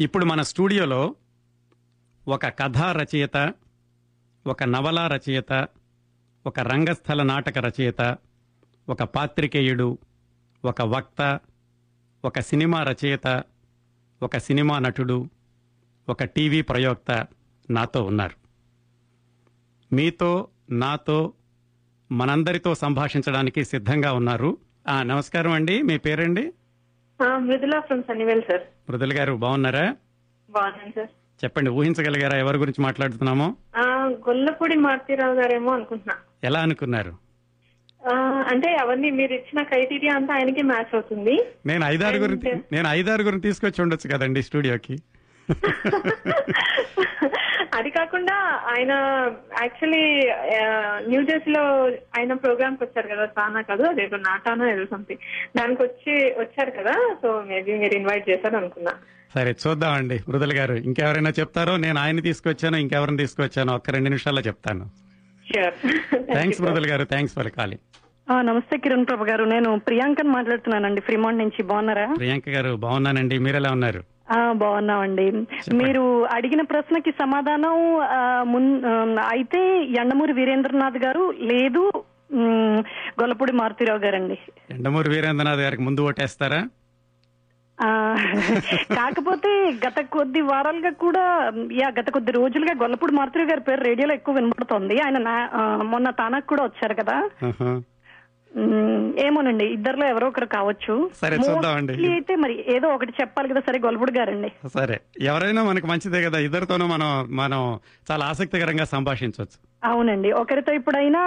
ఇప్పుడు మన స్టూడియోలో ఒక కథా రచయిత ఒక నవలా రచయిత ఒక రంగస్థల నాటక రచయిత ఒక పాత్రికేయుడు ఒక వక్త ఒక సినిమా రచయిత ఒక సినిమా నటుడు ఒక టీవీ ప్రయోక్త నాతో ఉన్నారు. మీతో నాతో మనందరితో సంభాషించడానికి సిద్ధంగా ఉన్నారు. ఆ, నమస్కారం అండి. మీ పేరండి? Mridula from Sunnyvale sir. Mridula garu బాగున్నారా? బాగున్నాను సార్. చెప్పండి ఊహించగలిగారా? ఎవరి గురించి మాట్లాడుతున్నామో? గొల్లపూడి మారుతీరావు గారేమో అనుకుంటున్నా. ఎలా అనుకున్నారు? అంటే అవన్నీ మీరు ఇచ్చిన క్రైటీరియా అంతా ఆయనకి మ్యాచ్ అవుతుంది. నేను ఐదారుగురు నేను ఐదారుగురిని తీసుకొచ్చి ఉండొచ్చు కదండి స్టూడియోకి. అది కాకుండా ఆయన యాక్చువల్లీ న్యూ జెర్సీలో ఆయన ప్రోగ్రామ్కి వచ్చారు కదా తానా కాదు అదేదో నాటానా ఏదో సంథింగ్ దానికి వచ్చి వచ్చారు కదా సో మేబీ మీరు ఇన్వైట్ చేశారు అనుకున్నా. సరే చూద్దామండి మృదుల గారు. ఇంకెవరైనా చెప్తారో నేను ఆయన తీసుకొచ్చాను ఇంకెవరిని తీసుకొచ్చాను ఒక్క రెండు నిమిషాల్లో చెప్తాను. థ్యాంక్స్ మృదుల గారు. థ్యాంక్స్ ఫర్ కాలింగ్ ఆ, నమస్తే కిరణ్ ప్రభు గారు. నేను ప్రియాంకని మాట్లాడుతున్నానండి ఫ్రీమాంట్ నుంచి. బాగున్నారా? ప్రియాంక గారు బాగున్నానండి. మీరెలా ఉన్నారు? ఆ, బాగున్నామండి. మీరు అడిగిన ప్రశ్నకి సమాధానం అయితే ఎండమూరి వీరేంద్రనాథ్ గారు లేదు గొల్లపూడి మారుతీరావు గారండి. ఎండమూరి వీరేంద్రనాథ్ గారికి ముందు ఓటేస్తారా? కాకపోతే గత కొద్ది వారాలుగా కూడా యా గత కొద్ది రోజులుగా గొల్లపూడి మారుతీరావు గారి పేరు రేడియోలో ఎక్కువ వినపడుతోంది. ఆయన మొన్న తానాకు కూడా వచ్చారు కదా. ఏమోనండి ఇద్దరులో ఎవరో ఒకరు కావచ్చు. సరే, చూద్దామండి. అయితే మరి ఏదో ఒకటి చెప్పాలి కదా సరే గొల్లపూడి గారండి. సరే ఎవరైనా మనకు మంచిదే కదా ఇద్దరితోనూ మనం మనం చాలా ఆసక్తికరంగా సంభాషించవచ్చు. అవునండి ఒకరితో ఇప్పుడైనా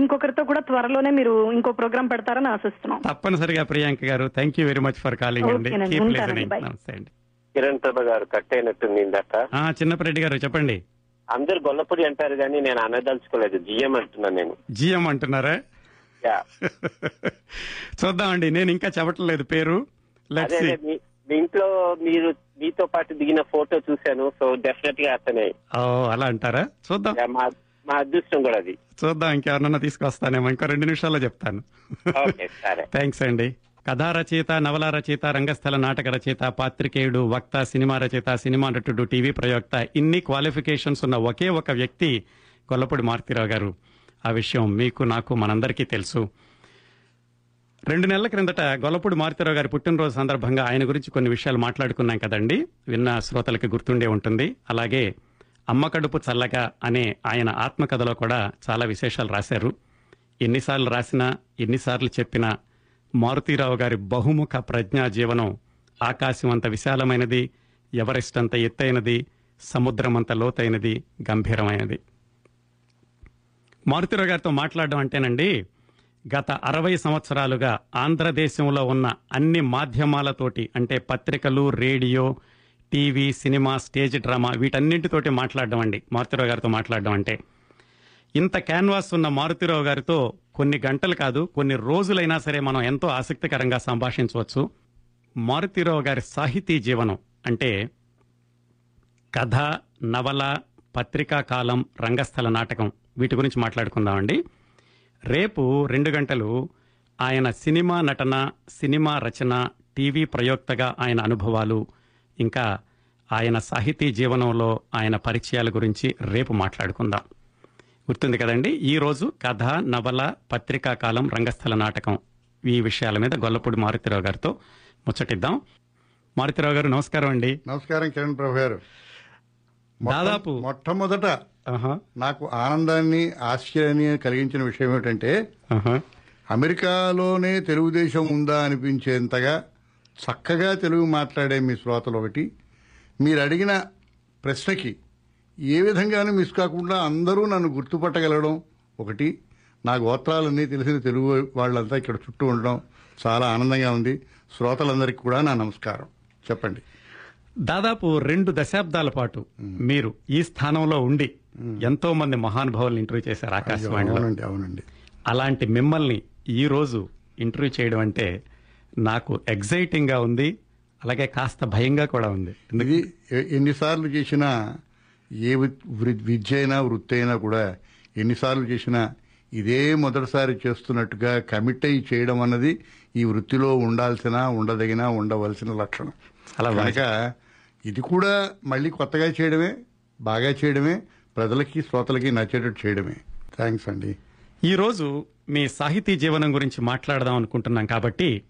ఇంకొకరితో కూడా త్వరలోనే మీరు ఇంకో ప్రోగ్రామ్ పెడతారని ఆశిస్తున్నాం. తప్పనిసరిగా Priyanka garu thank you very much for calling అండి. నమస్తే అండి. కిరణ్ ప్రభ గారు కట్ అయినట్టుంది చిన్నపరెడ్డి గారు చెప్పండి. అందరు గొల్లపొడి అంటారు కానీ నేను అనదలుచుకోలేదు జిఎం అంటున్నా నేను. జిఎం అంటున్నారా. చూద్దామండి నేను ఇంకా చెప్పట్లేదు పేరు. అదే, మీ- మీ ఇంట్లో మీరు మీతో పాటు దిగిన ఫోటో చూశాను సో డెఫినెట్గా అతనే. ఓ అలా అంటారా? చూద్దాం. మా అదృష్టం కూడా అది. చూద్దాం ఇంకెవరన్నా తీసుకొస్తానేమో ఇంకో రెండు నిమిషాల్లో చెప్తాను. థ్యాంక్స్ అండి. కథా రచయిత నవల రచయిత రంగస్థల నాటక రచయిత పాత్రికేయుడు వక్త సినిమా రచయిత సినిమా నటుడు టీవీ ప్రయోక్త ఇన్ని క్వాలిఫికేషన్స్ ఉన్న ఒకే ఒక వ్యక్తి గొల్లపూడి మారుతీరావు గారు. ఆ విషయం మీకు నాకు మనందరికీ తెలుసు. రెండు నెలల క్రిందట గొల్లపూడి మారుతీరావు గారి పుట్టినరోజు సందర్భంగా ఆయన గురించి కొన్ని విషయాలు మాట్లాడుకున్నాం కదండి. విన్న శ్రోతలకు గుర్తుండే ఉంటుంది. అలాగే అమ్మ కడుపు చల్లగా అనే ఆయన ఆత్మకథలో కూడా చాలా విశేషాలు రాశారు. ఎన్నిసార్లు రాసినా ఎన్నిసార్లు చెప్పినా మారుతీరావు గారి బహుముఖ ప్రజ్ఞా జీవనం ఆకాశం అంత విశాలమైనది ఎవరెస్ట్ అంత ఎత్తైనది సముద్రం అంత లోతైనది గంభీరమైనది. మారుతిరావు గారితో మాట్లాడడం అంటేనండి గత అరవై సంవత్సరాలుగా ఆంధ్రదేశంలో ఉన్న అన్ని మాధ్యమాలతోటి అంటే పత్రికలు radio TV cinema stage drama వీటన్నింటితోటి మాట్లాడడం అండి మారుతిరావు గారితో మాట్లాడడం అంటే. ఇంత క్యాన్వాస్ ఉన్న మారుతిరావు గారితో కొన్ని గంటలు కాదు కొన్ని రోజులైనా సరే మనం ఎంతో ఆసక్తికరంగా సంభాషించవచ్చు. మారుతిరావు గారి సాహితీ జీవనం అంటే కథ నవల పత్రికా కాలం రంగస్థల నాటకం. వీటి గురించి మాట్లాడుకుందామండి. రేపు రెండు గంటలు ఆయన సినిమా నటన సినిమా రచన టీవీ ప్రయోక్తగా ఆయన అనుభవాలు ఇంకా ఆయన సాహితీ జీవనంలో ఆయన పరిచయాల గురించి రేపు మాట్లాడుకుందాం. గుర్తుంది కదండి ఈ రోజు కథ నవల పత్రికా కాలం రంగస్థల నాటకం ఈ విషయాల మీద గొల్లపూడి మారుతిరావు గారితో ముచ్చటిద్దాం. మారుతిరావు గారు నమస్కారం అండి. నమస్కారం కిరణ్ ప్రభు గారు. దాదాపు మొట్టమొదట నాకు ఆనందాన్ని ఆశ్చర్యాన్ని కలిగించిన విషయం ఏమిటంటే. అమెరికాలోనే తెలుగుదేశం ఉందా అనిపించేంతగా చక్కగా తెలుగు మాట్లాడే మీ శ్రోతలు ఒకటి మీరు అడిగిన ప్రశ్నకి ఏ విధంగానూ మిస్ కాకుండా అందరూ నన్ను గుర్తుపట్టగలగడం ఒకటి నా గోత్రాలన్నీ తెలిసిన తెలుగు వాళ్ళంతా ఇక్కడ చుట్టూ ఉండడం చాలా ఆనందంగా ఉంది. శ్రోతలందరికీ కూడా నా నమస్కారం. చెప్పండి. దాదాపు రెండు దశాబ్దాల పాటు మీరు ఈ స్థానంలో ఉండి ఎంతో మంది మహానుభావులను ఇంటర్వ్యూ చేశారు ఆకాశవాణిలో. అవునండి అలాంటి మిమ్మల్ని ఈ రోజు ఇంటర్వ్యూ చేయడం అంటే నాకు ఎగ్జైటింగ్గా ఉంది అలాగే కాస్త భయంగా కూడా ఉంది. ఇది ఎన్నిసార్లు చేసినా ఏ విద్య అయినా వృత్తి అయినా కూడా ఎన్నిసార్లు చేసినా ఇదే మొదటిసారి చేస్తున్నట్టుగా కమిట్ అయి చేయడం అన్నది ఈ వృత్తిలో ఉండాల్సిన ఉండదగిన ఉండవలసిన లక్షణం. బాగా కనుక ఇది కూడా మళ్ళీ కొత్తగా చేయడమే బాగా చేయడమే ప్రజలకి శ్రోతలకి నచ్చేటట్టు చేయడమే. థ్యాంక్స్ అండి. ఈరోజు మీ సాహితీ జీవనం గురించి మాట్లాడదాం అనుకుంటున్నాం కాబట్టి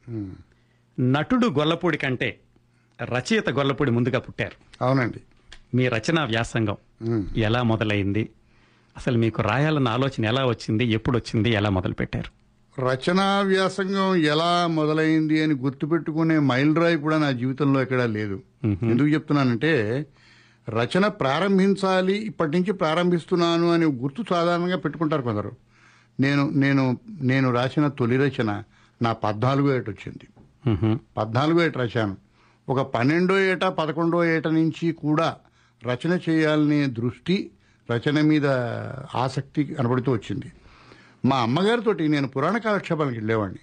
నటుడు గొల్లపూడి కంటే రచయిత గొల్లపూడి ముందుగా పుట్టారు. అవునండి. మీ రచనా వ్యాసంగం. ఎలా మొదలైంది? అసలు మీకు రాయాలన్న ఆలోచన ఎలా వచ్చింది? ఎప్పుడు వచ్చింది? ఎలా మొదలు పెట్టారు రచనా వ్యాసంగం ఎలా మొదలైంది అని గుర్తుపెట్టుకునే మైలురాయి కూడా నా జీవితంలో ఎక్కడా లేదు. ఎందుకు చెప్తున్నానంటే రచన ప్రారంభించాలి ఇప్పటి నుంచి ప్రారంభిస్తున్నాను అని గుర్తు సాధారణంగా పెట్టుకుంటారు కొందరు. నేను నేను నేను రాసిన తొలి రచన నా పద్నాలుగో ఏట వచ్చింది. పద్నాలుగో ఏట రాశాను. ఒక పన్నెండో ఏట పదకొండో ఏట నుంచి కూడా రచన చేయాలనే దృష్టి రచన మీద ఆసక్తి కనబడుతూ వచ్చింది. మా అమ్మగారితోటి నేను పురాణ కాలక్షేపాలకు వెళ్ళేవాడిని.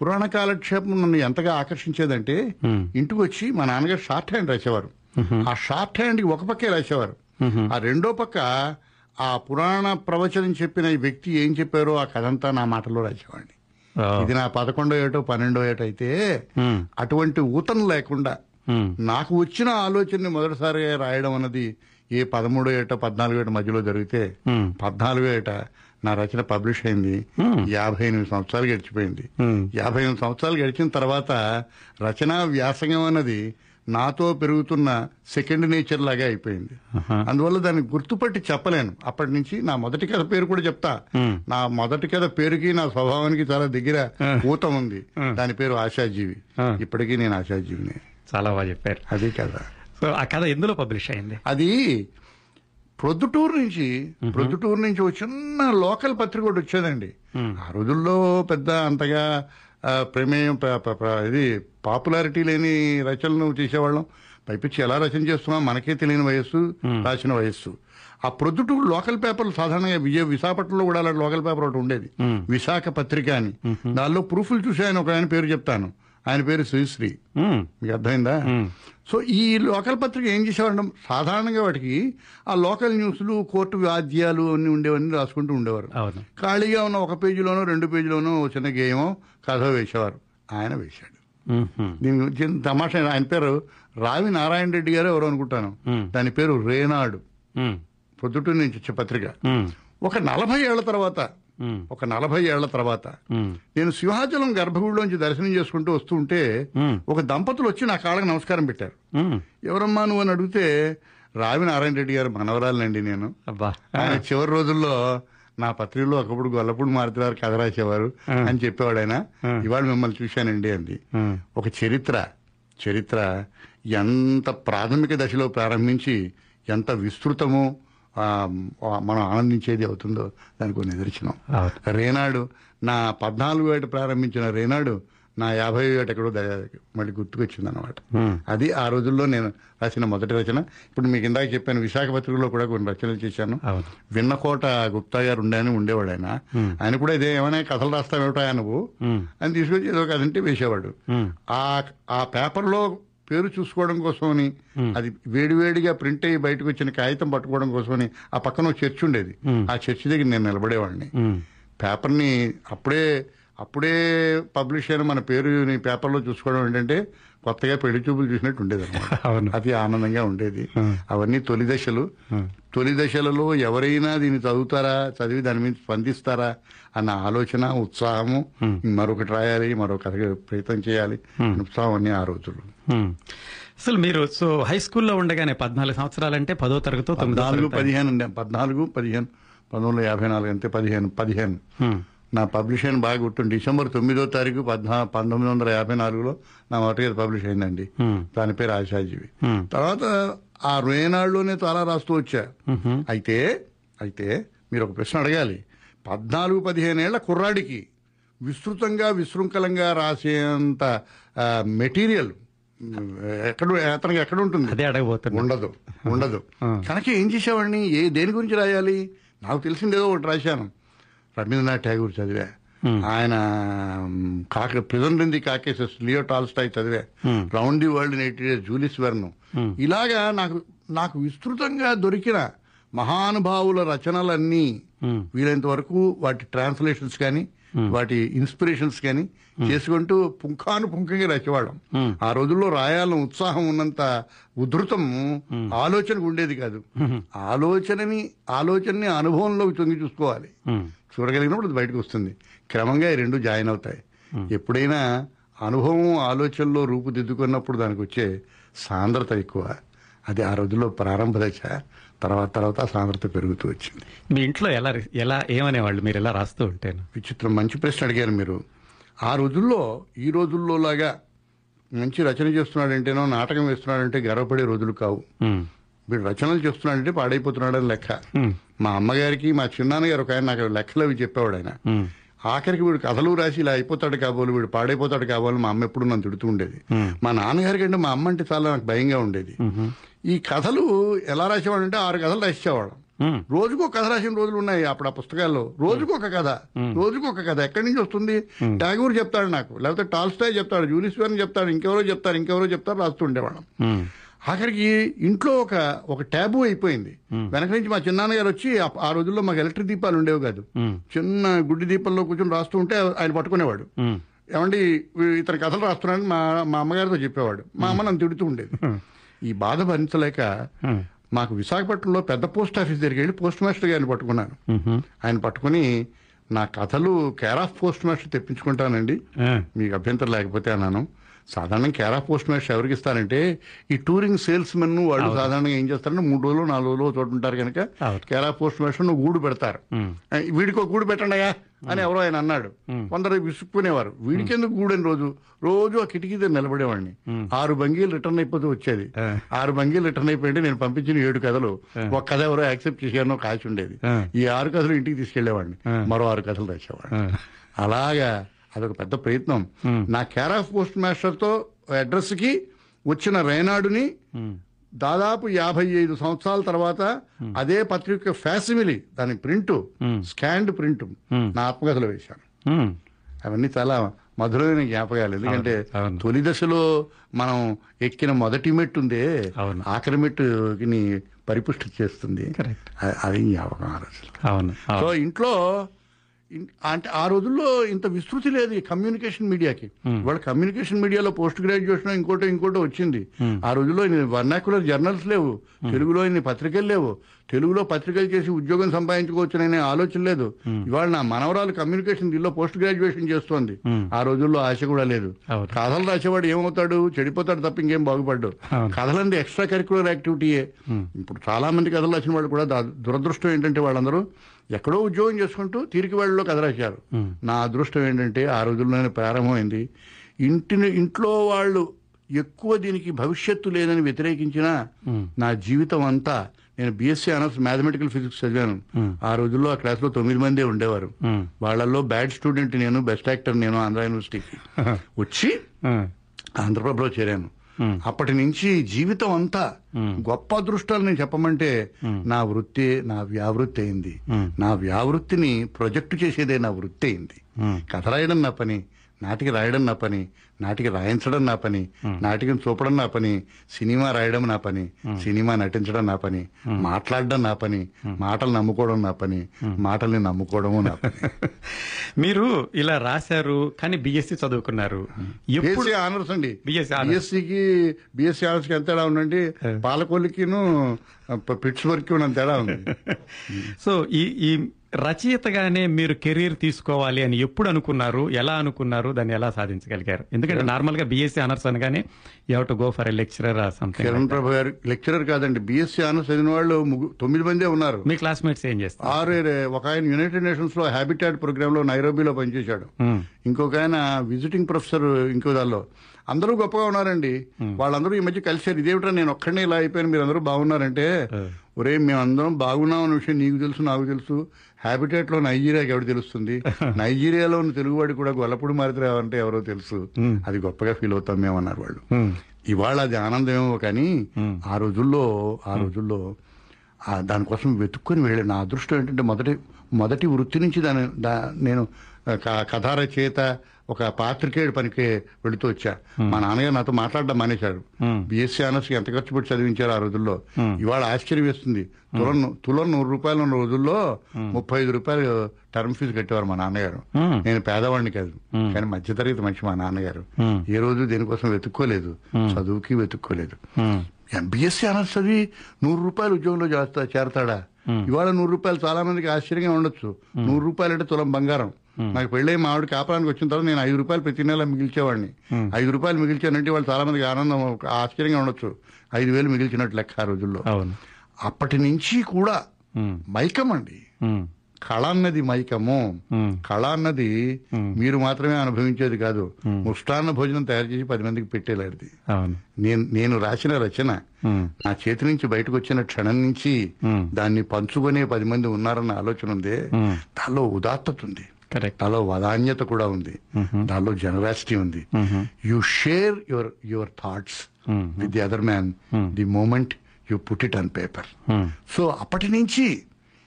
పురాణ కాలక్షేపం నన్ను ఎంతగా ఆకర్షించేదంటే ఇంటికి వచ్చి మా నాన్నగారు షార్ట్ హ్యాండ్ రాసేవారు. ఆ షార్ట్ హ్యాండ్కి ఒక పక్కే రాసేవారు ఆ రెండో పక్క ఆ పురాణ ప్రవచనం చెప్పిన ఈ వ్యక్తి ఏం చెప్పారో ఆ కథంతా నా మాటలో రాసేవాడిని. ఇది నా పదకొండో ఏటో పన్నెండో ఏటో అయితే. అటువంటి ఊతం లేకుండా. నాకు వచ్చిన ఆలోచనని మొదటిసారిగా రాయడం అన్నది ఏ పదమూడో ఏట పద్నాలుగో ఏట మధ్యలో జరిగితే. పద్నాలుగో ఏట నా రచన పబ్లిష్ అయింది యాభై ఎనిమిది సంవత్సరాలు గడిచిపోయింది. యాభై ఎనిమిది సంవత్సరాలు గడిచిన తర్వాత రచనా వ్యాసంగం అన్నది నాతో పెరుగుతున్న సెకండ్ నేచర్ లాగా అయిపోయింది. అందువల్ల దాన్ని గుర్తుపట్టి చెప్పలేను. అప్పటి నుంచి నా మొదటి కథ పేరు కూడా చెప్తా. నా మొదటి కథ పేరుకి నా స్వభావానికి చాలా దగ్గర ఊతం ఉంది. దాని పేరు ఆశాజీవి. ఇప్పటికీ నేను ఆశాజీవిని. చాలా బాగా చెప్పారు. అది కదా సో ఆ కథ ఎందులో పబ్లిష్ అయింది? అది ప్రొద్దుటూరు నుంచి ప్రొద్దుటూరు నుంచి ఒక చిన్న లోకల్ పత్రిక ఒకటి వచ్చేదండి. ఆ రోజుల్లో పెద్ద అంతగా ప్రమేయం ఇది పాపులారిటీ లేని రచనలు చేసేవాళ్ళం. పైపించి ఎలా రచన చేస్తున్నాం మనకే తెలియని వయస్సు రాసిన వయస్సు. ఆ ప్రొద్దుటూరు లోకల్ పేపర్లు సాధారణంగా విజయ విశాఖపట్నంలో కూడా అలాంటి లోకల్ పేపర్ ఒకటి ఉండేది. విశాఖ పత్రిక అని. దానిలో ప్రూఫ్లు చూసి ఆయన ఒక ఆయన పేరు చెప్తాను. ఆయన పేరు శ్రీశ్రీ. మీకు అర్థమైందా సో ఈ లోకల్ పత్రిక ఏం చేసేవాడు సాధారణంగా వాటికి ఆ లోకల్ న్యూస్లు కోర్టు వాద్యాలు అన్ని ఉండేవన్నీ రాసుకుంటూ ఉండేవారు ఖాళీగా ఉన్న ఒక పేజీలోనో రెండు పేజీలోనో చిన్న గేయమో కథ వేసేవారు ఆయన వేశాడు. దీని గురించి తమాషా ఆయన పేరు రావి నారాయణ రెడ్డి గారు ఎవరు అనుకుంటాను దాని పేరు రేనాడు. పొద్దుటూరు నుంచి వచ్చే పత్రిక. ఒక నలభై ఏళ్ళ తర్వాత. ఒక నలభై ఏళ్ళ తర్వాత. నేను సింహాచలం గర్భగుడిలోంచి దర్శనం చేసుకుంటూ వస్తూ ఉంటే. ఒక దంపతులు వచ్చి నా కాళ్ళకి నమస్కారం పెట్టారు. మ్మ్. ఎవరమ్మా నువ్వు అని అడిగితే రావి నారాయణ రెడ్డి గారు మనవరాలండి నేను. అబ్బా. ఆయన చివరి రోజుల్లో నా పత్రికలో ఒకప్పుడు గొల్లపూడి మారుతున్నారు కథ రాసేవారు అని చెప్పేవాడు ఆయన. ఇవాళ మిమ్మల్ని చూశానండి అంది. ఒక చరిత్ర చరిత్ర ఎంత ప్రాథమిక దశలో ప్రారంభించి ఎంత విస్తృతమో మనం ఆనందించేది అవుతుందో దానికి కొన్ని నిదర్శనం. రేనాడు నా పద్నాలుగు ఏట ప్రారంభించిన రేనాడు నా యాభై ఏట ఎక్కడో మళ్ళీ గుర్తుకొచ్చింది అనమాట. అది ఆ రోజుల్లో నేను రాసిన మొదటి రచన ఇప్పుడు మీకు ఇందాక చెప్పాను విశాఖ పత్రికలో కూడా కొన్ని రచనలు చేశాను. విన్నకోట గుప్తా గారు ఉండే అని ఉండేవాడు ఆయన ఆయన కూడా ఇదే ఏమైనా కథలు రాస్తావేమిటా నువ్వు. అని తీసుకొచ్చి ఏదో కథ అంటే వేసేవాడు. ఆ ఆ పేపర్లో పేరు చూసుకోవడం కోసమని అది వేడివేడిగా ప్రింట్ అయ్యి బయటకు వచ్చిన కాగితం పట్టుకోవడం కోసమని ఆ పక్కన ఒక చర్చ్ ఉండేది. ఆ చర్చ్ దగ్గర నేను నిలబడేవాడిని. పేపర్ని అప్పుడే అప్పుడే పబ్లిష్ అయిన మన పేరు పేపర్లో చూసుకోవడం ఏంటంటే కొత్తగా పెళ్ళి చూపులు చూసినట్టు ఉండేది అవును. అది ఆనందంగా ఉండేది. అవన్నీ తొలి దశలు. తొలి దశలలో ఎవరైనా దీన్ని చదువుతారా చదివి దాని మీద స్పందిస్తారా అన్న ఆలోచన ఉత్సాహము మరొకటి రాయాలి మరొక ప్రయత్నం చేయాలి ఉత్సాహం అన్ని ఆ రోజులు. అసలు మీరు సో హై స్కూల్లో ఉండగానే పద్నాలుగు సంవత్సరాలంటే పదో తరగతో తొమ్మిదో పదిహేను పద్నాలుగు పదిహేను పంతొమ్మిది వందల యాభై నాలుగు అంతే పదిహేను పదిహేను. నా పబ్లిష్ బాగా గుర్తుంది. డిసెంబర్ తొమ్మిదో తారీఖు పద్నా పంతొమ్మిది వందల యాభై నాలుగులో నా మొదటి పబ్లిష్ అయిందండి. దాని పేరు ఆశాజీవి. తర్వాత ఆ రేనాడులోనే చాలా రాస్తూ వచ్చా. అయితే అయితే మీరు ఒక ప్రశ్న అడగాలి. పద్నాలుగు పదిహేనేళ్ళ కుర్రాడికి విస్తృతంగా విశృంఖలంగా రాసేంత మెటీరియల్ ఎక్కడ అతనికి ఎక్కడ ఉంటుంది? అదే అడగబోతున్నా. ఉండదు ఉండదు. కనుక ఏం చేసేవాడిని? ఏ దేని గురించి రాయాలి? నాకు తెలిసిందేదో ఒకటి రాశాను. రవీంద్రనాథ్ ఠాగూర్ చదివా. ఆయన కాక prison the Caucasus Leo Tolstoy చదివా. Round the world in eighty days Jules Verne ఇలాగా నాకు నాకు విస్తృతంగా దొరికిన మహానుభావుల రచనలన్నీ వీలైనంత వరకు వాటి ట్రాన్స్లేషన్స్ కానీ వాటి ఇన్స్పిరేషన్స్ కానీ చేసుకుంటూ పుంఖాను పుంఖంగా రాసేవాళ్ళం ఆ రోజుల్లో రాయాలని ఉత్సాహం ఉన్నంత ఉధృతం ఆలోచనకు ఉండేది కాదు. ఆలోచనని ఆలోచనని అనుభవంలోకి తొంగి చూసుకోవాలి. చూడగలిగినప్పుడు అది బయటకు వస్తుంది. క్రమంగా ఈ రెండు జాయిన్ అవుతాయి. ఎప్పుడైనా అనుభవం ఆలోచనలో రూపుదిద్దుకున్నప్పుడు దానికి వచ్చే సాంద్రత ఎక్కువ. అది ఆ రోజుల్లో ప్రారంభ దశ తర్వాత తర్వాత ఆ సాంద్రత పెరుగుతూ వచ్చింది. మీ ఇంట్లో ఎలా ఎలా ఏమనేవాళ్ళు? మీరు ఎలా రాస్తూ ఉంటేను? విచిత్రం మంచి ప్రశ్న అడిగారు మీరు. ఆ రోజుల్లో ఈ రోజుల్లో లాగా మంచి రచన చేస్తున్నాడంటేనో నాటకం వేస్తున్నాడంటే గర్వపడే రోజులు కావు. వీడు రచనలు చేస్తున్నాడంటే పాడైపోతున్నాడని లెక్క. మా అమ్మగారికి మా చిన్నాన్నగారు ఒక ఆయన నాకు లెక్కలు అవి చెప్పేవాడు ఆయన. ఆఖరికి వీడు కథలు రాసి ఇలా అయిపోతాడు కాబోలు వీడు పాడైపోతాడు కాబోలు మా అమ్మ ఎప్పుడు నన్ను తిడుతూ ఉండేది. మా నాన్నగారి కంటే మా అమ్మ అంటే చాలా నాకు భయంగా ఉండేది. ఈ కథలు ఎలా రాసేవాడంటే ఆరు కథలు ఉమ్, రోజుకు కథ రాసిన రోజులు ఉన్నాయి అప్పుడు ఆ పుస్తకాల్లో. రోజుకు ఒక కథ. రోజుకు ఒక కథ. ఎక్కడి నుంచి వస్తుంది? టాగూర్ చెప్తాడు నాకు. లేకపోతే టాల్స్టాయ్ చెప్తాడు. జూలిస్ వెర్న్ చెప్తాడు. ఇంకెవరో చెప్తారు. ఇంకెవరో చెప్తారు. రాస్తూ ఉండేవాళ్ళం. ఉమ్, ఆఖరికి ఇంట్లో ఒక ఒక ట్యాబు అయిపోయింది. వెనక నుంచి మా చిన్నాన్నగారు వచ్చి ఆ- రోజుల్లో మాకు ఎలక్ట్రిక్ దీపాలు ఉండేవి కాదు. చిన్న గుడ్డి దీపంలో కూర్చొని రాస్తూ ఉంటే ఆయన పట్టుకునేవాడు. ఏమండి ఇతని కథలు రాస్తున్నాడని మా మా అమ్మగారితో చెప్పేవాడు. మా అమ్మ నన్ను తిడుతూ ఉండేది. ఈ బాధ భరించలేక మాకు విశాఖపట్నంలో పెద్ద పోస్ట్ ఆఫీస్ దగ్గరికి వెళ్ళి పోస్ట్ మాస్టర్ గారిని పట్టుకున్నాను. ఆయన పట్టుకుని నా కథలు కేర్ ఆఫ్ పోస్ట్ మాస్టర్ తెప్పించుకుంటానండి. మీకు అభ్యంతరం లేకపోతే అన్నాను. సాధారణంగా కేర్ పోస్ట్ మాస్టర్ ఎవరికి ఇస్తారంటే ఈ టూరింగ్ సేల్స్ మెన్ వాళ్ళు సాధారణంగా ఏం చేస్తారంటే మూడు రోజులు నాలుగు రోజులు చోట ఉంటారు కనుక. కేర్ పోస్ట్ మాస్టర్ నువ్వు గూడు పెడతారు. వీడికి ఒక గూడు పెట్టండియా అని ఎవరో ఆయన అన్నాడు. కొందరు విసుక్కునేవారు. వీడికి ఎందుకు గూడని రోజు? రోజు ఆ కిటికీ దగ్గర నిలబడేవాడిని. ఆరు బంగీలు రిటర్న్ అయిపోతూ వచ్చేది. ఆరు బంగీలు రిటర్న్ అయిపోయింటే నేను పంపించిన ఏడు కథలు. ఒక కథ ఎవరో యాక్సెప్ట్ చేశానో కాచి ఉండేది. ఈ ఆరు కథలు ఇంటికి తీసుకెళ్ళేవాడిని. మరో ఆరు కథలు రాసేవాడిని. ఆ, అలాగా అదొక పెద్ద ప్రయత్నం. నా కేర్ ఆఫ్ పోస్ట్ మాస్టర్తో అడ్రస్కి వచ్చిన రేనాడుని దాదాపు యాభై ఐదు సంవత్సరాల తర్వాత అదే పత్రిక ఫ్యాసిమిలీ దాని ప్రింట్ స్కాండ్ ప్రింట్ నా ఆత్మకథలో వేశాను. అవన్నీ చాలా మధురమైన జ్ఞాపకాలు. ఎందుకంటే. తొలి దశలో మనం ఎక్కిన మొదటి మెట్టు ఉందే. ఆఖరి మెట్టుని పరిపుష్టి చేస్తుంది. అది జ్ఞాపకం ఆ రోజులు సో ఇంట్లో అంటే ఆ రోజుల్లో ఇంత విస్తృతి లేదు కమ్యూనికేషన్ మీడియాకి. వాళ్ళ కమ్యూనికేషన్ మీడియాలో పోస్ట్ గ్రాడ్యుయేషన్ ఇంకోటి ఇంకోటి వచ్చింది. ఆ రోజుల్లో వర్నాకులర్ జర్నల్స్ లేవు. తెలుగులో ఇన్ని పత్రికలు లేవు. తెలుగులో పత్రికలు చేసి ఉద్యోగం సంపాదించుకోవచ్చుననే ఆలోచన లేదు. ఇవాళ నా మనవరాలు కమ్యూనికేషన్ దీనిలో పోస్ట్ గ్రాడ్యుయేషన్ చేస్తోంది. ఆ రోజుల్లో ఆశ కూడా లేదు. కథలు రాసేవాడు ఏమవుతాడు? చెడిపోతాడు తప్ప ఇంకేం బాగుపడ్డు. కథలంది ఎక్స్ట్రా కరికులర్ యాక్టివిటీయే ఇప్పుడు చాలా మంది కథలు రాసిన వాళ్ళు కూడా దురదృష్టం ఏంటంటే వాళ్ళందరూ ఎక్కడో ఉద్యోగం చేసుకుంటూ తీరికి వాళ్ళలో కథ రాశారు నా అదృష్టం ఏంటంటే ఆ రోజుల్లోనే ప్రారంభమైంది. ఇంటిని ఇంట్లో వాళ్ళు ఎక్కువ దీనికి భవిష్యత్తు లేదని వ్యతిరేకించినా నా జీవితం అంతా నేను బీఎస్సీ ఆనర్స్ మ్యాథమెటికల్ ఫిజిక్స్ చదివాను. ఆ రోజుల్లో ఆ క్లాస్లో తొమ్మిది మందే ఉండేవారు. వాళ్ళల్లో బ్యాడ్ స్టూడెంట్ నేను బెస్ట్ యాక్టర్ నేను ఆంధ్ర యూనివర్సిటీకి. వచ్చి ఆంధ్రప్రభలో చేరాను. అప్పటి నుంచి జీవితం అంతా గొప్ప అదృష్టాలు నేను చెప్పమంటే నా వృత్తి నా వ్యావృత్తి అయింది. నా వ్యావృత్తిని ప్రొజెక్ట్ చేసేదే నా వృత్తి అయింది. కథ రాయడం నా పని. నాటికి రాయడం నా పని నాటికి రాయించడం నా పని నాటికం చూపడం నా పని సినిమా రాయడం నా పని సినిమా నటించడం నా పని మాట్లాడడం నా పని మాటలు నమ్ముకోవడం నా పని మాటల్ని నమ్ముకోవడము నా పని. మీరు ఇలా రాశారు కానీ బిఎస్సి చదువుకున్నారు. బీఎస్సీ ఆనర్స్ అండి. Honors. బిఎస్సికి బిఎస్సీ ఆనర్స్కి ఎంత తేడా ఉందండి? పాలకొల్లికిను పిట్స్ వర్క్ తేడా ఉంది. సో ఈ ఈ రచయితగానే మీరు కెరీర్ తీసుకోవాలి అని ఎప్పుడు అనుకున్నారు ఎలా అనుకున్నారు దాన్ని ఎలా సాధించగలిగారు? ఎందుకంటే నార్మల్గా బిఎస్సీ ఆనర్స్ అనగానే you to go for a lecturer Kiran Prabhu garu lecturer కాదండి బిఎస్సీ ఆనర్స్ చదివిన వాళ్ళు తొమ్మిది మందే ఉన్నారు. మీ క్లాస్మేట్స్ ఏం చేస్తారు? ఆరు ఒక ఆయన యునైటెడ్ నేషన్స్లో హ్యాబిటాట్ ప్రోగ్రామ్లో నైరోబీలో పనిచేశాడు. మ్మ్. ఇంకొక ఆయన విజిటింగ్ ప్రొఫెసర్ ఇంకో దానిలో. అందరూ గొప్పగా ఉన్నారండి. వాళ్ళందరూ ఈ మధ్య కలిశారు. ఇదేమిటా నేను ఒక్కడనే ఇలా అయిపోయాను మీరు అందరూ బాగున్నారంటే ఒరే మేమందరం బాగున్నాం అనే విషయం నీకు తెలుసు నాకు తెలుసు. హ్యాబిటేట్లో నైజీరియాకి ఎవరు తెలుస్తుంది? నైజీరియాలో ఉన్న తెలుగువాడి కూడా గొల్లపూడి మారితే ఎవరో తెలుసు. అది గొప్పగా ఫీల్ అవుతాం మేమన్నారు వాళ్ళు. ఇవాళ అది ఆనందమేమో కానీ ఆ రోజుల్లో ఆ రోజుల్లో దానికోసం వెతుక్కొని వెళ్ళాను నా అదృష్టం ఏంటంటే మొదటి మొదటి వృత్తి నుంచి దాని దా- నేను కథా రచయిత ఒక పాత్రికేయుడు పనికి వెళుతూ వచ్చా. మా నాన్నగారు నాతో మాట్లాడడం మానేశాడు బీఎస్సీ ఆనర్స్ ఎంత ఖర్చు పెట్టి చదివించారు ఆ రోజుల్లో? ఇవాళ ఆశ్చర్యం వేస్తుంది. తులం తులం నూరు రూపాయలు ఉన్న రోజుల్లో ముప్పై ఐదు రూపాయలు టర్మ్ ఫీజు కట్టేవారు మా నాన్నగారు. నేను పేదవాడిని కాదు. కానీ మధ్యతరగతి మనిషి మా నాన్నగారు. ఏ రోజు దేనికోసం వెతుక్కోలేదు. చదువుకి వెతుక్కోలేదు. బీఎస్సీ ఆనర్స్ చదివి నూరు రూపాయలు ఉద్యోగంలో చేస్తా చేరతాడా? ఇవాళ నూరు రూపాయలు చాలా మందికి ఆశ్చర్యంగా ఉండొచ్చు. నూరు రూపాయలు అంటే తులం బంగారం. నాకు పెళ్ళై మా ఆవిడ కాపురానికి వచ్చిన తర్వాత నేను ఐదు రూపాయలు ప్రతి నెల మిగిల్చేవాడిని. ఐదు రూపాయలు మిగిల్చానంటే వాళ్ళు చాలా మందికి ఆనందం ఆశ్చర్యంగా ఉండొచ్చు. ఐదు వేలు మిగిల్చినట్టు లెక్క ఆ రోజుల్లో. అప్పటి నుంచి కూడా మైకం అండి. కళ అన్నది మైకము కళ అన్నది మీరు మాత్రమే అనుభవించేది కాదు. ముష్టాన్న భోజనం తయారు చేసి పది మందికి పెట్టేలాంటిది అవును. నేను నేను రాసిన రచన నా చేతి నుంచి బయటకు వచ్చిన క్షణం నుంచి దాన్ని పంచుకునే పది మంది ఉన్నారన్న ఆలోచన ఉంది. దానిలో ఉదాత్తత ఉంది. కరెక్ట్. దానిలో వదాన్యత కూడా ఉంది. దానిలో జనరాసిటీ ఉంది. You share your your thoughts with the other man the moment you put it on paper so అప్పటి నుంచి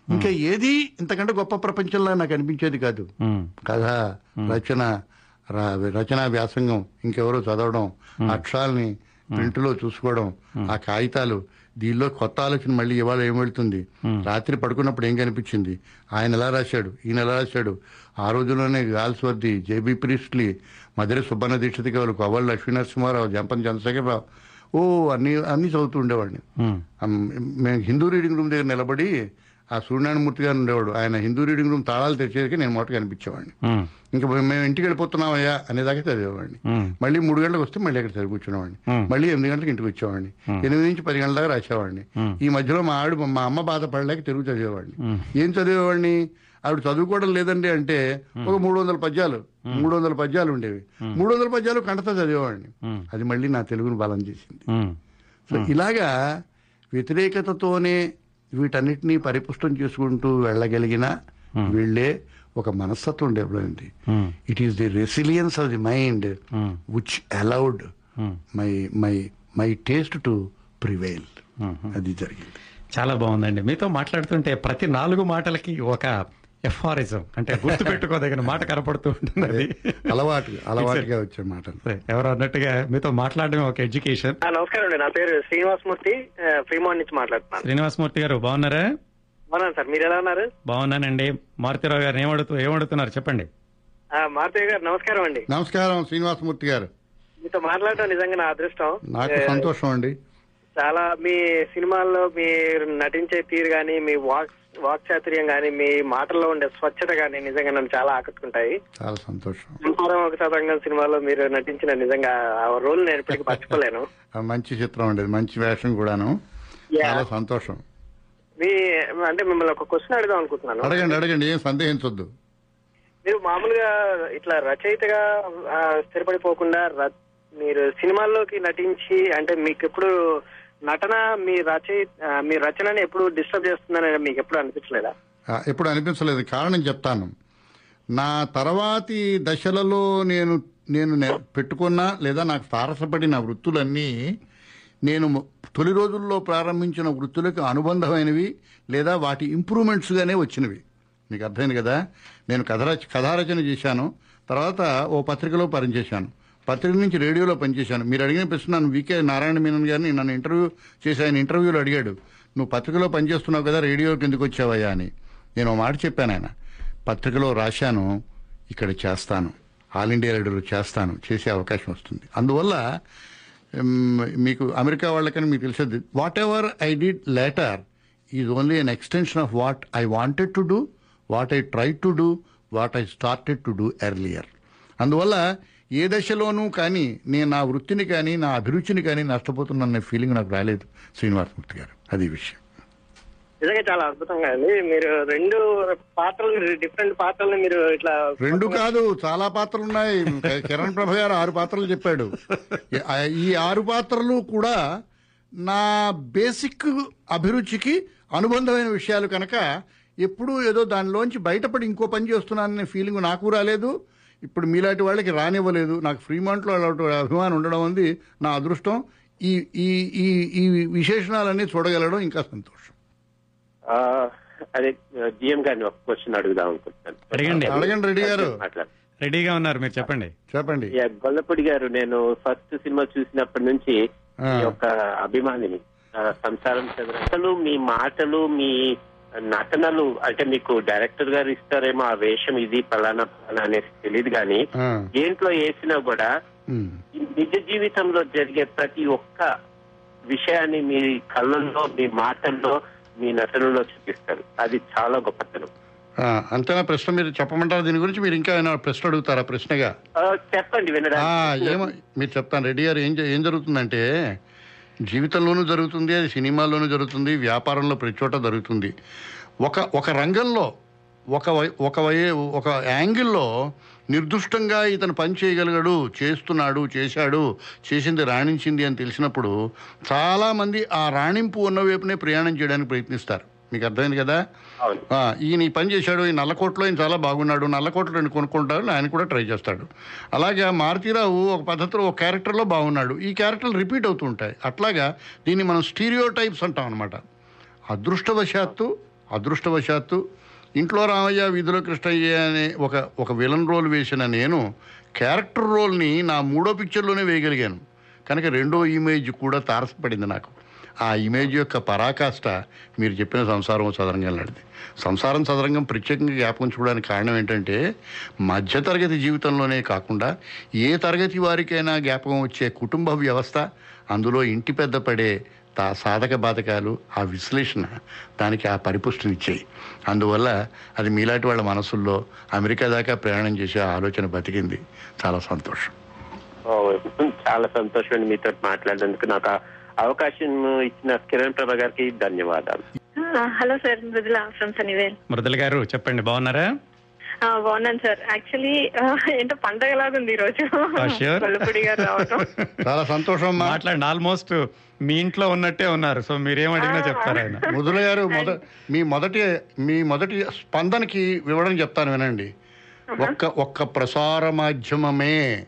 ఇంకా ఏది ఇంతకంటే గొప్ప ప్రపంచంలో నాకు అనిపించేది కాదు. కథ రచన రచనా వ్యాసంగం ఇంకెవరో చదవడం అక్షరాల్ని ప్రింట్లో చూసుకోవడం ఆ కాగితాలు దీనిలో కొత్త ఆలోచన మళ్ళీ ఇవాళ ఏం వెళ్తుంది? రాత్రి పడుకున్నప్పుడు ఏం కనిపించింది? ఆయన ఎలా రాశాడు? ఈయన ఎలా రాశాడు? ఆ రోజుల్లోనే Galsworthy J B Priestley Madhura Subbanna Dikshita కవులు కొవ్వల్ లక్ష్మీనరసింహారావు జంపన్ చంద్రశేఖరరావు ఓ అన్ని అన్ని చదువుతూ ఉండేవాడిని. మేము హిందూ రీడింగ్ రూమ్ దగ్గర నిలబడి ఆ సూర్యనారాయణమూర్తి గారు ఉండేవాడు. ఆయన హిందూ రీడింగ్ రూమ్ తాళాలు తెచ్చేది నేను మొదట కనిపించేవాడిని. ఇంకా మేము ఇంటికి వెళ్ళిపోతున్నామయ్యా అనేదాకా చదివేవాడిని. మళ్ళీ మూడు గంటలకు వస్తే మళ్ళీ అక్కడ చదివి కూర్చునేవాడిని. మళ్ళీ ఎనిమిది గంటలకు ఇంటికి వచ్చేవాడిని. ఎనిమిది నుంచి పది గంటల దాకా రాసేవాడిని. ఈ మధ్యలో మా ఆవిడ మా అమ్మ బాధపడలేక తెలుగు చదివేవాడిని. ఏం చదివేవాడిని? ఆవిడ చదువుకోవడం లేదండి అంటే ఒక మూడు వందల పద్యాలు మూడు వందల పద్యాలు ఉండేవి. మూడు వందల పద్యాలు కంటతో చదివేవాడిని. అది మళ్ళీ నా తెలుగును బలం చేసింది. సో ఇలాగా వ్యతిరేకతతోనే వీటన్నిటినీ పరిపుష్టం చేసుకుంటూ వెళ్ళగలిగిన వీళ్ళే ఒక మనస్తత్వం డెవలప్ అయింది it is the resilience of the mind which allowed. My my my taste to prevail అది జరిగింది. చాలా బాగుందండి. మీతో మాట్లాడుతుంటే ప్రతి నాలుగు మాటలకి ఒక ఎఫారిజం అంటే గుర్తు పెట్టుకోదగిన మాట కనపడుతూ ఉంటుంది అది. అలవాటు అలవాటుగా వచ్చే సరే, ఎవరు అన్నట్టుగా మీతో మాట్లాడడం ఒక ఎడ్యుకేషన్. ఆ, నమస్కారం అండి. నా పేరు శ్రీనివాసమూర్తి ఫ్రీమాన్ నుంచి మాట్లాడుతున్నాను. శ్రీనివాసమూర్తి గారు బాగున్నారా? అవునా సార్. మీరు ఎలా ఉన్నారు? బాగున్నానండి. మారుతిరావు గారు ఏమడుతూ ఏమడుతున్నారు చెప్పండి. ఆ, మారుతయ్య గారు నమస్కారం అండి. నమస్కారం శ్రీనివాసమూర్తి గారు. మీతో మాట్లాడడం నిజంగా నా అదృష్టం. నాకు సంతోషం అండి. చాలా మీ సినిమాల్లో మీరు నటించే తీరు గానీ మీ వాక్ వాక్ చాతుర్యం గానీ మీ మాటల్లో ఉండే స్వచ్ఛత గానీ నిజంగా నన్ను చాలా ఆకట్టుకుంటాయి. చాలా సంతోషం. సంసారం ఒక శతంగం సినిమాలో మీరు నటించిన నిజంగా ఆ రోల్ నేను ఇప్పటికీ మర్చిపోలేను. మంచి చిత్రం అండి మంచి వేషం కూడాను. చాలా సంతోషం. మీ అంటే మిమ్మల్ని ఒక క్వశ్చన్ అడుగుదాం అనుకుంటున్నాను. అడగండి అడగండి ఏం సందేహించొద్దు. మీరు మామూలుగా ఇట్లా రచయితగా స్థిరపడిపోకుండా మీరు సినిమాల్లోకి నటించి అంటే మీకు ఎప్పుడు నటన మీ రచయి మీ రచనని ఎప్పుడు డిస్టర్బ్ చేస్తుందని మీకు ఎప్పుడు అనిపించలేదా? ఎప్పుడు అనిపించలేదు. కారణం చెప్తాను. నా తర్వాతి దశలలో నేను నేను పెట్టుకున్న లేదా నాకు తారసపడిన వృత్తులన్నీ నేను తొలి రోజుల్లో ప్రారంభించిన వృత్తులకు అనుబంధమైనవి లేదా వాటి ఇంప్రూవ్మెంట్స్గానే వచ్చినవి. మీకు అర్థమైంది కదా? నేను కథ రచ కథారచన చేశాను. తర్వాత ఓ పత్రికలో పనిచేశాను. పత్రిక నుంచి రేడియోలో పనిచేశాను. మీరు అడిగిన ప్రశ్న నన్ను వికే నారాయణ మీనన్ గారిని నన్ను ఇంటర్వ్యూ చేసి ఆయన ఇంటర్వ్యూలో అడిగాడు. నువ్వు పత్రికలో పనిచేస్తున్నావు కదా రేడియోకి ఎందుకు వచ్చావయ్యా? అని. నేను మాట చెప్పాను ఆయన. పత్రికలో రాశాను ఇక్కడ చేస్తాను. ఆల్ ఇండియా రేడియోలో చేస్తాను. చేసే అవకాశం వస్తుంది. అందువల్ల మీకు అమెరికా వాళ్ళకని మీకు తెలిసేది whatever I did later is only an extension of what I wanted to do what I try to do what I started to do earlier అందువల్ల ఏ దశలోనూ కానీ నేను నా వృత్తిని కానీ నా అభిరుచిని కానీ నష్టపోతున్న ఫీలింగ్ నాకు రాలేదు శ్రీనివాసమూర్తి గారు. అది విషయం. నిజంగా చాలా అద్భుతంగా ఉంది మీరు రెండు పాత్రలు డిఫరెంట్ పాత్రలు మీరు ఇట్లా రెండు కాదు చాలా పాత్రలు ఉన్నాయి కిరణ్ ప్రభ గారు ఆరు పాత్రలు చెప్పాడు. ఈ ఆరు పాత్రలు కూడా నా బేసిక్ అభిరుచికి అనుబంధమైన విషయాలు కనుక ఎప్పుడూ ఏదో దానిలోంచి బయటపడి ఇంకో పని చేస్తున్నాననే ఫీలింగ్ నాకు రాలేదు. ఇప్పుడు మీలాంటి వాళ్ళకి రానివ్వలేదు. నాకు ఫ్రీమాంట్లో అలాంటి అభిమానం ఉండడం ఉంది. నా అదృష్టం ఈ ఈ ఈ ఈ విశేషణాలన్నీ చూడగలడం ఇంకా సంతోషం. ఆ, అదే జిఎం గారిని ఒక క్వశ్చన్ అడుగుదాం అనుకుంటున్నాను. అడగండి. అడగండి రెడ్డి గారు. రెడీగా ఉన్నారు మీరు చెప్పండి. చెప్పండి. గొల్లపూడి గారు నేను ఫస్ట్ సినిమా చూసినప్పటి నుంచి యొక్క అభిమానిని సంసారం అసలు మీ మాటలు మీ నటనలు అంటే మీకు డైరెక్టర్ గారు ఇస్తారేమో ఆ వేషం ఇది పలానా పలానా అనేసి తెలియదు కానీ దేంట్లో వేసినా కూడా నిజ జీవితంలో జరిగే ప్రతి ఒక్క విషయాన్ని మీ కళ్ళల్లో మీ మాటల్లో మీ నటనలో చూపిస్తారు. అది చాలా గొప్పతనం. అంతేనా ప్రశ్న? మీరు చెప్పమంటారా? దీని గురించి మీరు ఇంకా ఏమైనా ప్రశ్న అడుగుతారా ప్రశ్నగా? చెప్పండి ఏమో మీరు చెప్తాను. రెడ్డి గారు ఏం ఏం జరుగుతుందంటే జీవితంలోనూ జరుగుతుంది అది సినిమాల్లోనూ జరుగుతుంది వ్యాపారంలో ప్రతి చోట జరుగుతుంది. ఒక ఒక రంగంలో ఒక ఒక వై ఒక యాంగిల్లో నిర్దుష్టంగా ఇతను పని చేయగలిగాడు చేస్తున్నాడు చేశాడు చేసింది రాణించింది అని తెలిసినప్పుడు చాలామంది ఆ రాణింపు ఉన్న వైపునే ప్రయాణం చేయడానికి ప్రయత్నిస్తారు. మీకు అర్థమైంది కదా? ఈయన ఈ పని చేశాడు ఈ నల్లకోటలో ఈయన చాలా బాగున్నాడు నల్లకోటలో ఈయన కొనుక్కుంటాడు ఆయన కూడా ట్రై చేస్తాడు. అలాగే మారుతీరావు ఒక పద్ధతిలో ఒక క్యారెక్టర్లో బాగున్నాడు. ఈ క్యారెక్టర్లు రిపీట్ అవుతూ ఉంటాయి. అట్లాగా దీన్ని మనం స్టీరియో టైప్స్ అంటాం అనమాట అదృష్టవశాత్తు అదృష్టవశాత్తు ఇంట్లో రామయ్య వీధిలో కృష్ణయ్య అనే ఒక ఒక విలన్ రోల్ వేసిన నేను క్యారెక్టర్ రోల్ని నా మూడో పిక్చర్లోనే వేయగలిగాను. కనుక రెండో ఇమేజ్ కూడా తారసపడింది నాకు. ఆ ఇమేజ్ యొక్క పరాకాష్ట మీరు చెప్పిన సంసారం చదరంగం లాంటిది సంసారం చదరంగం ప్రత్యేకంగా జ్ఞాపకం చూడడానికి కారణం ఏంటంటే మధ్యతరగతి జీవితంలోనే కాకుండా ఏ తరగతి వారికైనా జ్ఞాపకం వచ్చే కుటుంబ వ్యవస్థ అందులో ఇంటి పెద్ద పడే తా సాధక బాధకాలు ఆ విశ్లేషణ దానికి ఆ పరిపుష్టినిచ్చాయి అందువల్ల అది మీలాంటి వాళ్ళ మనసుల్లో అమెరికా దాకా ప్రయాణం చేసే ఆలోచన బతికింది. చాలా సంతోషం. చాలా సంతోషం అండి మీతో మాట్లాడినందుకు. నాకు అవకాశం ఇచ్చిన కిరణ్ ప్రభా గారికి ధన్యవాదాలు. Hello sir Mridula from Sunnyvale Mridula garu చెప్పండి బాగున్నారా? ఆ, బాగున్నాను సార్. యాక్చువల్లీ ఏంటో పండగలాగా ఉంది ఈ రోజు. కొల్లపూడి గారు రావటం. చాలా సంతోషం మాట్లాడండి ఆల్మోస్ట్ మీ ఇంట్లో ఉన్నట్టే ఉన్నారు. సో మీరేం అడిగినా చెప్తారు ఆయన. ముదుల గారు మొద మీ మొదటి మీ మొదటి స్పందనకి వివరణ చెప్తాను వినండి. ఒక్క ఒక్క ప్రసార మాధ్యమమే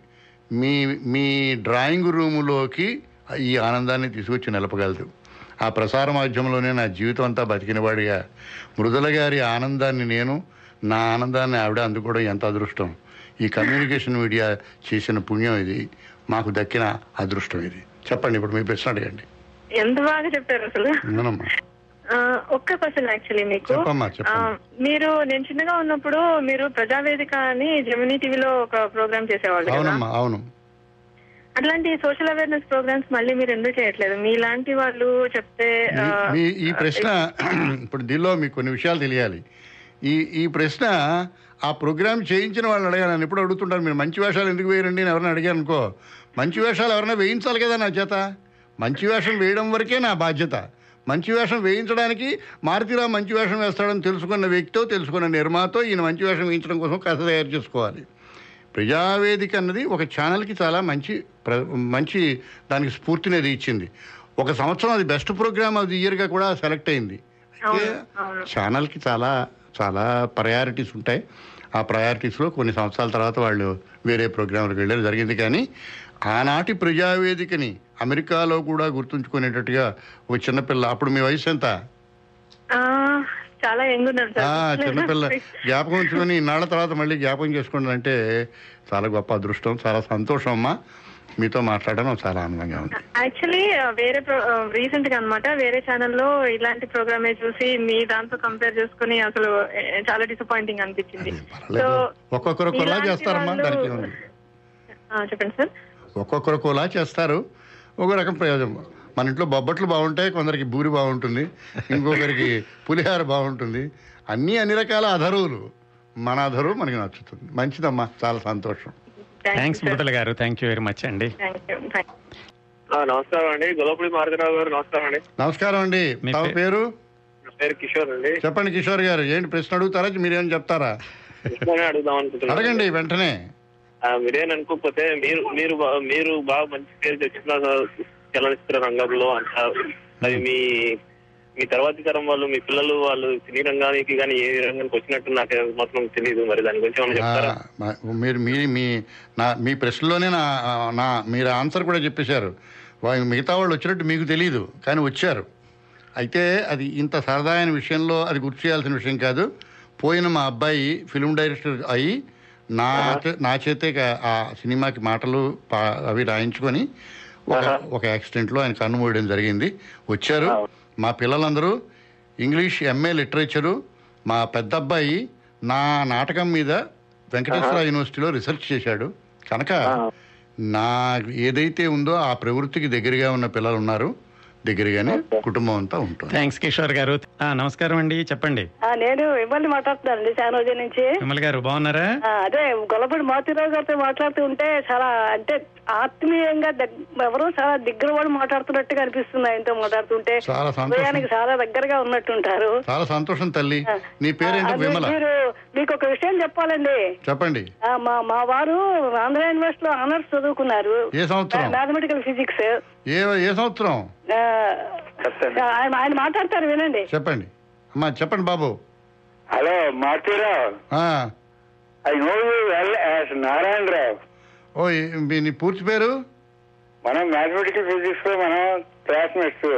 మీ మీ డ్రాయింగ్ రూములోకి ఈ ఆనందాన్ని తీసుకొచ్చి నిలపగలదు. ఆ ప్రసార మాధ్యమంలోనే నా జీవితం అంతా బతికినవాడిగా మృదుల గారి ఆనందాన్ని నేను నా ఆనందాన్ని ఆవిడ అందుకోవడం ఎంత అదృష్టం. ఈ కమ్యూనికేషన్ మీడియా చేసిన పుణ్యం ఇది. మాకు దక్కిన అదృష్టం ఇది. చెప్పండి ఇప్పుడు మీ ప్రశ్న అడగండి. ఎంత బాగా చెప్పారు అసలు? ఒక్క క్వశ్చన్ యాక్చువల్లీ మీకు. మీరు నేను చిన్నగా ఉన్నప్పుడు మీరు ప్రజావేదిక అని జమినీ టీవీలో ఒక ప్రోగ్రామ్ చేసేవాళ్ళు అవును. అట్లాంటి సోషల్ అవేర్నెస్ ప్రోగ్రామ్స్ మళ్ళీ మీరు ఎందుకు చేయట్లేదు? మీలాంటి వాళ్ళు చెప్తే మీ- ఈ ప్రశ్న ఇప్పుడు దీనిలో మీకు కొన్ని విషయాలు తెలియాలి. ఈ ఈ ప్రశ్న ఆ ప్రోగ్రామ్ చేయించిన వాళ్ళని అడిగాను నన్ను ఎప్పుడు అడుగుతుంటారు మీరు మంచి వేషాలు ఎందుకు వేయరండి? అని ఎవరైనా అడిగాను అనుకో మంచి వేషాలు ఎవరైనా వేయించాలి కదా నా చేత? మంచి వేషం వేయడం వరకే నా బాధ్యత. మంచి వేషం వేయించడానికి మారుతిరావు మంచి వేషం వేస్తాడని తెలుసుకున్న వ్యక్తితో తెలుసుకున్న నిర్మాతో ఈయన మంచి వేషం వేయించడం కోసం కథ తయారు చేసుకోవాలి. ప్రజావేదిక అన్నది ఒక ఛానల్కి చాలా మంచి ప్ర- మంచి దానికి స్ఫూర్తినేది ఇచ్చింది. ఒక సంవత్సరం అది బెస్ట్ ప్రోగ్రామ్ ఆఫ్ ది ఇయర్గా కూడా సెలెక్ట్ అయింది. అయితే ఛానల్కి చాలా చాలా ప్రయారిటీస్ ఉంటాయి. ఆ ప్రయారిటీస్లో కొన్ని సంవత్సరాల తర్వాత వాళ్ళు వేరే ప్రోగ్రాంలకు వెళ్ళడం జరిగింది కానీ ఆనాటి ప్రజావేదికని అమెరికాలో కూడా గుర్తుంచుకునేటట్టుగా ఒక చిన్నపిల్ల అప్పుడు మీ వయసు ఎంత? చాలా యంగ్ సార్. చిన్నపిల్ల జ్ఞాపకం ఉంచుకొని ఇన్నాళ్ళ తర్వాత మళ్ళీ జ్ఞాపకం చేసుకోండి అంటే చాలా గొప్ప అదృష్టం చాలా సంతోషం అమ్మా. మీతో మాట్లాడడం చాలా ఆనందంగా ఉంది. యాక్చువల్లీ వేరే రీసెంట్గా అన్నమాట వేరే ఛానల్లో ఇలాంటి ప్రోగ్రామే చూసి మీ దాంతో కంపేర్ చేసుకుని అసలు చాలా డిసప్పాయింటింగ్ అనిపించింది. ఒక్కొక్కరు మీలాంటి చేస్తారమ్మా దానికి చెప్పండి సార్. ఒక్కొక్కరు ఒకలా చేస్తారు. ఒక రకం ప్రయోజనం. మన ఇంట్లో బొబ్బట్లు బాగుంటాయి కొందరికి బూరి బాగుంటుంది ఇంకొకరికి పులిహార బాగుంటుంది. అన్నీ అన్ని రకాల అధరువులు. మన అధరువు మనకి నచ్చుతుంది. మంచిదమ్మా. చాలా సంతోషం. థ్యాంక్స్ మృదుల గారు. థ్యాంక్ యూ వెరీ మచ్ అండి. నమస్కారం అండి. గొల్లపూడి మారుతిరావు గారు నమస్కారం అండి. నమస్కారం అండి. మీ పేరు? పేరు కిషోర్ అండి. చెప్పండి కిషోర్ గారు. ఏంటి ప్రశ్న అడుగుతారా? మీరేం చెప్తారా? అడుగుదాం అనుకుంటున్నాను. అడగండి వెంటనే. ఆ, మీరేం అనుకోకపోతే మీరు మీరు మీరు బాగా మంచి పేరు తెచ్చుకున్న చలనచిత్ర రంగంలో అంట అది మీ మీ తర్వాతి తరం వాళ్ళు మీ పిల్లలు వాళ్ళు సినీ రంగానికి కానీ ఏ రంగానికి వచ్చినట్టు నాకు మాత్రం తెలియదు మరి దాని గురించి ఏమైనా చెప్తారా? మీరు మీ మీ నా మీ ప్రశ్నలోనే నా నా మీరు ఆన్సర్ కూడా చెప్పేశారు. మిగతా వాళ్ళు వచ్చినట్టు మీకు తెలియదు కానీ వచ్చారు. అయితే అది ఇంత సరదా అయిన విషయంలో అది గుర్తు చేయాల్సిన విషయం కాదు. పోయిన మా అబ్బాయి ఫిల్మ్ డైరెక్టర్ అయ్యి నా నా చేతే ఆ సినిమాకి మాటలు అవి రాయించుకొని ఒక యాక్సిడెంట్లో ఆయన కన్నుమూయడం జరిగింది. వచ్చారు. మా పిల్లలందరూ ఇంగ్లీష్ ఎంఏ లిటరేచరు. మా పెద్ద అబ్బాయి నా నాటకం మీద వెంకటేశ్వర యూనివర్సిటీలో రీసెర్చ్ చేశాడు. కనుక నా ఏదైతే ఉందో ఆ ప్రవృత్తికి దగ్గరగా ఉన్న పిల్లలు ఉన్నారు. దగ్గరగానే కుటుంబం అంతా ఉంటుంది. థ్యాంక్స్ కిషోర్ గారు. ఆ, నమస్కారం అండి చెప్పండి. ఆ, నేను ఇబ్బంది మాట్లాడుతున్నానండి శానోజీ నుంచి. విమల్ గారు బాగున్నారా? అదే గొల్లపూడి మాతిరావు గారితో మాట్లాడుతూ ఉంటే చాలా అంటే ఆత్మీయంగా ఎవరో చాలా దగ్గర వాళ్ళు మాట్లాడుతున్నట్టుగా అనిపిస్తుంది ఆయనతో మాట్లాడుతుంటే. హృదయానికి చాలా దగ్గరగా ఉన్నట్టుంటారు. చాలా సంతోషం తల్లి. నీ పేరేంటో విమల? మీరు మీకు ఒక విషయం చెప్పాలండి. చెప్పండి. మా మా వారు ఆంధ్ర యూనివర్సిటీలో ఆనర్స్ చదువుకున్నారు. ఏ సంవత్సరం? Mathematical physics. ఏ ఏ సంవత్సరం? ఆయన ఆయన మాట్లాడతారు వినండి. చెప్పండి. అమ్మా చెప్పండి బాబు. Hello Maruthi Rao. I know you well as Narayana Rao. ఓ మీ నీ పూర్తి పేరు? మనం మ్యాథమెటికల్ ఫిజిక్స్లో మనం క్లాస్మేట్స్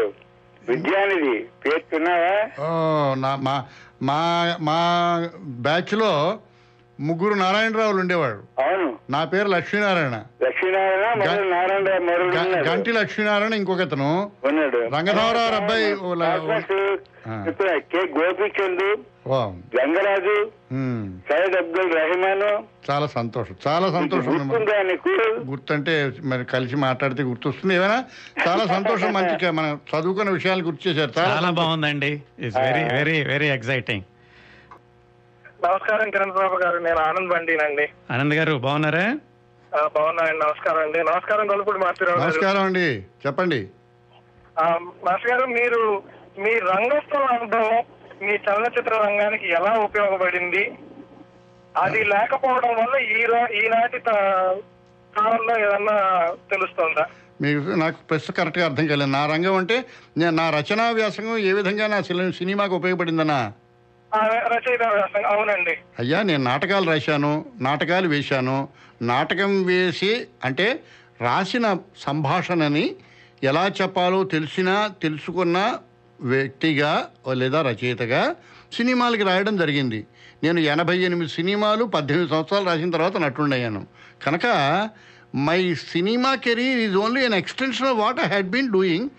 విద్యానిధి పేరు విన్నావా ఓ నా మా మా మా బ్యాచ్లో ముగ్గురు నారాయణరావులు ఉండేవాడు అవును. నా పేరు లక్ష్మీనారాయణ. లక్ష్మీనారాయణ ఉన్నాడు. గంటి లక్ష్మీనారాయణ ఇంకొకతను. రంగరావు అబ్బాయి కె. గోపిచంద్ గంగరాజు అబ్దుల్ రహమాన్. చాలా సంతోషం. చాలా సంతోషం గుర్తంటే మరి కలిసి మాట్లాడితే గుర్తొస్తుంది. ఏమైనా? చాలా సంతోషం మంచిగా మనం చదువుకున్న విషయాలు గుర్తు చేశారు. చాలా చాలా బాగుందండి. It's very very very exciting నమస్కారం కిరణ్ బాబు గారు నేను ఆనంద్ బండినండి. ఆనంద్ గారు బాగున్నారా? ఆ, బాగున్నానండి నమస్కారం అండి. నమస్కారం గొల్లపూడి మాస్టర్ గారు నమస్కారం అండి. చెప్పండి. మాస్టర్ గారు మీరు మీ రంగస్థల అనుభవం మీ చలనచిత్ర రంగానికి ఎలా ఉపయోగపడింది? అది లేకపోవడం వల్ల ఈ ఈనాటి త- కాలంలో ఏదన్నా తెలుస్తుందా? మీకు నాకు ప్రశ్న కరెక్ట్గా అర్థం కాలేదు. నా రంగం అంటే నేను నా రచనా వ్యాసంగం ఏ విధంగా నా సిని- సినిమాకు ఉపయోగపడిందనా ఆ, రచయిత అవునండి. అయ్యా నేను నాటకాలు రాశాను నాటకాలు వేశాను. నాటకం వేసి అంటే రాసిన సంభాషణని ఎలా చెప్పాలో తెలిసినా తెలుసుకున్న వ్యక్తిగా లేదా రచయితగా సినిమాలకి రాయడం జరిగింది. నేను ఎనభై ఎనిమిది సినిమాలు పద్దెనిమిది సంవత్సరాలు రాసిన తర్వాత నటుండయ్యాను కనుక my cinema career is only an extension of what I had been doing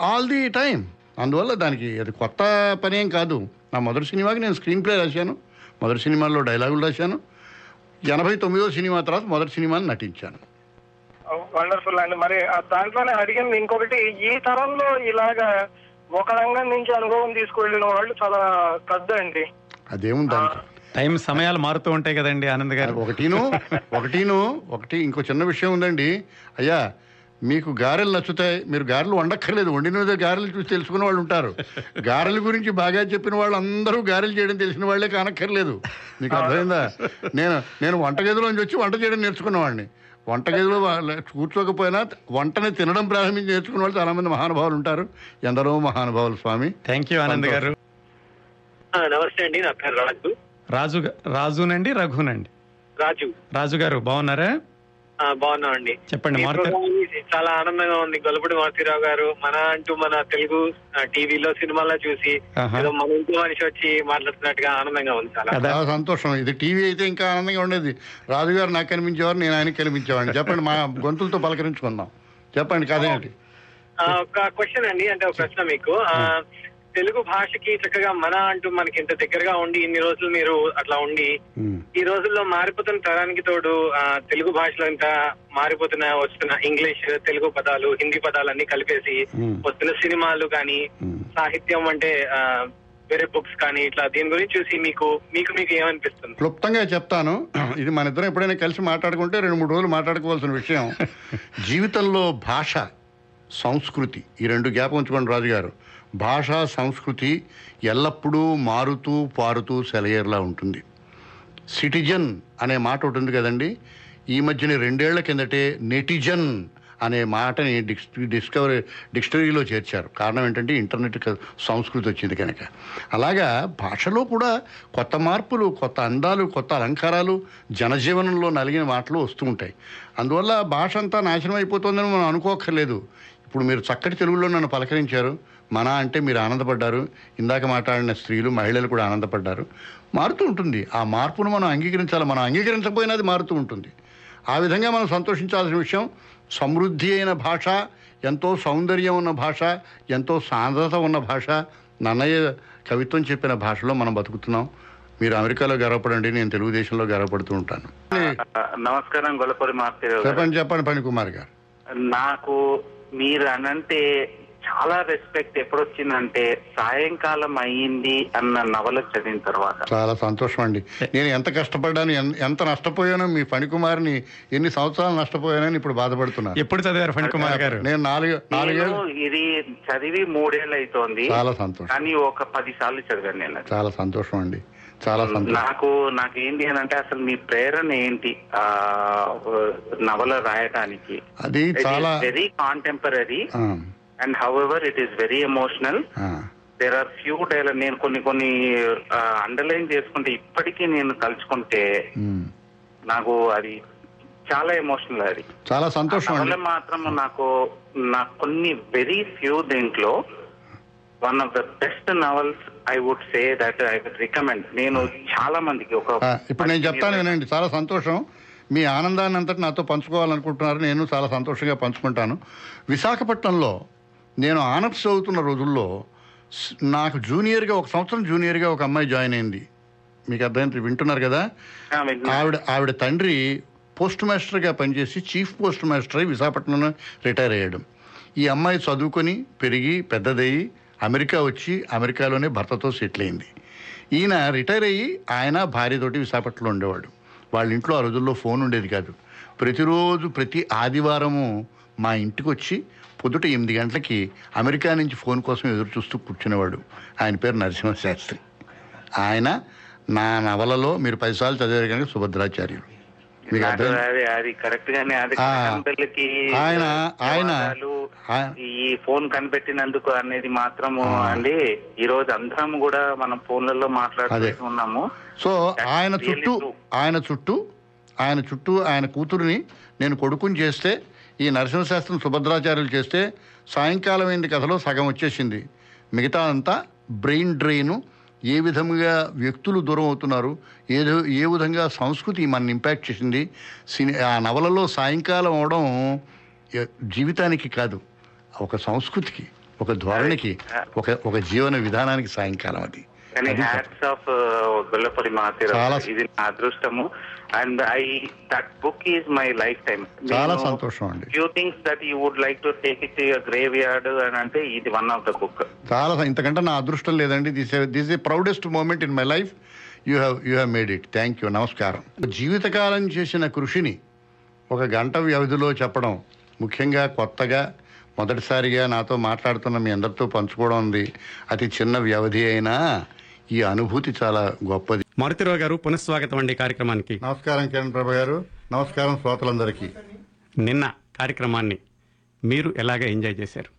all the time. అందువల్ల దానికి అది కొత్త పని ఏం కాదు. నా మొదటి సినిమాకి నేను స్క్రీన్ ప్లే రాశాను. మొదటి సినిమాలో డైలాగులు రాశాను. ఎనభై తొమ్మిదో సినిమా తర్వాత మొదటి సినిమాని నటించాను. వండర్ఫుల్ అండి. మరి ఆ దాంట్లోనే అడిగింది ఇంకొకటి ఈ తరంలో ఇలాగా ఒక రంగం నుంచి అనుభవం తీసుకువెళ్ళిన వాళ్ళు చాలా పెద్ద అండి అదేముంది టైం సమయాలు మారుతూ ఉంటాయి కదండి ఆనంద్ గారు. ఒకటిను ఒకటిను ఒకటి ఇంకో చిన్న విషయం ఉందండి. అయ్యా మీకు గారెలు నచ్చుతాయి మీరు గారెలు వండక్కర్లేదు. వండిన మీద గారెలు చూసి తెలుసుకున్న వాళ్ళు ఉంటారు. గారెల గురించి బాగా చెప్పిన వాళ్ళు అందరూ గారెలు చేయడం తెలిసిన వాళ్ళే కానక్కర్లేదు. మీకు అర్థమైందా? నేను నేను వంటగదిలోంచి వచ్చి వంట చేయడం నేర్చుకున్నవాడిని వంటగదిలో వాళ్ళ- కూర్చోకపోయినా వంటని తినడం ప్రారంభించి నేర్చుకున్న వాళ్ళు చాలా మంది మహానుభావులు ఉంటారు. ఎందరో మహానుభావులు స్వామి. థ్యాంక్ యూ ఆనంద్ గారు. నమస్తే అండి. నా పేరు రాజు. రాజు రాజునండి రఘునండి. రాజు. రాజు గారు బాగున్నారా? బాగున్నామండి చెప్పండి చాలా ఆనందంగా ఉంది. గొల్లపూడి మారుతిరావు గారు మన అంటూ మన తెలుగు టీవీలో సినిమాల్లో చూసి. ఏదో మన ఇంట్లో మనిషి వచ్చి మాట్లాడుతున్నట్టుగా ఆనందంగా ఉంది చాలా. సంతోషం. ఇది టీవీ అయితే ఇంకా ఆనందంగా ఉండేది. రాజుగారు నాకు కనిపించేవారు నేను ఆయనకి కనిపించేవాడిని. చెప్పండి మా గొంతులతో పలకరించుకుందాం. చెప్పండి కథ ఏంటి? ఆ, ఒక క్వశ్చన్ అండి అంటే ఒక ప్రశ్న మీకు. ఆ, తెలుగు భాషకి చక్కగా మన అంటూ మనకి ఇంత దగ్గరగా ఉండి ఇన్ని రోజులు మీరు అట్లా ఉండి. ఈ రోజుల్లో మారిపోతున్న తరానికి తోడు తెలుగు భాషలో ఇంత మారిపోతున్న వస్తున్న ఇంగ్లీష్ తెలుగు పదాలు హిందీ పదాలు అన్ని కలిపేసి. వస్తున్న సినిమాలు కానీ. సాహిత్యం అంటే వేరే బుక్స్ కానీ ఇట్లా దీని గురించి చూసి మీకు మీకు మీకు ఏమనిపిస్తుంది క్లుప్తంగా చెప్తాను ఇది మన ఇద్దరం ఎప్పుడైనా కలిసి మాట్లాడుకుంటే రెండు మూడు రోజులు మాట్లాడుకోవాల్సిన విషయం జీవితంలో భాష సంస్కృతి ఈ రెండు జ్ఞాపకం ఉంచుకోండి రాజుగారు భాష సంస్కృతి ఎల్లప్పుడూ మారుతూ పారుతూ సెలయేర్లా ఉంటుంది. సిటిజన్ అనే మాట ఉంటుంది కదండి. ఈ మధ్యన రెండేళ్ళ కిందటే నెటిజన్ అనే మాటని డిక్స్ డిస్కవరీ డిక్షనరీలో చేర్చారు. కారణం ఏంటంటే ఇంటర్నెట్ సంస్కృతి వచ్చింది కనుక. అలాగా భాషలో కూడా కొత్త మార్పులు కొత్త అందాలు కొత్త అలంకారాలు జనజీవనంలో నలిగిన మాటలు వస్తూ ఉంటాయి. అందువల్ల భాష అంతా నాశనం అయిపోతుందని మనం అనుకోక్కర్లేదు. ఇప్పుడు మీరు చక్కటి తెలుగులో నన్ను పలకరించారు. మన అంటే మీరు ఆనందపడ్డారు. ఇందాక మాట్లాడిన స్త్రీలు మహిళలు కూడా ఆనందపడ్డారు. మారుతూ ఉంటుంది. ఆ మార్పును మనం అంగీకరించాలి. మనం అంగీకరించకపోయినా అది మారుతూ ఉంటుంది. ఆ విధంగా మనం సంతోషించాల్సిన విషయం సమృద్ధి అయిన భాష ఎంతో సౌందర్యం ఉన్న భాష ఎంతో సాంద్రత ఉన్న భాష నన్నయ్య కవిత్వం చెప్పిన భాషలో మనం బతుకుతున్నాం. మీరు అమెరికాలో గర్వపడండి. నేను తెలుగుదేశంలో గర్వపడుతూ ఉంటాను. నమస్కారం గారు. చెప్పండి చెప్పండి పని కుమార్ గారు. నాకు మీరు అనంటే చాలా రెస్పెక్ట్ ఎప్పుడు వచ్చిందంటే సాయంకాలం అయ్యింది అన్న నవల చదివిన తర్వాత. చాలా సంతోషం అండి నేను ఎంత కష్టపడ్డాను ఎంత నష్టపోయానో మీ ఫణికుమార్ని ఎన్ని సంవత్సరాలు నష్టపోయానని ఇప్పుడు బాధపడుతున్నాను. ఎప్పుడు చదివారు ఫణికుమార్ గారు? నేను నాలుగు నాలుగేళ్ళు ఇది చదివి మూడేళ్ళు అవుతోంది చాలా సంతోషం. కానీ ఒక పది సార్లు చదివాను నేను. చాలా సంతోషం అండి చాలా సంతోషం. నాకు నాకు ఏంటి అని అంటే అసలు మీ ప్రేరణ ఏంటి? ఆ నవల రాయడానికి అది చాలా very contemporary and however it is very emotional there are few dialogue నేను కొన్ని కొన్ని అండర్లైన్ చేసుకుంటే ఇప్పటికీ నేను తలుచుకుంటే. నాకు అది చాలా ఎమోషనల్ అది. చాలా సంతోషం మాత్రం నాకు నాకు కొన్ని వెరీ ఫ్యూ దీంట్లో one of the best novels I would say that I would recommend నేను చాలా మందికి ఒక ఇప్పుడు నేను చెప్తాను వినండి. చాలా సంతోషం. మీ ఆనందాన్ని అంతటి నాతో పంచుకోవాలనుకుంటున్నారు నేను చాలా సంతోషంగా పంచుకుంటాను. విశాఖపట్నంలో నేను ఆనర్స్ చదువుతున్న రోజుల్లో నాకు జూనియర్గా ఒక సంవత్సరం జూనియర్గా ఒక అమ్మాయి జాయిన్ అయింది. మీకు అర్థమైంది? వింటున్నారు కదా. ఆవిడ ఆవిడ తండ్రి పోస్ట్ మాస్టర్గా పనిచేసి చీఫ్ పోస్ట్ మాస్టర్ అయి విశాఖపట్నంలో రిటైర్ అయ్యాడు. ఈ అమ్మాయి చదువుకొని పెరిగి పెద్దదయ్యి అమెరికా వచ్చి అమెరికాలోనే భర్తతో సెటిల్ అయింది. ఈయన రిటైర్ అయ్యి ఆయన భార్యతోటి విశాఖపట్నంలో ఉండేవాడు. వాళ్ళ ఇంట్లో ఆ రోజుల్లో ఫోన్ ఉండేది కాదు. ప్రతిరోజు ప్రతి ఆదివారము మా ఇంటికి వచ్చి పొద్దుట ఎనిమిది గంటలకి అమెరికా నుంచి ఫోన్ కోసం ఎదురు చూస్తూ కూర్చునేవాడు. ఆయన పేరు నరసింహ శాస్త్రి ఆయన నా నవలలో మీరు పదిసార్లు చదివారు కనుక సుభద్రాచార్యులు. ఆయన- ఆయన- ఈ ఫోన్ కనిపెట్టినందుకు అనేది మాత్రము అండి. ఈ రోజు అందరం కూడా మనం ఫోన్లలో మాట్లాడుతూ ఉన్నాము. సో ఆయన చుట్టూ. ఆయన చుట్టూ ఆయన చుట్టూ ఆయన కూతురుని నేను కొడుకుని చేస్తే ఈ నరసింహశాస్త్రం సుభద్రాచార్యులు చేస్తే సాయంకాలం అయింది కథలో సగం వచ్చేసింది. మిగతా అంతా బ్రెయిన్ డ్రెయిన్ ఏ విధముగా వ్యక్తులు దూరం అవుతున్నారు ఏదో ఏ విధంగా సంస్కృతి మన ఇంపాక్ట్ చేసింది సిని ఆ నవలలో సాయంకాలం అవడం జీవితానికి కాదు ఒక సంస్కృతికి ఒక ధోరణికి ఒక ఒక జీవన విధానానికి సాయంకాలం అది. కానీ హ్యాట్స్ ఆఫ్ గొల్లపల్లి మాతిరావు ఇది నా అదృష్టము. And I that book is my life time చాలా సంతోషం అండి. Few things that you would like to take it graveyard అని అంటే ఇది వన్ ఆఫ్ ద బుక్ చాలా ఇంతకంటే నా అదృష్టం లేదండి. This this a proudest moment in my life you have you have made it thank you నమస్కారం. జీవితకాలం చేసిన కృషిని ఒక గంట వ్యవధిలో చెప్పడం ముఖ్యంగా కొత్తగా మొదటిసారిగా నాతో మాట్లాడుతున్న మీ అందరితో పంచుకోవడం ఉంది. అతి చిన్న వ్యవధి అయినా ఈ అనుభూతి చాలా గొప్పది. మారుతిరావు గారు పునఃస్వాగతం అండి కార్యక్రమానికి. నమస్కారం కిరణ్ ప్రభ గారు. నమస్కారం శ్రోతలందరికీ. నిన్న కార్యక్రమాన్ని మీరు ఎలాగ ఎంజాయ్ చేశారు?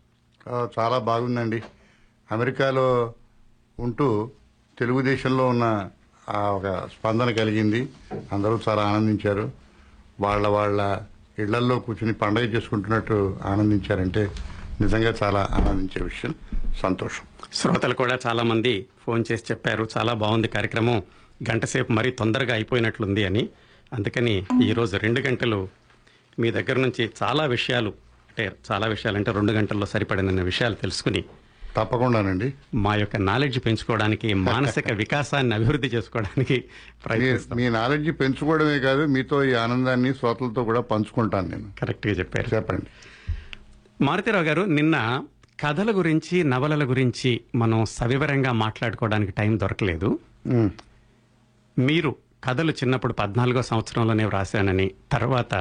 చాలా బాగుందండి. అమెరికాలో ఉంటూ తెలుగుదేశంలో ఉన్న ఆ ఒక స్పందన కలిగింది. అందరూ చాలా ఆనందించారు. వాళ్ళ వాళ్ళ ఇళ్ళల్లో కూర్చుని పండగ చేసుకుంటున్నట్టు ఆనందించారంటే నిజంగా చాలా ఆనందించే విషయం. సంతోషం. శ్రోతలు కూడా చాలా మంది ఫోన్ చేసి చెప్పారు. చాలా బాగుంది కార్యక్రమం. గంట సేపు మరీ తొందరగా అయిపోయినట్లుంది అని. అందుకని ఈరోజు రెండు గంటలు మీ దగ్గర నుంచి చాలా విషయాలు అంటే చాలా విషయాలు అంటే రెండు గంటల్లో సరిపడిన విషయాలు తెలుసుకుని తప్పకుండానండి. మా యొక్క నాలెడ్జ్ పెంచుకోవడానికి మానసిక వికాసాన్ని అభివృద్ధి చేసుకోవడానికి మీ- ప్రయత్నిస్తాం. మీ నాలెడ్జ్ పెంచుకోవడమే కాదు మీతో ఈ ఆనందాన్ని శ్రోతలతో కూడా పంచుకుంటాను నేను. కరెక్ట్గా చెప్పారు. చెప్పండి. మారుతిరావు గారు నిన్న కథల గురించి నవలల గురించి మనం సవివరంగా మాట్లాడుకోవడానికి టైం దొరకలేదు. మీరు కథలు చిన్నప్పుడు పద్నాలుగో సంవత్సరంలోనే వ్రాశానని తర్వాత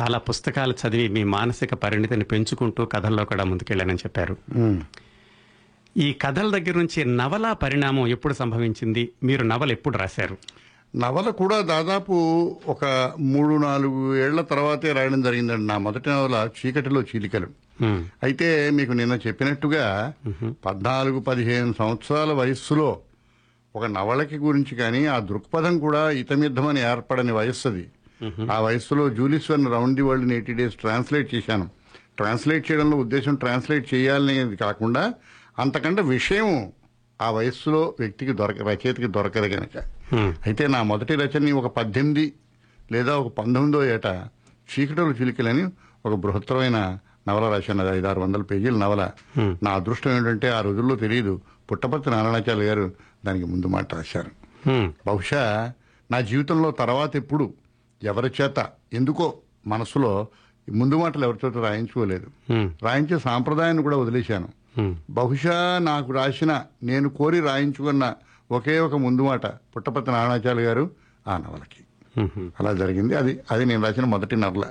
చాలా పుస్తకాలు చదివి మీ మానసిక పరిణితిని పెంచుకుంటూ కథల్లో కూడా ముందుకెళ్ళానని చెప్పారు. ఈ కథల దగ్గర నుంచి నవల పరిణామం ఎప్పుడు సంభవించింది మీరు నవల ఎప్పుడు రాశారు నవల కూడా దాదాపు ఒక మూడు నాలుగు ఏళ్ళ తర్వాతే రాయడం జరిగిందండి నా మొదటి నవల చీకటిలో చీలికలు. అయితే మీకు నిన్న చెప్పినట్టుగా పద్నాలుగు పదిహేను సంవత్సరాల వయస్సులో ఒక నవలకి గురించి కానీ ఆ దృక్పథం కూడా ఇతమిద్దమని ఏర్పడని వయస్సు అది ఆ వయస్సులో Jules Verne round the world eighty days translate చేశాను. ట్రాన్స్లేట్ చేయడంలో ఉద్దేశం ట్రాన్స్లేట్ చేయాలనేది కాకుండా అంతకంటే విషయం ఆ వయస్సులో వ్యక్తికి దొరక రచయితకి దొరకదు కనుక అయితే నా మొదటి రచనని ఒక పద్దెనిమిది లేదా ఒక పంతొమ్మిదో ఏట చీకటలు చిలికలని ఒక బృహత్తరమైన నవల రాశాను అది ఐదారు వందల పేజీల నవల. నా అదృష్టం ఏంటంటే ఆ రోజుల్లో తెలియదు పుట్టపర్తి నారాయణాచార్య గారు దానికి ముందు మాట రాశారు. బహుశా నా జీవితంలో తర్వాత ఎప్పుడు ఎవరి చేత ఎందుకో మనసులో ముందు మాటలు ఎవరి చేత రాయించుకోలేదు. రాయించే సాంప్రదాయాన్ని కూడా వదిలేశాను. బహుశా నాకు రాసిన నేను కోరి రాయించుకున్న ఒకే ఒక ముందు మాట పుట్టపర్తి నారాయణాచార్య గారు ఆ నవలకి. అలా జరిగింది. అది అది నేను రాసిన మొదటి నవల.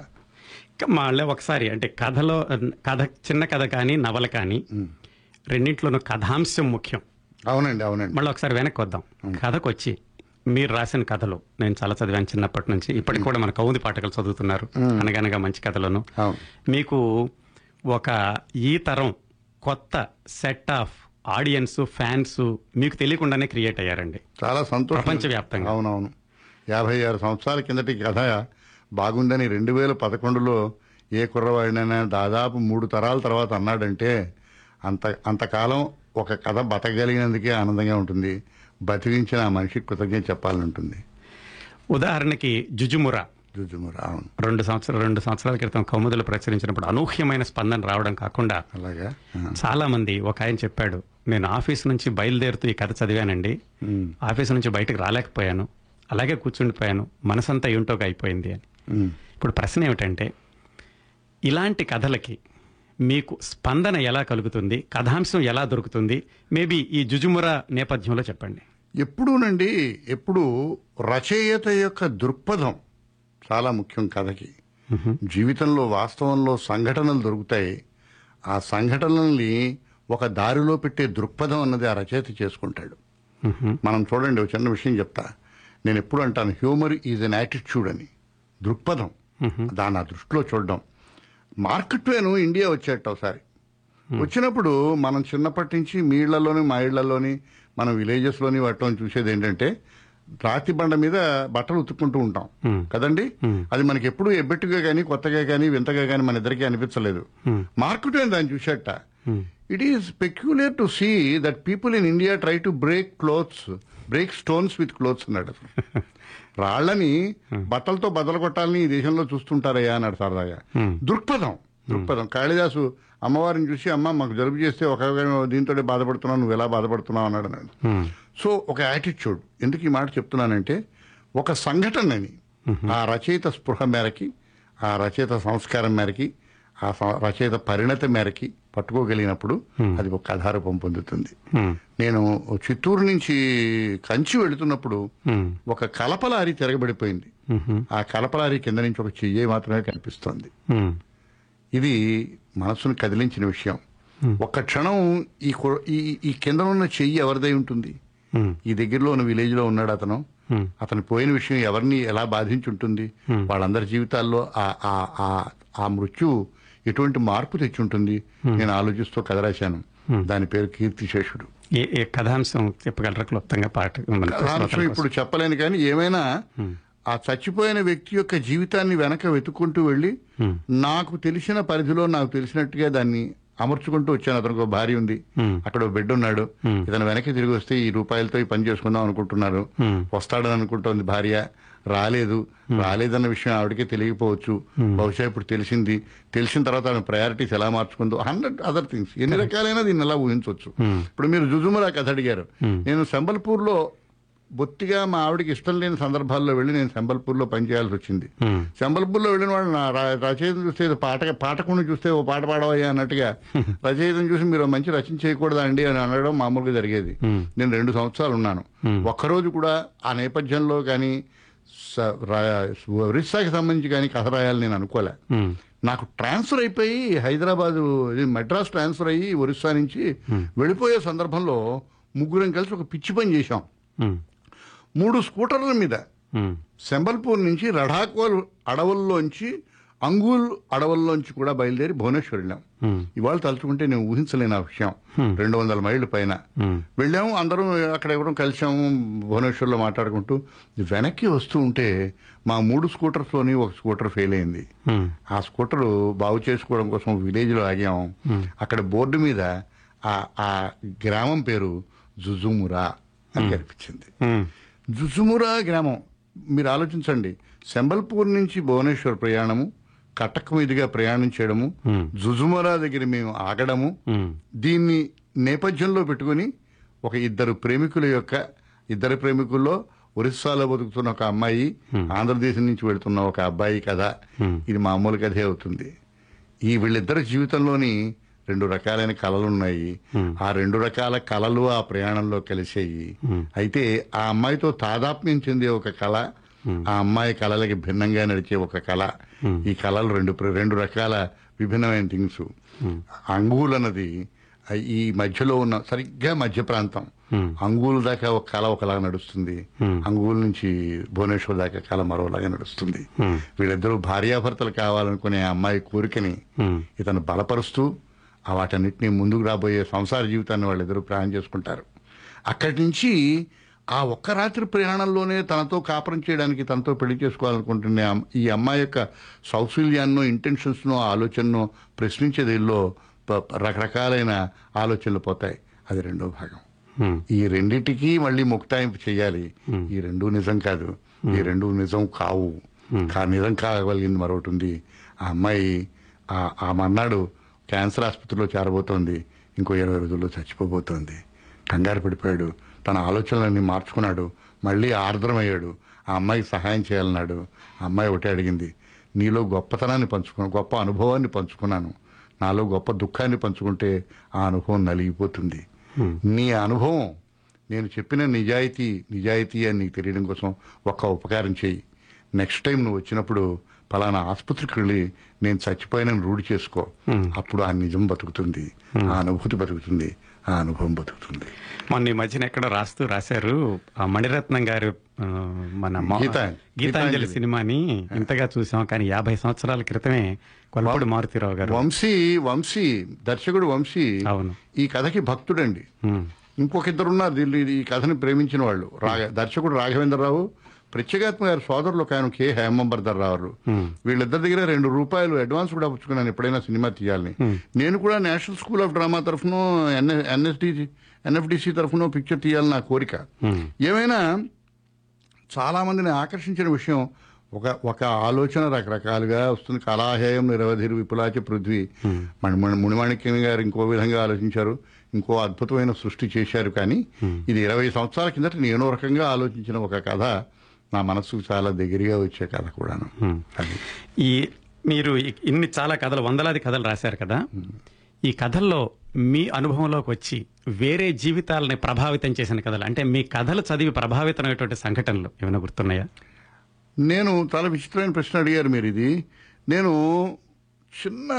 మళ్ళీ ఒకసారి అంటే కథలో కథ చిన్న కథ కానీ నవల కానీ రెండింటిలోనూ కథాంశం ముఖ్యం. అవునండి అవునండి. మళ్ళీ ఒకసారి వెనక్కి వద్దాం. కథకు వచ్చి మీరు రాసిన కథలు నేను చాలా చదివాను చిన్నప్పటి నుంచి ఇప్పటికి కూడా మన కౌంది పాఠకులు చదువుతున్నారు అనగనగా మంచి కథలను. మీకు ఒక ఈ తరం కొత్త సెట్ ఆఫ్ ఆడియన్స్ ఫ్యాన్స్ మీకు తెలియకుండానే క్రియేట్ అయ్యారండి. చాలా సంతోషం. ప్రపంచవ్యాప్తంగా. అవునవును. యాభై ఆరు సంవత్సరాల కిందటి కథ బాగుందని రెండు వేల పదకొండులో ఏ కుర్రవాడినైనా దాదాపు మూడు తరాల తర్వాత అన్నాడంటే అంత అంతకాలం ఒక కథ బతకగలిగినందుకే ఆనందంగా ఉంటుంది. బతికించిన ఆ మనిషికి కృతజ్ఞత చెప్పాలని ఉంటుంది ఉదాహరణకి జుజుమురా. జుజుమురా అవును. రెండు సంవత్సరాలు రెండు సంవత్సరాల క్రితం కౌముదలు ప్రచురించినప్పుడు అనూహ్యమైన స్పందన రావడం కాకుండా అలాగా? ఆ. చాలా మంది ఒక ఆయన చెప్పాడు నేను ఆఫీస్ నుంచి బయలుదేరుతూ ఈ కథ చదివానండి. ఆఫీస్ నుంచి బయటకు రాలేకపోయాను. అలాగే కూర్చుండిపోయాను. మనసంతా ఏంటోగా అయిపోయింది అని. ఇప్పుడు ప్రశ్న ఏమిటంటే ఇలాంటి కథలకి మీకు స్పందన ఎలా కలుగుతుంది? కథాంశం ఎలా దొరుకుతుంది? మేబీ ఈ జుజుమురా నేపథ్యంలో చెప్పండి. ఎప్పుడూనండి ఎప్పుడు రచయిత యొక్క దృక్పథం చాలా ముఖ్యం కథకి. జీవితంలో వాస్తవంలో సంఘటనలు దొరుకుతాయి. ఆ సంఘటనల్ని ఒక దారిలో పెట్టే దృక్పథం అన్నది ఆ రచయిత చేసుకుంటాడు. మనం చూడండి ఒక చిన్న విషయం చెప్తా. నేను ఎప్పుడు అంటాను హ్యూమర్ ఈజ్ అన్ యాటిట్యూడ్ అని. దృక్పథం. దాన్ని ఆ దృష్టిలో చూడడం. మార్క్ ట్వేన్ ఇండియా వచ్చేట ఒకసారి. వచ్చినప్పుడు మనం చిన్నప్పటి నుంచి మీ ఇళ్ళలోని మా ఇళ్ళలోని మన విలేజెస్లోని వాటిలో చూసేది ఏంటంటే రాతి బండ మీద బట్టలు ఉతుక్కుంటూ ఉంటాం. కదండి? అది మనకి ఎప్పుడు ఎబ్బెట్టుగా కానీ కొత్తగా కానీ వింతగా కానీ మన ఇద్దరికి అనిపించలేదు. మార్క్ ట్వేన్ దాన్ని చూసేట. It is peculiar to see that people in India try to break clothes break stones with clothes అన్నాడు రాళ్ళని బట్టలతో బదలు కొట్టాలని ఈ దేశంలో చూస్తుంటారయ్యా అన్నాడు సరదాగా దృక్పథం దృక్పథం. కాళిదాసు అమ్మవారిని చూసి అమ్మ మాకు జలుబు చేస్తే ఒక దీంతో బాధపడుతున్నావు నువ్వు ఎలా బాధపడుతున్నావు? అన్నాడు అన్నాడు. సో ఒక యాటిట్యూడ్ ఎందుకు ఈ మాట చెప్తున్నానంటే ఒక సంఘటనని ఆ రచయిత స్పృహ మేరకి ఆ రచయిత సంస్కారం మేరకి ఆ రచయిత పరిణతి మేరకి పట్టుకోగలిగినప్పుడు అది ఒక కథారూపం పొందుతుంది. నేను చిత్తూరు నుంచి కంచి వెళుతున్నప్పుడు ఒక కలపలారి తిరగబడిపోయింది. ఆ కలపలారి కింద నుంచి ఒక చెయ్యి మాత్రమే కనిపిస్తోంది. ఇది మనసును కదిలించిన విషయం. ఒక్క క్షణం ఈ ఈ కింద ఉన్న చెయ్యి ఎవరిదై ఉంటుంది? ఈ దగ్గరలో ఉన్న విలేజ్లో ఉన్నాడు అతను. అతను పోయిన విషయం ఎవరిని ఎలా బాధించి ఉంటుంది వాళ్ళందరి జీవితాల్లో ఆ ఆ ఆ ఆ మృత్యు ఎటువంటి మార్పు తెచ్చి ఉంటుంది నేను ఆలోచిస్తూ కథ రాశాను. దాని పేరు కీర్తిశేషుడు. ఏ కథాంశం చెప్పగలరా క్లుప్తంగా పాట? కథాంశం ఇప్పుడు చెప్పలేను కానీ ఏమైనా ఆ చచ్చిపోయిన వ్యక్తి యొక్క జీవితాన్ని వెనక వెతుక్కుంటూ వెళ్ళి నాకు తెలిసిన పరిధిలో నాకు తెలిసినట్టుగా దాన్ని అమర్చుకుంటూ వచ్చాను. అతనికి ఒక భార్య ఉంది. అక్కడ ఒక బిడ్డ ఉన్నాడు. ఇతను వెనక్కి తిరిగి వస్తే ఈ రూపాయలతో ఈ పని చేసుకుందాం అనుకుంటున్నారు. వస్తాడని అనుకుంటోంది భార్య. రాలేదు. రాలేదన్న విషయం ఆవిడకే తెలియకపోవచ్చు. బహుశా ఇప్పుడు తెలిసింది. తెలిసిన తర్వాత ఆమె ప్రయారిటీస్ ఎలా మార్చుకుందో హండ్రెడ్ అదర్ థింగ్స్ ఎన్ని రకాలైనా దీన్ని ఎలా ఊహించవచ్చు. ఇప్పుడు మీరు జుజుమరా కథ అడిగారు. నేను సంబల్పూర్లో బొత్తిగా మా ఆవిడకి ఇష్టం లేని సందర్భాల్లో వెళ్ళి నేను సంబల్పూర్లో పనిచేయాల్సి వచ్చింది. సంబల్పూర్లో వెళ్ళిన వాడు నా రచయితను చూస్తే పాట పాఠకుని చూస్తే ఓ పాట పాడవయ్యా అన్నట్టుగా రచయితను చూసి మీరు మంచి రచన చేయకూడదా అండి అని అనడం మామూలుగా జరిగేది. నేను రెండు సంవత్సరాలు ఉన్నాను. ఒక్కరోజు కూడా ఆ నేపథ్యంలో కానీ స- రా- ఒరిస్సాకి సంబంధించి కానీ కథ రాయాలని నేను అనుకోలే. నాకు ట్రాన్స్ఫర్ అయిపోయి హైదరాబాద్ ఇది మద్రాస్ ట్రాన్స్ఫర్ అయ్యి ఒరిస్సా నుంచి వెళ్ళిపోయే సందర్భంలో ముగ్గురం కలిసి ఒక పిచ్చి పని చేశాం. మూడు స్కూటర్ల మీద సంబల్పూర్ నుంచి రఢాకోల్ అడవుల్లోంచి అంగూల్ అడవుల్లోంచి కూడా బయలుదేరి భువనేశ్వర్ వెళ్ళాం. ఇవాళ తలుచుకుంటే నేను ఊహించలేని ఆ విషయం. రెండు వందల మైళ్ళ పైన. వెళ్ళాము అందరం అక్కడ ఎవరం కలిసాము భువనేశ్వర్లో మాట్లాడుకుంటూ. వెనక్కి వస్తూ ఉంటే మా మూడు స్కూటర్స్లోని ఒక స్కూటర్ ఫెయిల్ అయింది. ఆ స్కూటర్ బాగు చేసుకోవడం కోసం విలేజ్లో ఆగాం. అక్కడ బోర్డు మీద ఆ ఆ గ్రామం పేరు జుజుమురా అని కనిపించింది. జుజుమురా గ్రామం. మీరు ఆలోచించండి. శంబల్పూర్ నుంచి భువనేశ్వర్ ప్రయాణము కటక్ మీదుగా ప్రయాణం చేయడము జుజుమురా దగ్గర మేము ఆగడము దీన్ని నేపథ్యంలో పెట్టుకుని ఒక ఇద్దరు ప్రేమికుల యొక్క ఇద్దరు ప్రేమికుల్లో ఒరిస్సాలో బతుకుతున్న ఒక అమ్మాయి ఆంధ్రదేశం నుంచి వెళుతున్న ఒక అబ్బాయి కథ. ఇది మామూలు కథే అవుతుంది. ఈ వీళ్ళిద్దరి జీవితంలోని రెండు రకాలైన కళలు ఉన్నాయి. ఆ రెండు రకాల కళలు ఆ ప్రయాణంలో కలిసాయి అయితే ఆ అమ్మాయితో తాదాత్మ్యం చెందే ఒక కళ ఆ అమ్మాయి కళలకి భిన్నంగా నడిచే ఒక కళ. ఈ కళలు రెండు రెండు రకాల విభిన్నమైన థింగ్స్. అంగూల్ అన్నది ఈ మధ్యలో ఉన్న సరిగ్గా మధ్య ప్రాంతం. అంగూలు దాకా ఒక కళ ఒకలాగా నడుస్తుంది. అంగూలు నుంచి భువనేశ్వర్ దాకా కళ మరోలాగా నడుస్తుంది. వీళ్ళిద్దరూ భార్యాభర్తలు కావాలనుకునే అమ్మాయి కోరికని ఇతను బలపరుస్తూ వాటన్నిటిని ముందుకు రాబోయే సంసార జీవితాన్ని వాళ్ళిద్దరూ ప్రయాణం చేసుకుంటారు. అక్కడి నుంచి ఆ ఒక్క రాత్రి ప్రయాణంలోనే తనతో కాపురం చేయడానికి తనతో పెళ్ళి చేసుకోవాలనుకుంటున్న ఈ అమ్మాయి యొక్క సౌశల్యాన్నో ఇంటెన్షన్స్నో ఆలోచనను ప్రశ్నించేదిలో ప- రకరకాలైన ఆలోచనలు పోతాయి. అది రెండో భాగం. ఈ రెండిటికి మళ్ళీ ముక్తాయింపు చేయాలి. ఈ రెండు నిజం కాదు. ఈ రెండు నిజం కావు. కా నిజం కాగలిగింది మరొకటి ఉంది. ఆ అమ్మాయి ఆ ఆ మన్నాడు క్యాన్సర్ ఆసుపత్రిలో చేరబోతోంది. ఇంకో ఇరవై రోజుల్లో చచ్చిపోబోతోంది. కంగారు పడిపోయాడు. తన ఆలోచనలన్నీ మార్చుకున్నాడు. మళ్ళీ ఆర్ద్రమయ్యాడు. ఆ అమ్మాయికి సహాయం చేయాలన్నాడు. ఆ అమ్మాయి ఒకటే అడిగింది. నీలో గొప్పతనాన్ని పంచుకున్నాను గొప్ప అనుభవాన్ని పంచుకున్నాను. నాలో గొప్ప దుఃఖాన్ని పంచుకుంటే ఆ అనుభవం నలిగిపోతుంది. నీ అనుభవం నేను చెప్పిన నిజాయితీ నిజాయితీ అని నీకు తెలియడం కోసం ఒక్క ఉపకారం చేయి. నెక్స్ట్ టైం నువ్వు వచ్చినప్పుడు ఫలానా ఆసుపత్రికి వెళ్ళి నేను చచ్చిపోయిన రూఢి చేసుకో. అప్పుడు ఆ నిజం బతుకుతుంది. ఆ అనుభూతి బతుకుతుంది. ఆ అనుభవం బతుకుతుంది. మొన్న ఈ మధ్యన ఎక్కడో రాస్తూ రాశారు ఆ మణిరత్నం గారు మన గీతాంజలి. సినిమాని ఇంతగా చూసాం కానీ యాభై సంవత్సరాల క్రితమే కొల్పూడి మారుతిరావు గారు. వంశీ వంశీ దర్శకుడు వంశీ అవును. ఈ కథకి భక్తుడండి. ఇంకొక ఇద్దరు ఉన్నారు దీన్ని ఈ కథని ప్రేమించిన వాళ్ళు రాగ దర్శకుడు రాఘవేంద్రరావు ప్రత్యేగాత్మ గారి సోదరులు ఒక ఆయన కె. హేమంబర్ధర్ రావు వీళ్ళిద్దరి దగ్గర రెండు రూపాయలు అడ్వాన్స్ కూడా పుచ్చుకున్నాను ఎప్పుడైనా సినిమా తీయాలని. నేను కూడా నేషనల్ స్కూల్ ఆఫ్ డ్రామా తరఫున ఎన్ఎస్డి ఎన్ఎఫ్డిసి తరఫున పిక్చర్ తీయాలని నా కోరిక. ఏమైనా చాలా మందిని ఆకర్షించిన విషయం ఒక ఒక ఆలోచన రకరకాలుగా వస్తుంది. కళాహేయం నిరవధిరు విపులాచి పృథ్వీ. మన మునిమాణిక్యం గారు ఇంకో విధంగా ఆలోచించారు. ఇంకో అద్భుతమైన సృష్టి చేశారు కానీ ఇది ఇరవై సంవత్సరాల కిందట నేను రకంగా ఆలోచించిన ఒక కథ. నా మనసుకు చాలా దగ్గరగా వచ్చే కథ కూడాను. అది. ఈ మీరు ఇన్ని చాలా కథలు వందలాది కథలు రాశారు కదా? ఈ కథల్లో మీ అనుభవంలోకి వచ్చి వేరే జీవితాలని ప్రభావితం చేసిన కథలు అంటే మీ కథలు చదివి ప్రభావితమైనటువంటి సంఘటనలు ఏమైనా గుర్తున్నాయా? నేను చాలా విచిత్రమైన ప్రశ్న అడిగారు మీరు ఇది. నేను చిన్న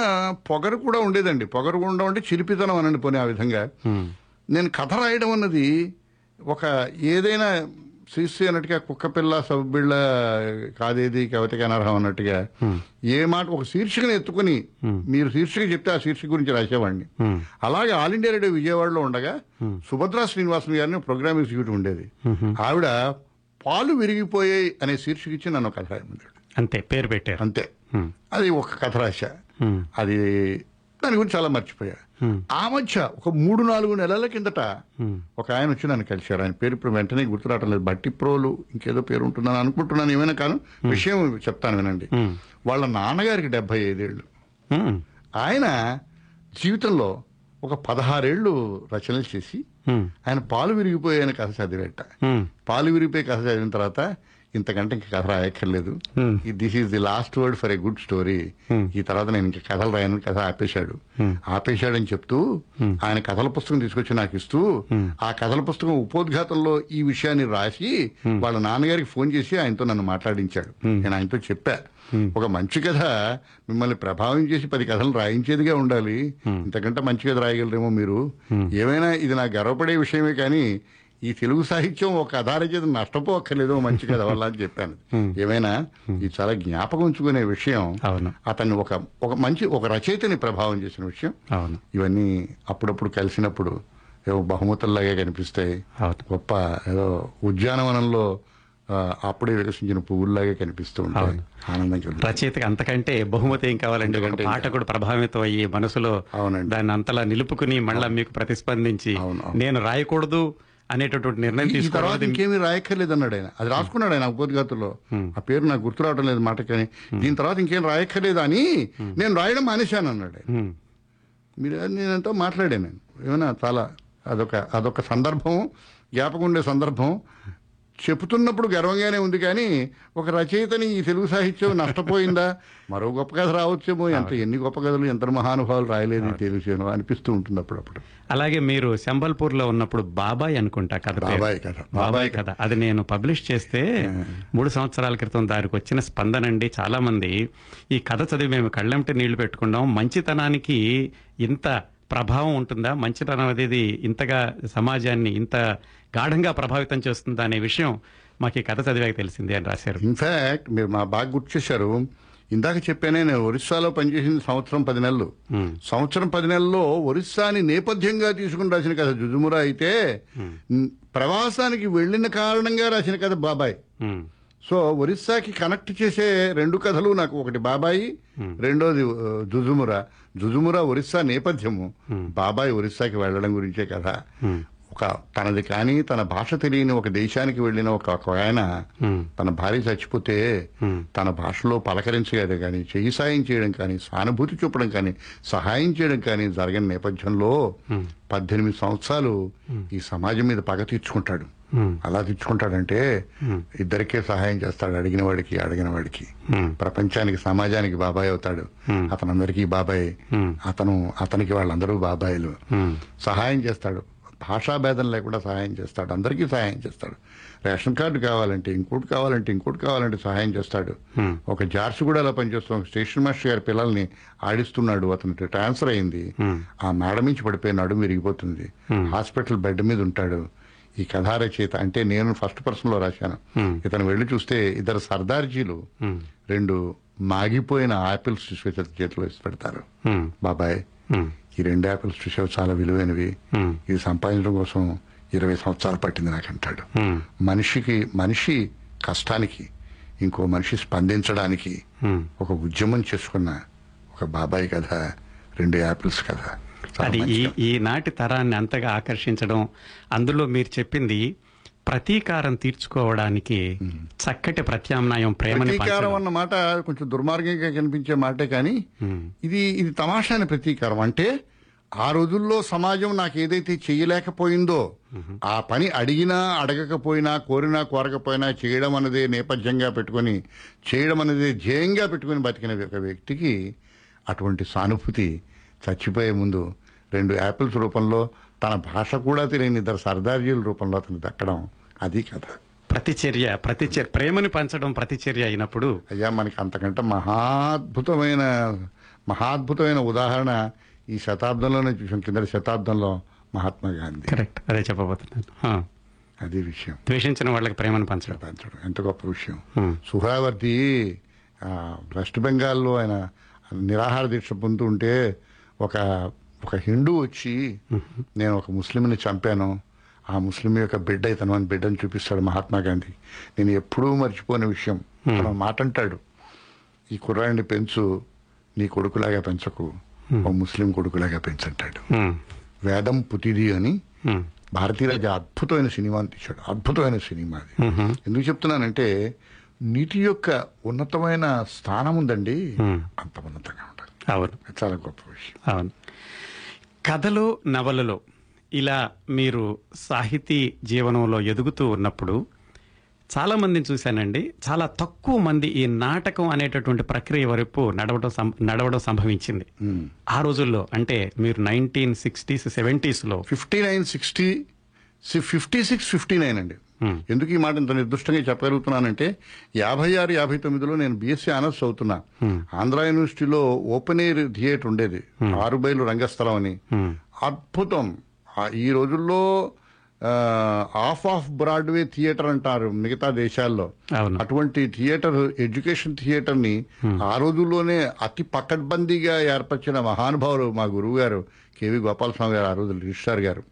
పొగరు కూడా ఉండేదండి. పొగరు కూడా ఉండడం అంటే చిలిపితనం అనండి పోనీ ఆ విధంగా. నేను కథ రాయడం అన్నది ఒక ఏదైనా శ్రీశ్రీ అన్నట్టుగా కుక్క పిల్ల సబ్బిళ్ళ కాదేది కవితకి అనర్హం అన్నట్టుగా ఏ మాట ఒక శీర్షికను ఎత్తుకుని మీరు శీర్షిక చెప్తే ఆ శీర్షిక గురించి రాసేవాడిని. అలాగే ఆల్ ఇండియా రేడియో విజయవాడలో ఉండగా సుభద్రా శ్రీనివాసన్ గారిని ప్రోగ్రామ్ ఎగ్జిక్యూటివ్ ఉండేది. ఆవిడ పాలు విరిగిపోయాయి అనే శీర్షిక ఇచ్చి నన్ను కథ అంతే పేరు పెట్టారు. అంతే. అది ఒక కథ రాశా. అది దాని గురించి చాలా మర్చిపోయా. ఆ మధ్య ఒక మూడు నాలుగు నెలల కిందట ఒక ఆయన వచ్చి నన్ను కలిశారు. ఆయన పేరు ఇప్పుడు వెంటనే గుర్తు రావటం లేదు. బట్టి ప్రోలు ఇంకేదో పేరు ఉంటుందని అనుకుంటున్నాను ఏమైనా కాను విషయం చెప్తాను వినండి. వాళ్ళ నాన్నగారికి డెబ్బై ఐదేళ్ళు. ఆయన జీవితంలో ఒక పదహారేళ్ళు రచనలు చేసి. ఆయన పాలు విరిగిపోయాయని కథ చదివేట. పాలు విరిగిపోయి కథ చదివిన తర్వాత ఇంతకంటే ఇంక కథ రాయక్కర్లేదు. This is the last word for a good story. ఈ తర్వాత నేను ఇంక కథలు రాయను కథ ఆపేశాడు. ఆపేశాడని చెప్తూ ఆయన కథల పుస్తకం తీసుకొచ్చి నాకు ఇస్తూ ఆ కథల పుస్తకం ఉపోద్ఘాతంలో ఈ విషయాన్ని రాసి వాళ్ళ నాన్నగారికి ఫోన్ చేసి ఆయనతో నన్ను మాట్లాడించాడు. నేను ఆయనతో చెప్పా. ఒక మంచి కథ మిమ్మల్ని ప్రభావం చేసి పది కథలు రాయించేదిగా ఉండాలి. ఇంతకంటే మంచి కథ రాయగలరేమో మీరు. ఏమైనా ఇది నాకు గర్వపడే విషయమే కానీ ఈ తెలుగు సాహిత్యం ఒక అధారచేత నష్టపోక్కర్లేదు మంచి కథ వల్ల అని చెప్పాను. ఏమైనా ఇది చాలా జ్ఞాపకం ఉంచుకునే విషయం. అవును. అతన్ని ఒక ఒక మంచి ఒక రచయితని ప్రభావం చేసిన విషయం. అవును. ఇవన్నీ అప్పుడప్పుడు కలిసినప్పుడు ఏవో బహుమతుల్లాగే కనిపిస్తాయి. గొప్ప ఏదో ఉద్యానవనంలో అప్పుడే వికసించిన పువ్వుల్లాగే కనిపిస్తూ ఉంటాయి. అవును. ఆనందం కలుగుతుంది. రచయితకి అంతకంటే బహుమతి ఏం కావాలండి? ఎందుకంటే పాఠకుడు ప్రభావితం అయ్యి మనసులో. దాన్ని అంతలా నిలుపుకుని మళ్ళా మీకు ప్రతిస్పందించి. నేను రాయకూడదు అనేటటువంటి నిర్ణయం ఈ- ఈ తర్వాత తీసుకోవడం ఇంకేమీ రాయక్కర్లేదు అన్నాడు ఆయన. అది రాసుకున్నాడు ఆయన ఉపోద్ఘాతుల్లో ఆ పేరు నాకు గుర్తు రావడం లేదు మాట కానీ దీని తర్వాత ఇంకేం రాయక్కర్లేదు అని నేను రాయడం మానేశాను అన్నాడు ఆయన. ఉమ్, మీరు నేనంతా మాట్లాడాను నేను. ఏమైనా చాలా అదొక అదొక సందర్భం జ్ఞాపకం ఉండే సందర్భం. చెబుతున్నప్పుడు గర్వంగానే ఉంది కానీ ఒక రచయితని ఈ తెలుగు సాహిత్యం నష్టపోయిందా? మరో గొప్ప కథ రావచ్చేమో. ఎంత ఎన్ని గొప్ప కథలు ఎంత మహానుభావులు రాయలేదు తెలుగు అనిపిస్తూ ఉంటుంది అప్పుడప్పుడు. అలాగే మీరు శంబల్పూర్లో ఉన్నప్పుడు బాబాయ్ అనుకుంటా కథ. బాబాయ్ కథ. బాబాయ్ కథ. అది నేను పబ్లిష్ చేస్తే మూడు సంవత్సరాల క్రితం దానికి వచ్చిన స్పందన అండి. చాలా మంది ఈ కథ చదివి మేము కళ్ళెంటి నీళ్ళు పెట్టుకున్నాం. మంచితనానికి ఇంత ప్రభావం ఉంటుందా? మంచితనం అనేది ఇంతగా సమాజాన్ని ఇంత గాఢంగా ప్రభావితం చేస్తుందా అనే విషయం మాకు ఈ కథ చదివాక తెలిసింది అని రాశారు. ఇన్ఫాక్ట్ మీరు మా బాగా గుర్తు చేశారు. ఇందాక చెప్పానే నేను ఒరిస్సాలో పనిచేసింది సంవత్సరం పది నెలలు. Hmm. సంవత్సరం పది నెలల్లో ఒరిస్సాని నేపథ్యంగా తీసుకుని రాసిన కథ జుజుమురా అయితే న్- ప్రవాసానికి వెళ్ళిన కారణంగా రాసిన కథ బాబాయ్. ఉమ్, సో ఒరిస్సాకి కనెక్ట్ చేసే రెండు కథలు నాకు ఒకటి బాబాయి రెండోది జుజుమురా. జుజుమురా ఒరిస్సా నేపథ్యము. బాబాయ్ ఒరిస్సాకి వెళ్ళడం గురించే కథ. ఒక తనది కానీ తన భాష తెలియని ఒక దేశానికి వెళ్ళిన ఒక ఆయన తన భార్య చచ్చిపోతే తన భాషలో పలకరించగలదు కానీ చెయ్యి సాయం చేయడం కానీ సానుభూతి చూపడం కానీ సహాయం చేయడం కానీ జరగని నేపథ్యంలో పద్దెనిమిది సంవత్సరాలు ఈ సమాజం మీద పగ తీర్చుకుంటాడు. అలా తెచ్చుకుంటాడంటే ఇద్దరికే సహాయం చేస్తాడు అడిగిన వాడికి అడిగిన వాడికి. ప్రపంచానికి సమాజానికి బాబాయ్ అవుతాడు. అతనందరికీ బాబాయ్. అతను అతనికి వాళ్ళందరూ బాబాయిలు. సహాయం చేస్తాడు. భాషా భేదం లేకుండా సహాయం చేస్తాడు. అందరికీ సహాయం చేస్తాడు. రేషన్ కార్డు కావాలంటే ఇంకోటి కావాలంటే ఇంకోటి కావాలంటే సహాయం చేస్తాడు. ఒక జార్సిగూడలో పనిచేస్తున్న ఒక స్టేషన్ మాస్టర్ గారి పిల్లల్ని ఆడిస్తున్నాడు. అతనికి ట్రాన్స్ఫర్ అయింది. ఆ మేడ నుంచి పడిపోయి నడుము విరిగిపోతుంది. హాస్పిటల్ బెడ్ మీద ఉంటాడు. ఈ కథా రచయిత అంటే నేను ఫస్ట్ పర్సన్లో రాశాను ఇతను వెళ్ళి చూస్తే ఇద్దరు సర్దార్జీలు రెండు మాగిపోయిన ఆపిల్స్ చేతిలో వేసి పెడతారు. బాబాయ్. ఈ రెండు ఆపిల్స్ చూసావు చాలా విలువైనవి. ఇది సంపాదించడం కోసం ఇరవై సంవత్సరాలు పట్టింది నాకు అంటాడు మనిషికి మనిషి కష్టానికి ఇంకో మనిషి స్పందించడానికి. ఒక ఉద్యమం చేసుకున్న ఒక బాబాయ్ కథ రెండు యాపిల్స్ కథ. అది ఈ. ఈనాటి తరాన్ని అంతగా ఆకర్షించడం అందులో మీరు చెప్పింది ప్రతీకారం తీర్చుకోవడానికి చక్కటి ప్రత్యామ్నాయం ప్రేమని ప్రతీకారం. అన్న మాట కొంచెం దుర్మార్గంగా కనిపించే మాటే కానీ ఇది ఇది తమాషాని ప్రతీకారం. అంటే ఆ రోజుల్లో సమాజం నాకు ఏదైతే చేయలేకపోయిందో ఆ పని అడిగినా అడగకపోయినా కోరినా కోరకపోయినా చేయడం అన్నదే నేపథ్యంగా పెట్టుకొని చేయడం అనేది ధ్యేయంగా పెట్టుకొని బతికిన ఒక వ్యక్తికి అటువంటి సానుభూతి చచ్చిపోయే ముందు రెండు యాపిల్స్ రూపంలో తన భాష కూడా తెలియని ఇద్దరు సర్దార్జీల రూపంలో అతను దక్కడం అది కథ. ప్రతిచర్య ప్రతిచర్య ప్రేమని పంచడం ప్రతిచర్య అయినప్పుడు అయ్యా మనకి అంతకంటే మహాద్భుతమైన మహాద్భుతమైన ఉదాహరణ ఈ శతాబ్దంలోనే చూసాం. కింద శతాబ్దంలో మహాత్మా గాంధీ. కరెక్ట్. అదే చెప్పబోతున్నాను. అది విషయం. ద్వేషించిన వాళ్ళకి ప్రేమను పంచడం. పెంచడం. ఎంత గొప్ప విషయం. సుహావర్తి వెస్ట్ బెంగాల్లో ఆయన నిరాహార దీక్ష పొందుతుంటే ఒక ఒక హిందూ వచ్చి నేను ఒక ముస్లింని చంపాను. ఆ ముస్లిం యొక్క బిడ్డ ఇతను అని బిడ్డను చూపిస్తాడు మహాత్మా గాంధీ. నేను ఎప్పుడూ మర్చిపోని విషయం. తన మాట అంటాడు ఈ కుర్రాడిని పెంచు నీ కొడుకులాగా పెంచకు. ఓ ముస్లిం కొడుకులాగా పెంచంటాడు. వేదం పుతిది అని ఉమ్, భారతీయ రాజా అద్భుతమైన సినిమాని తీశాడు. అద్భుతమైన సినిమా అది. ఎందుకు చెప్తున్నానంటే నీటి యొక్క ఉన్నతమైన స్థానం ఉందండి. అంత ఉన్నతంగా అవును. అది చాలా గొప్ప విషయం. అవును. కథలు నవలలో ఇలా మీరు సాహితీ జీవనంలో ఎదుగుతూ ఉన్నప్పుడు చాలా మందిని చూశానండి. చాలా తక్కువ మంది ఈ నాటకం అనేటటువంటి ప్రక్రియ వరకు నడవడం నడవడం సంభవించింది. ఆ రోజుల్లో అంటే మీరు nineteen sixties సెవెంటీస్లో fifty nine sixty fifty six fifty nine అండి. ఎందుకు ఈ మాట ఇంత నిర్దిష్టంగా చెప్పగలుగుతున్నానంటే యాభై ఆరు యాభై తొమ్మిదిలో నేను బీఎస్సీ ఆనర్స్ అవుతున్నా ఆంధ్ర యూనివర్సిటీలో ఓపెన్ ఎయిర్ థియేటర్ ఉండేది. ఆరు బయలు రంగస్థలం అని. అద్భుతం. ఆ ఈ రోజుల్లో ఆఫ్ ఆఫ్ బ్రాడ్వే థియేటర్ అంటారు మిగతా దేశాల్లో. అటువంటి థియేటర్ ఎడ్యుకేషన్ థియేటర్ని ఆ రోజుల్లోనే అతి పకడ్బందీగా ఏర్పరిచిన మహానుభావులు మా గురువు గారు కేవి గోపాలస్వామి గారు ఆ రోజు రిజిస్ట్రార్ గారు.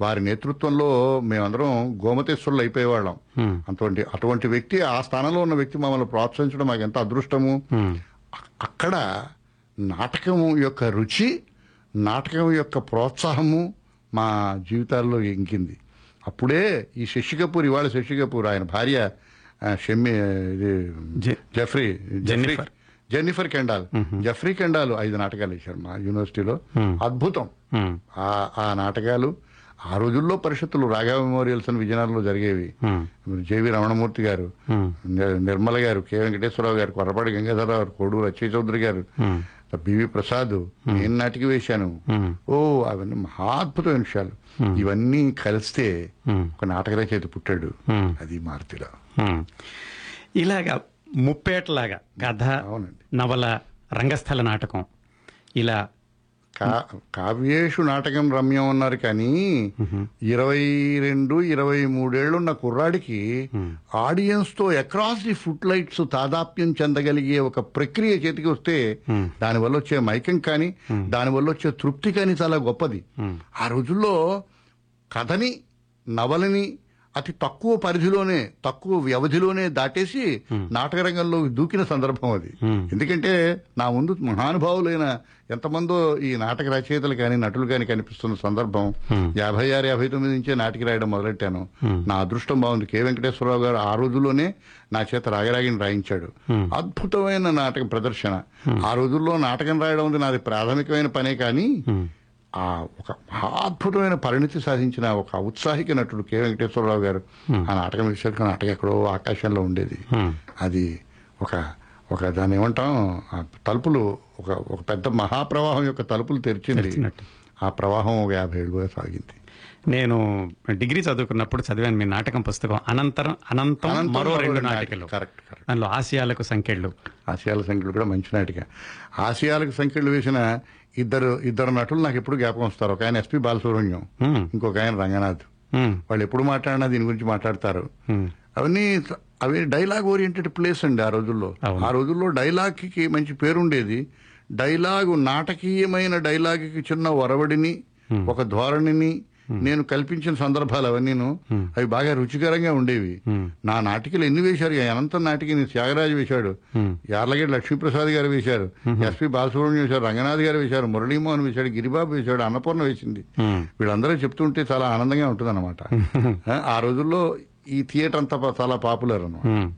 వారి నేతృత్వంలో మేమందరం గోమతేశ్వరులు అయిపోయేవాళ్ళం. అటువంటి అటువంటి వ్యక్తి ఆ స్థానంలో ఉన్న వ్యక్తి మమ్మల్ని ప్రోత్సహించడం మాకు ఎంత అదృష్టము. అక్కడ నాటకం యొక్క రుచి నాటకం యొక్క ప్రోత్సాహము మా జీవితాల్లో ఇంకింది. అప్పుడే ఈ శశి కపూర్ ఇవాళ శశి కపూర్ ఆయన భార్య షమ్మి ఇది Geoffrey Geoffrey Jennifer. Kendal Geoffrey Kendal ఐదు నాటకాలు వేశారు మా యూనివర్సిటీలో అద్భుతం. ఆ ఆ నాటకాలు ఆ రోజుల్లో పరిషత్తులు రాఘవ మెమోరియల్స్ అని విజయనగరంలో జరిగేవి. జేవి రమణమూర్తి గారు నిర్మల గారు కె వెంకటేశ్వరరావు గారు కొరపాటి గంగాధరరావు గారు కోడూరు అచ్చయ్య చౌదరి గారు. బివి ప్రసాద్ నేను నాటికి వేశాను. ఓ అవన్నీ మహాద్భుతమైన విషయాలు ఇవన్నీ కలిస్తే. ఒక నాటక రచయిత పుట్టాడు. అది మారుతిలో. ఇలాగా ముప్పేటలాగా కథ అవునండి. నవల రంగస్థల నాటకం. ఇలా కా కావ్యేషు నాటకం రమ్యం ఉన్నారు కానీ ఇరవై రెండు ఇరవై మూడేళ్ళున్న కుర్రాడికి ఆడియన్స్తో అక్రాస్ ది ఫుట్ లైట్స్ తాదాప్యం చెందగలిగే ఒక ప్రక్రియ చేతికి వస్తే దానివల్ల వచ్చే మైకం కానీ దానివల్ల వచ్చే తృప్తి కానీ చాలా గొప్పది. ఆ రోజుల్లో కథని నవలని అతి తక్కువ పరిధిలోనే తక్కువ వ్యవధిలోనే దాటేసి నాటక రంగంలో దూకిన సందర్భం అది. ఎందుకంటే నా ముందు మహానుభావులైన ఎంతమందో ఈ నాటక రచయితలు కానీ నటులు కానీ కనిపిస్తున్న సందర్భం యాభై ఆరు యాభై తొమ్మిది నుంచే నాటికి రాయడం మొదలెట్టాను. నా అదృష్టం బాగుంది. కె. వెంకటేశ్వరరావు గారు ఆ రోజుల్లోనే నా చేత రాగరాగిని రాయించాడు. అద్భుతమైన నాటక ప్రదర్శన. ఆ రోజుల్లో నాటకం రాయడం నాది ప్రాథమికమైన పనే కానీ ఆ ఒక అద్భుతమైన పరిణితి సాధించిన ఒక ఔత్సాహిక నటుడు కె. వెంకటేశ్వరరావు గారు ఆ నాటకం విషయానికి నాటకం ఎక్కడో ఆకాశంలో ఉండేది. అది ఒక ఒక దాన్ని ఏమంటాం ఆ తలుపులు ఒక ఒక పెద్ద మహాప్రవాహం యొక్క తలుపులు తెరిచింది. ఆ ప్రవాహం ఒక యాభై ఏళ్ళుగా సాగింది. నేను డిగ్రీ చదువుకున్నప్పుడు చదివాను మీ నాటకం పుస్తకం. అనంతరం అనంతం అనంతం మరో రెండు నాటికలు. Correct correct. దానిలో ఆసియాలకు సంఖ్యలు. ఆసియాల సంఖ్యలు కూడా మంచి నాటిక. ఆసియాలకు సంఖ్యలు వేసిన ఇద్దరు ఇద్దరు నటులు నాకు ఎప్పుడు జ్ఞాపకం వస్తారు ఒక ఆయన ఎస్పి బాలసుబ్రహ్మణ్యం హ్మ్. ఇంకొక ఆయన రంగనాథ్. వాళ్ళు ఎప్పుడు మాట్లాడినా దీని గురించి మాట్లాడతారు. అవన్నీ అవి డైలాగ్ ఓరియంటెడ్ ప్లేస్ అండి ఆ రోజుల్లో. ఆ రోజుల్లో డైలాగ్కి మంచి పేరుండేది డైలాగు నాటకీయమైన డైలాగ్కి చిన్న ఒరవడిని ఒక ధోరణిని నేను కల్పించిన సందర్భాలు అవన్నీను అవి బాగా రుచికరంగా ఉండేవి. నా నాటికలు ఎన్ని వేశారు? అనంతం నాటికని త్యాగరాజు వేశాడు. యార్లగడ్డ లక్ష్మీప్రసాద్ గారు వేశారు. ఎస్పి బాలసుబ్రహ్మణ్యం వేశారు. రంగనాథ్ గారు వేశారు. మురళీమోహన్ వేశాడు. గిరిబాబు వేశాడు. అన్నపూర్ణ వేసింది. వీళ్ళందరూ చెప్తుంటే చాలా ఆనందంగా ఉంటుంది ఆ రోజుల్లో ఈ థియేటర్ అంతా చాలా పాపులర్ అన్నమాట. హ్మ్.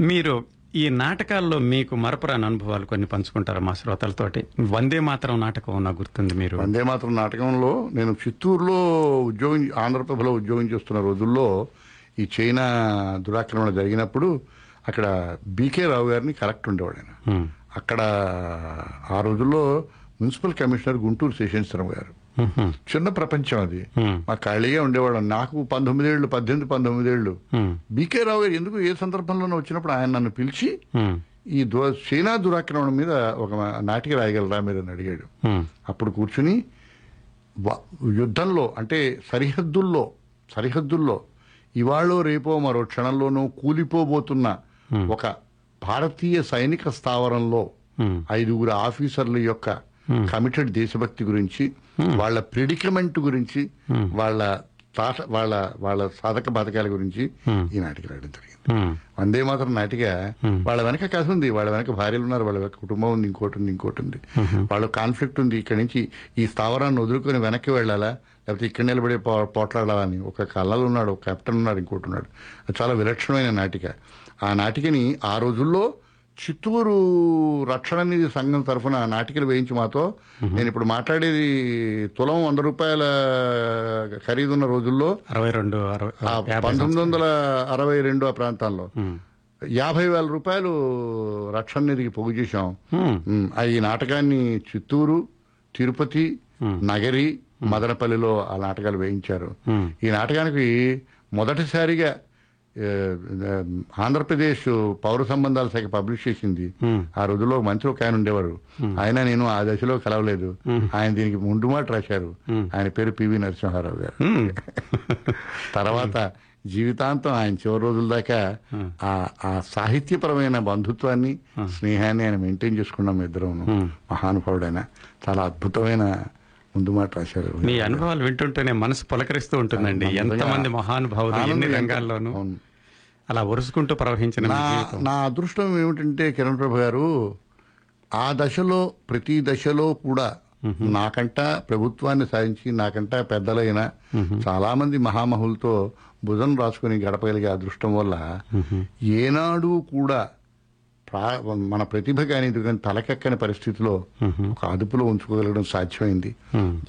మీరు ఈ నాటకాల్లో మీకు మరపురాని అనుభవాలు కొన్ని పంచుకుంటారా మా శ్రోతలతోటి వందే మాత్రం నాటకం నాకు గుర్తుంది మీరు వందే మాత్రం నాటకంలో నేను చిత్తూరులో ఉద్యోగం ఆంధ్రప్రభలో ఉద్యోగం చేస్తున్న రోజుల్లో ఈ చైనా దురాక్రమణ జరిగినప్పుడు అక్కడ బీకే రావు గారిని కలెక్టర్ ఉండేవాడు ఆయన. అక్కడ ఆ రోజుల్లో మున్సిపల్ కమిషనర్ గుంటూరు శేషేశ్వరం గారు. చిన్న ప్రపంచం అది. మా ఖాళీగా ఉండేవాళ్ళం నాకు పంతొమ్మిదేళ్ళు పద్దెనిమిది పంతొమ్మిదేళ్ళు హ్మ్. బీకే రావు గారు ఎందుకు ఏ సందర్భంలోనూ వచ్చినప్పుడు ఆయన నన్ను పిలిచి. ఈ దు చైనా దురాక్రమణ మీద ఒక నాటిక రాయగలరా మీరు అని అడిగాడు. అప్పుడు కూర్చుని యుద్ధంలో అంటే సరిహద్దుల్లో సరిహద్దుల్లో ఇవాళో రేపో మరో క్షణంలోనూ కూలిపోబోతున్న ఒక భారతీయ సైనిక స్థావరంలో. ఐదుగురు ఆఫీసర్ల యొక్క కమిటెడ్ దేశభక్తి గురించి వాళ్ళ ప్రిడికమెంట్ గురించి వాళ్ళ తాట వాళ్ళ వాళ్ళ సాధక బాధకాల గురించి ఈ నాటిక రాయడం జరిగింది. వందే మాత్రం నాటిక వాళ్ళ వెనక కథ ఉంది. వాళ్ళ వెనక భార్యలు ఉన్నారు. వాళ్ళ వెనక కుటుంబం ఉంది. ఇంకోటి ఉంది ఇంకోటి ఉంది. వాళ్ళ కాన్ఫ్లిక్ట్ ఉంది. ఇక్కడి నుంచి ఈ స్థావరాన్ని వదులుకొని వెనక్కి వెళ్ళాలా? లేకపోతే ఇక్కడ నిలబడి పోట్లాడాలా పోట్లాడాలని ఒక కళ్ళలు ఉన్నాడు ఒక కెప్టెన్ ఉన్నాడు ఇంకోటి ఉన్నాడు. అది చాలా విలక్షణమైన నాటిక. ఆ నాటికని ఆ రోజుల్లో చిత్తూరు రక్షణ నిధి సంఘం తరఫున నాటికలు వేయించి మాతో నేను ఇప్పుడు మాట్లాడేది తులం వంద రూపాయల ఖరీదున్న రోజుల్లో అరవై రెండు పంతొమ్మిది వందల అరవై రెండు ఆ ప్రాంతాల్లో యాభై వేల రూపాయలు రక్షణ నిధికి పోగు చేశాం. ఈ నాటకాన్ని చిత్తూరు తిరుపతి నగరి మదనపల్లిలో ఆ నాటకాలు వేయించారు. ఈ నాటకానికి మొదటిసారిగా ఆంధ్రప్రదేశ్ పౌర సంబంధాల శాఖ పబ్లిష్ చేసింది. ఆ రోజుల్లో మంత్రి ఒక ఆయన ఉండేవారు. ఆయన నేను ఆ దశలో కలవలేదు. ఆయన దీనికి ముందు మాట రాశారు. ఆయన పేరు పివి నరసింహారావు గారు. తర్వాత జీవితాంతం ఆయన చివరి రోజుల దాకా ఆ ఆ సాహిత్యపరమైన బంధుత్వాన్ని స్నేహాన్ని ఆయన మెయింటైన్ చేసుకున్నాం ఇద్దరం మహానుభావుడైన చాలా అద్భుతమైన ముందు మాట రాశారు. మీ అనుభవాలు వింటుంటేనే మనసు పులకరిస్తూ ఉంటుందండి. ఎంతమంది మహానుభావులు ఎన్ని రంగాల్లోనూ. అలా ఒరుసుకుంటూ ప్రవహించిన నా అదృష్టం ఏమిటంటే కిరణ్ ప్రభు గారు ఆ దశలో ప్రతి దశలో కూడా నాకంట ప్రభుత్వాన్ని సాధించి నాకంట పెద్దలైన చాలా మంది మహామహులతో భుజం రాసుకుని గడపగలిగే అదృష్టం వల్ల ఏనాడు కూడా ప్రా- మన ప్రతిభ కానీ ఇది కానీ తలకెక్కని పరిస్థితిలో ఒక అదుపులో ఉంచుకోగలగడం సాధ్యమైంది.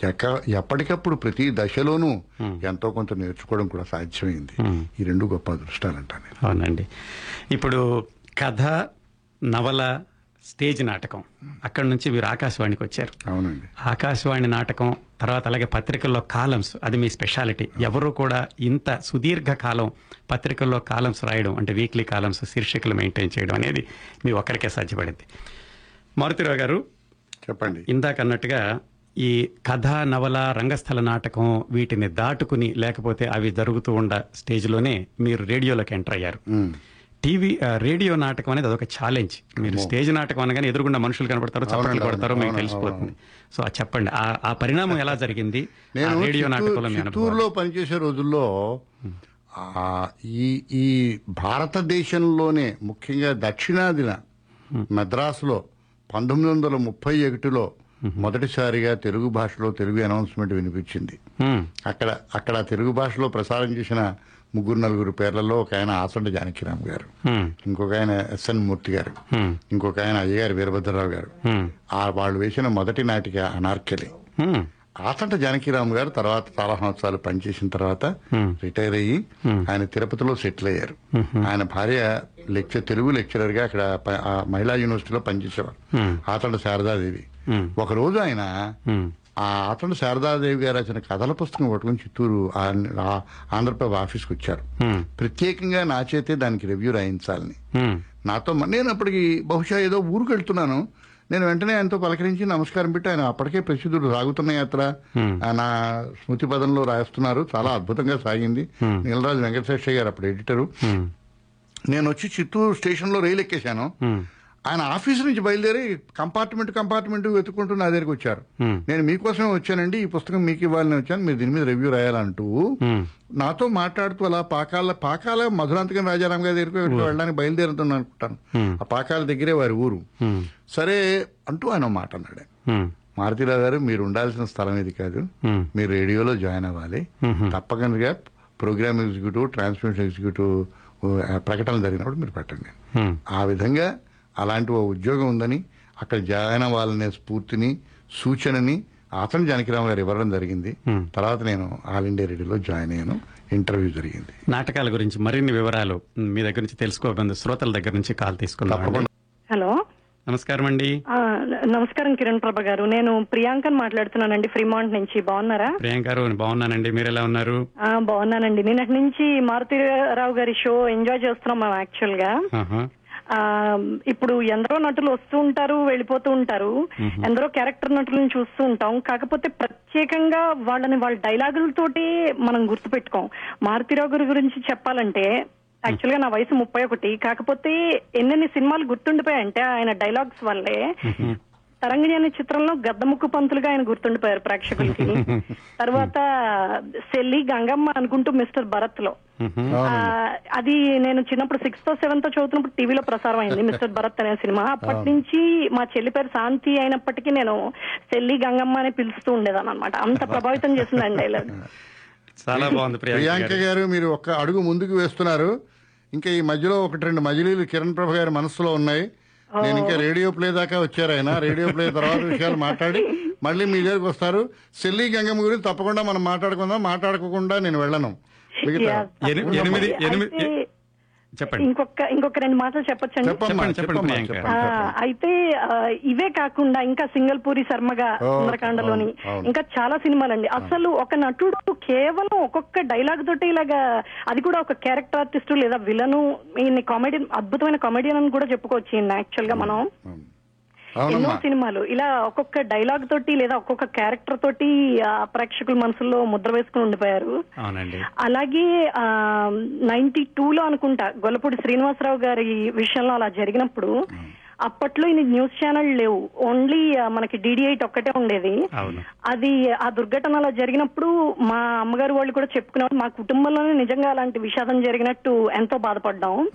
ఎక్క- ఎప్పటికప్పుడు ప్రతి దశలోనూ ఎంతో కొంత నేర్చుకోవడం కూడా సాధ్యమైంది. ఈ రెండు గొప్ప అదృష్టాలంటాను నేను. అవునండి. ఇప్పుడు కథ నవల స్టేజ్ నాటకం. అక్కడి నుంచి మీరు ఆకాశవాణికి వచ్చారు. అవునండి. ఆకాశవాణి నాటకం తర్వాత అలాగే పత్రికల్లో కాలమ్స్ అది మీ స్పెషాలిటీ. ఎవరు కూడా ఇంత సుదీర్ఘ కాలం పత్రికల్లో కాలమ్స్ రాయడం అంటే వీక్లీ కాలమ్స్ శీర్షికలు మెయింటైన్ చేయడం అనేది మీ ఒక్కరికే సాధ్యపడింది. మారుతిరావు గారు చెప్పండి. ఇందాక అన్నట్టుగా ఈ కథ నవల రంగస్థల నాటకం వీటిని దాటుకుని లేకపోతే అవి జరుగుతూ ఉండ స్టేజ్లోనే మీరు రేడియోలోకి ఎంటర్ అయ్యారు. టీవీ ఆ, రేడియో నాటకం అనేది అదొక ఛాలెంజ్ మీరు స్టేజ్ నాటకం అనగానే ఎదురుగుండా మనుషులు కనపడతారు చప్పట్లు కొడతారు మీకు తెలిసిపోతుంది. సో అది చెప్పండి. ఆ ఆ పరిణామం ఎలా జరిగింది? ఆ రేడియో నాటకంలో చిత్తూరులో పనిచేసే రోజుల్లో ఆ, ఈ ఈ భారతదేశంలోనే ముఖ్యంగా దక్షిణాదిన మద్రాసులో పంతొమ్మిది వందల ముప్పై ఒకటిలో మొదటిసారిగా తెలుగు భాషలో తెలుగు అనౌన్స్మెంట్ వినిపించింది. అక్కడ అక్కడ తెలుగు భాషలో ప్రసారం చేసిన ముగ్గురు నలుగురు పేర్లలో ఒక ఆయన ఆసండ జానకిరామ్ గారు. ఇంకొక ఆయన ఎస్ఎన్ మూర్తి గారు. ఇంకొక ఆయన అయ్యగారు వీరభద్రరావు గారు. ఆ వాళ్ళు వేసిన మొదటి నాటిక అనార్కలి. ఆసంట జానకిరామ్ గారు తర్వాత చాలా సంవత్సరాలు పనిచేసిన తర్వాత రిటైర్ అయ్యి ఆయన తిరుపతిలో సెటిల్ అయ్యారు. ఆయన భార్య లెక్చర్ తెలుగు లెక్చరర్గా అక్కడ మహిళా యూనివర్సిటీలో పనిచేసేవారు. ఆతండ శారదాదేవి. ఒక రోజు ఆయన ఆ ఆతండ శారదాదేవి గారు రాసిన కథల పుస్తకం పట్టుకుని చిత్తూరు ఆంధ్రప్రభ ఆఫీస్కి వచ్చారు. ప్రత్యేకంగా నా చేతే దానికి రివ్యూ రాయించాలని. నాతో నేను అప్పటికి బహుశా ఏదో ఊరికి వెళ్తున్నాను. నేను వెంటనే ఆయనతో పలకరించి నమస్కారం పెట్టి ఆయన అప్పటికే ప్రసిద్ధుడు సాగుతున్న యాత్ర. ఆ నా స్మృతి పదంలో రాస్తున్నారు. చాలా అద్భుతంగా సాగింది. నీలరాజు వెంకటేశ్వర గారు అప్పుడు ఎడిటరు. నేను వచ్చి చిత్తూరు స్టేషన్లో రైలు ఎక్కేశాను. ఆయన ఆఫీస్ నుంచి బయలుదేరి కంపార్ట్మెంట్ కంపార్ట్మెంట్ వెతుక్కుంటూ నా దగ్గరికి వచ్చారు. నేను మీకోసమే వచ్చానండి ఈ పుస్తకం మీకు ఇవ్వాలని వచ్చాను మీరు దీని మీద రివ్యూ రాయాలంటూ నాతో మాట్లాడుతూ అలా పాకాల పాకాల మధురాంతకం రాజారాం గారి దగ్గరికి వెళ్ళడానికి బయలుదేరుతున్నాను అనుకుంటాను. ఆ పాకాల దగ్గరే వారి ఊరు. సరే అంటూ ఆయన మాట అన్నాడు. మారుతిరావు గారు మీరు ఉండాల్సిన స్థలం ఇది కాదు. మీరు రేడియోలో జాయిన్ అవ్వాలి. తప్పకుండా ప్రోగ్రామ్ ఎగ్జిక్యూటివ్ ట్రాన్స్మిషన్ ఎగ్జిక్యూటివ్ ఆ, ప్రకటన జరిగినప్పుడు మీరు పెట్టండి. ఆ విధంగా అలాంటి ఓ ఉద్యోగం ఉందని అక్కడ జాయిన్ అవ్వాలనే స్ఫూర్తిని సూచనని అతను జానకిరామ గారు ఇవ్వడం జరిగింది. తర్వాత నేను ఆల్ ఇండియా రేడియోలో జాయిన్ అయ్యాను. ఇంటర్వ్యూ జరిగింది. నాటకాల గురించి మరిన్ని వివరాలు మీ దగ్గర నుంచి తెలుసుకోబంది శ్రోతల దగ్గర నుంచి కాల్ తీసుకుందాం హలో. నమస్కారం అండి. ఆ, నమస్కారం కిరణ్ ప్రభ గారు. నేను ప్రియాంకన్ మాట్లాడుతున్నానండి ఫ్రీమాంట్ నుంచి. బాగున్నారా? ప్రియాంక గారు బాగున్నానండి. మీరు ఎలా ఉన్నారు ఆ, బాగున్నానండి. నిన్నటి నుంచి మారుతిరావు గారి షో ఎంజాయ్ చేస్తున్నాం మేము యాక్చువల్గా ఇప్పుడు ఎందరో నటులు వస్తూ ఉంటారు వెళ్ళిపోతూ ఉంటారు. ఎందరో క్యారెక్టర్ నటులను చూస్తూ ఉంటాం. కాకపోతే ప్రత్యేకంగా వాళ్ళని వాళ్ళ డైలాగులతోటి మనం గుర్తుపెట్టుకోం. మారుతిరావు గారి గురించి చెప్పాలంటే యాక్చువల్గా నా వయసు ముప్పై ఒకటి. కాకపోతే ఎన్నెన్ని సినిమాలు గుర్తుండిపోయాయంటే ఆయన డైలాగ్స్ వల్లే తరంగిణి అనే చిత్రంలో గద్దముక్కు పంతులుగా ఆయన గుర్తుండిపోయారు ప్రేక్షకులకి. తర్వాత సెల్లి గంగమ్మ అనుకుంటూ మిస్టర్ భరత్లో ఆ, అది నేను చిన్నప్పుడు సిక్స్త్ సెవెంత్ చదువుతున్నప్పుడు టీవీలో ప్రసారం అయింది మిస్టర్ భరత్ అనే సినిమా. అప్పటి నుంచి మా చెల్లి పేరు శాంతి అయినప్పటికీ నేను సెల్లి గంగమ్మ అని పిలుస్తూ ఉండేదాన్ని అనమాట అంత ప్రభావితం చేసిందండి డైలాగ్ చాలా బాగుంది ప్రియాంక గారు. గారు మీరు ఒక్క అడుగు ముందుకు వేస్తున్నారు. ఇంకా ఈ మధ్యలో ఒకటి రెండు మజిలీలు కిరణ్ ప్రభ గారి మనసులో ఉన్నాయి. నేను ఇంకా రేడియో ప్లే దాకా వచ్చారు ఆయన. రేడియో ప్లే తర్వాత విషయాలు మాట్లాడి మళ్ళీ మీ దగ్గరికి వస్తారు. సెల్లి గంగమ్మ గురించి తప్పకుండా మనం మాట్లాడుకుందాం. మాట్లాడుకోకుండా నేను వెళ్ళను. మిగతా ఎని- ఎనిమిది ఎనిమిది చెప్పండి. ఇంకొక ఇంకొక రెండు మాటలు చెప్పొచ్చండి? చెప్పండి, అయితే ఇవే కాకుండా ఇంకా సింగల్పూరి శర్మగా ఓ, సుందరకాండలోని. ఇంకా చాలా సినిమాలండి. అసలు ఒక నటుడు కేవలం ఒక్కొక్క డైలాగ్ తోటి ఇలాగా అది కూడా ఒక క్యారెక్టర్ ఆర్టిస్ట్ లేదా విలను ఈయన్ని కామెడీ అద్భుతమైన కామెడియన్ అని కూడా చెప్పుకోవచ్చు యాక్చువల్గా మనం. ఎన్నో సినిమాలు. ఇలా ఒక్కొక్క డైలాగ్ తోటి లేదా ఒక్కొక్క క్యారెక్టర్ తోటి ప్రేక్షకుల మనసుల్లో ముద్ర వేసుకుని ఉండిపోయారు. అలాగే నైన్టీ లో అనుకుంటా గొల్లపూడి శ్రీనివాసరావు గారి విషయంలో అలా జరిగినప్పుడు అప్పట్లో ఇన్ని న్యూస్ ఛానల్ లేవు. ఓన్లీ మనకి డిడి ఎయిట్ ఒక్కటే ఉండేది. అది ఆ దుర్ఘటన అలా జరిగినప్పుడు మా అమ్మగారు వాళ్ళు కూడా చెప్పుకున్నారు మా కుటుంబంలోనే నిజంగా అలాంటి విషాదం జరిగినట్టు ఎంతో బాధపడ్డాం.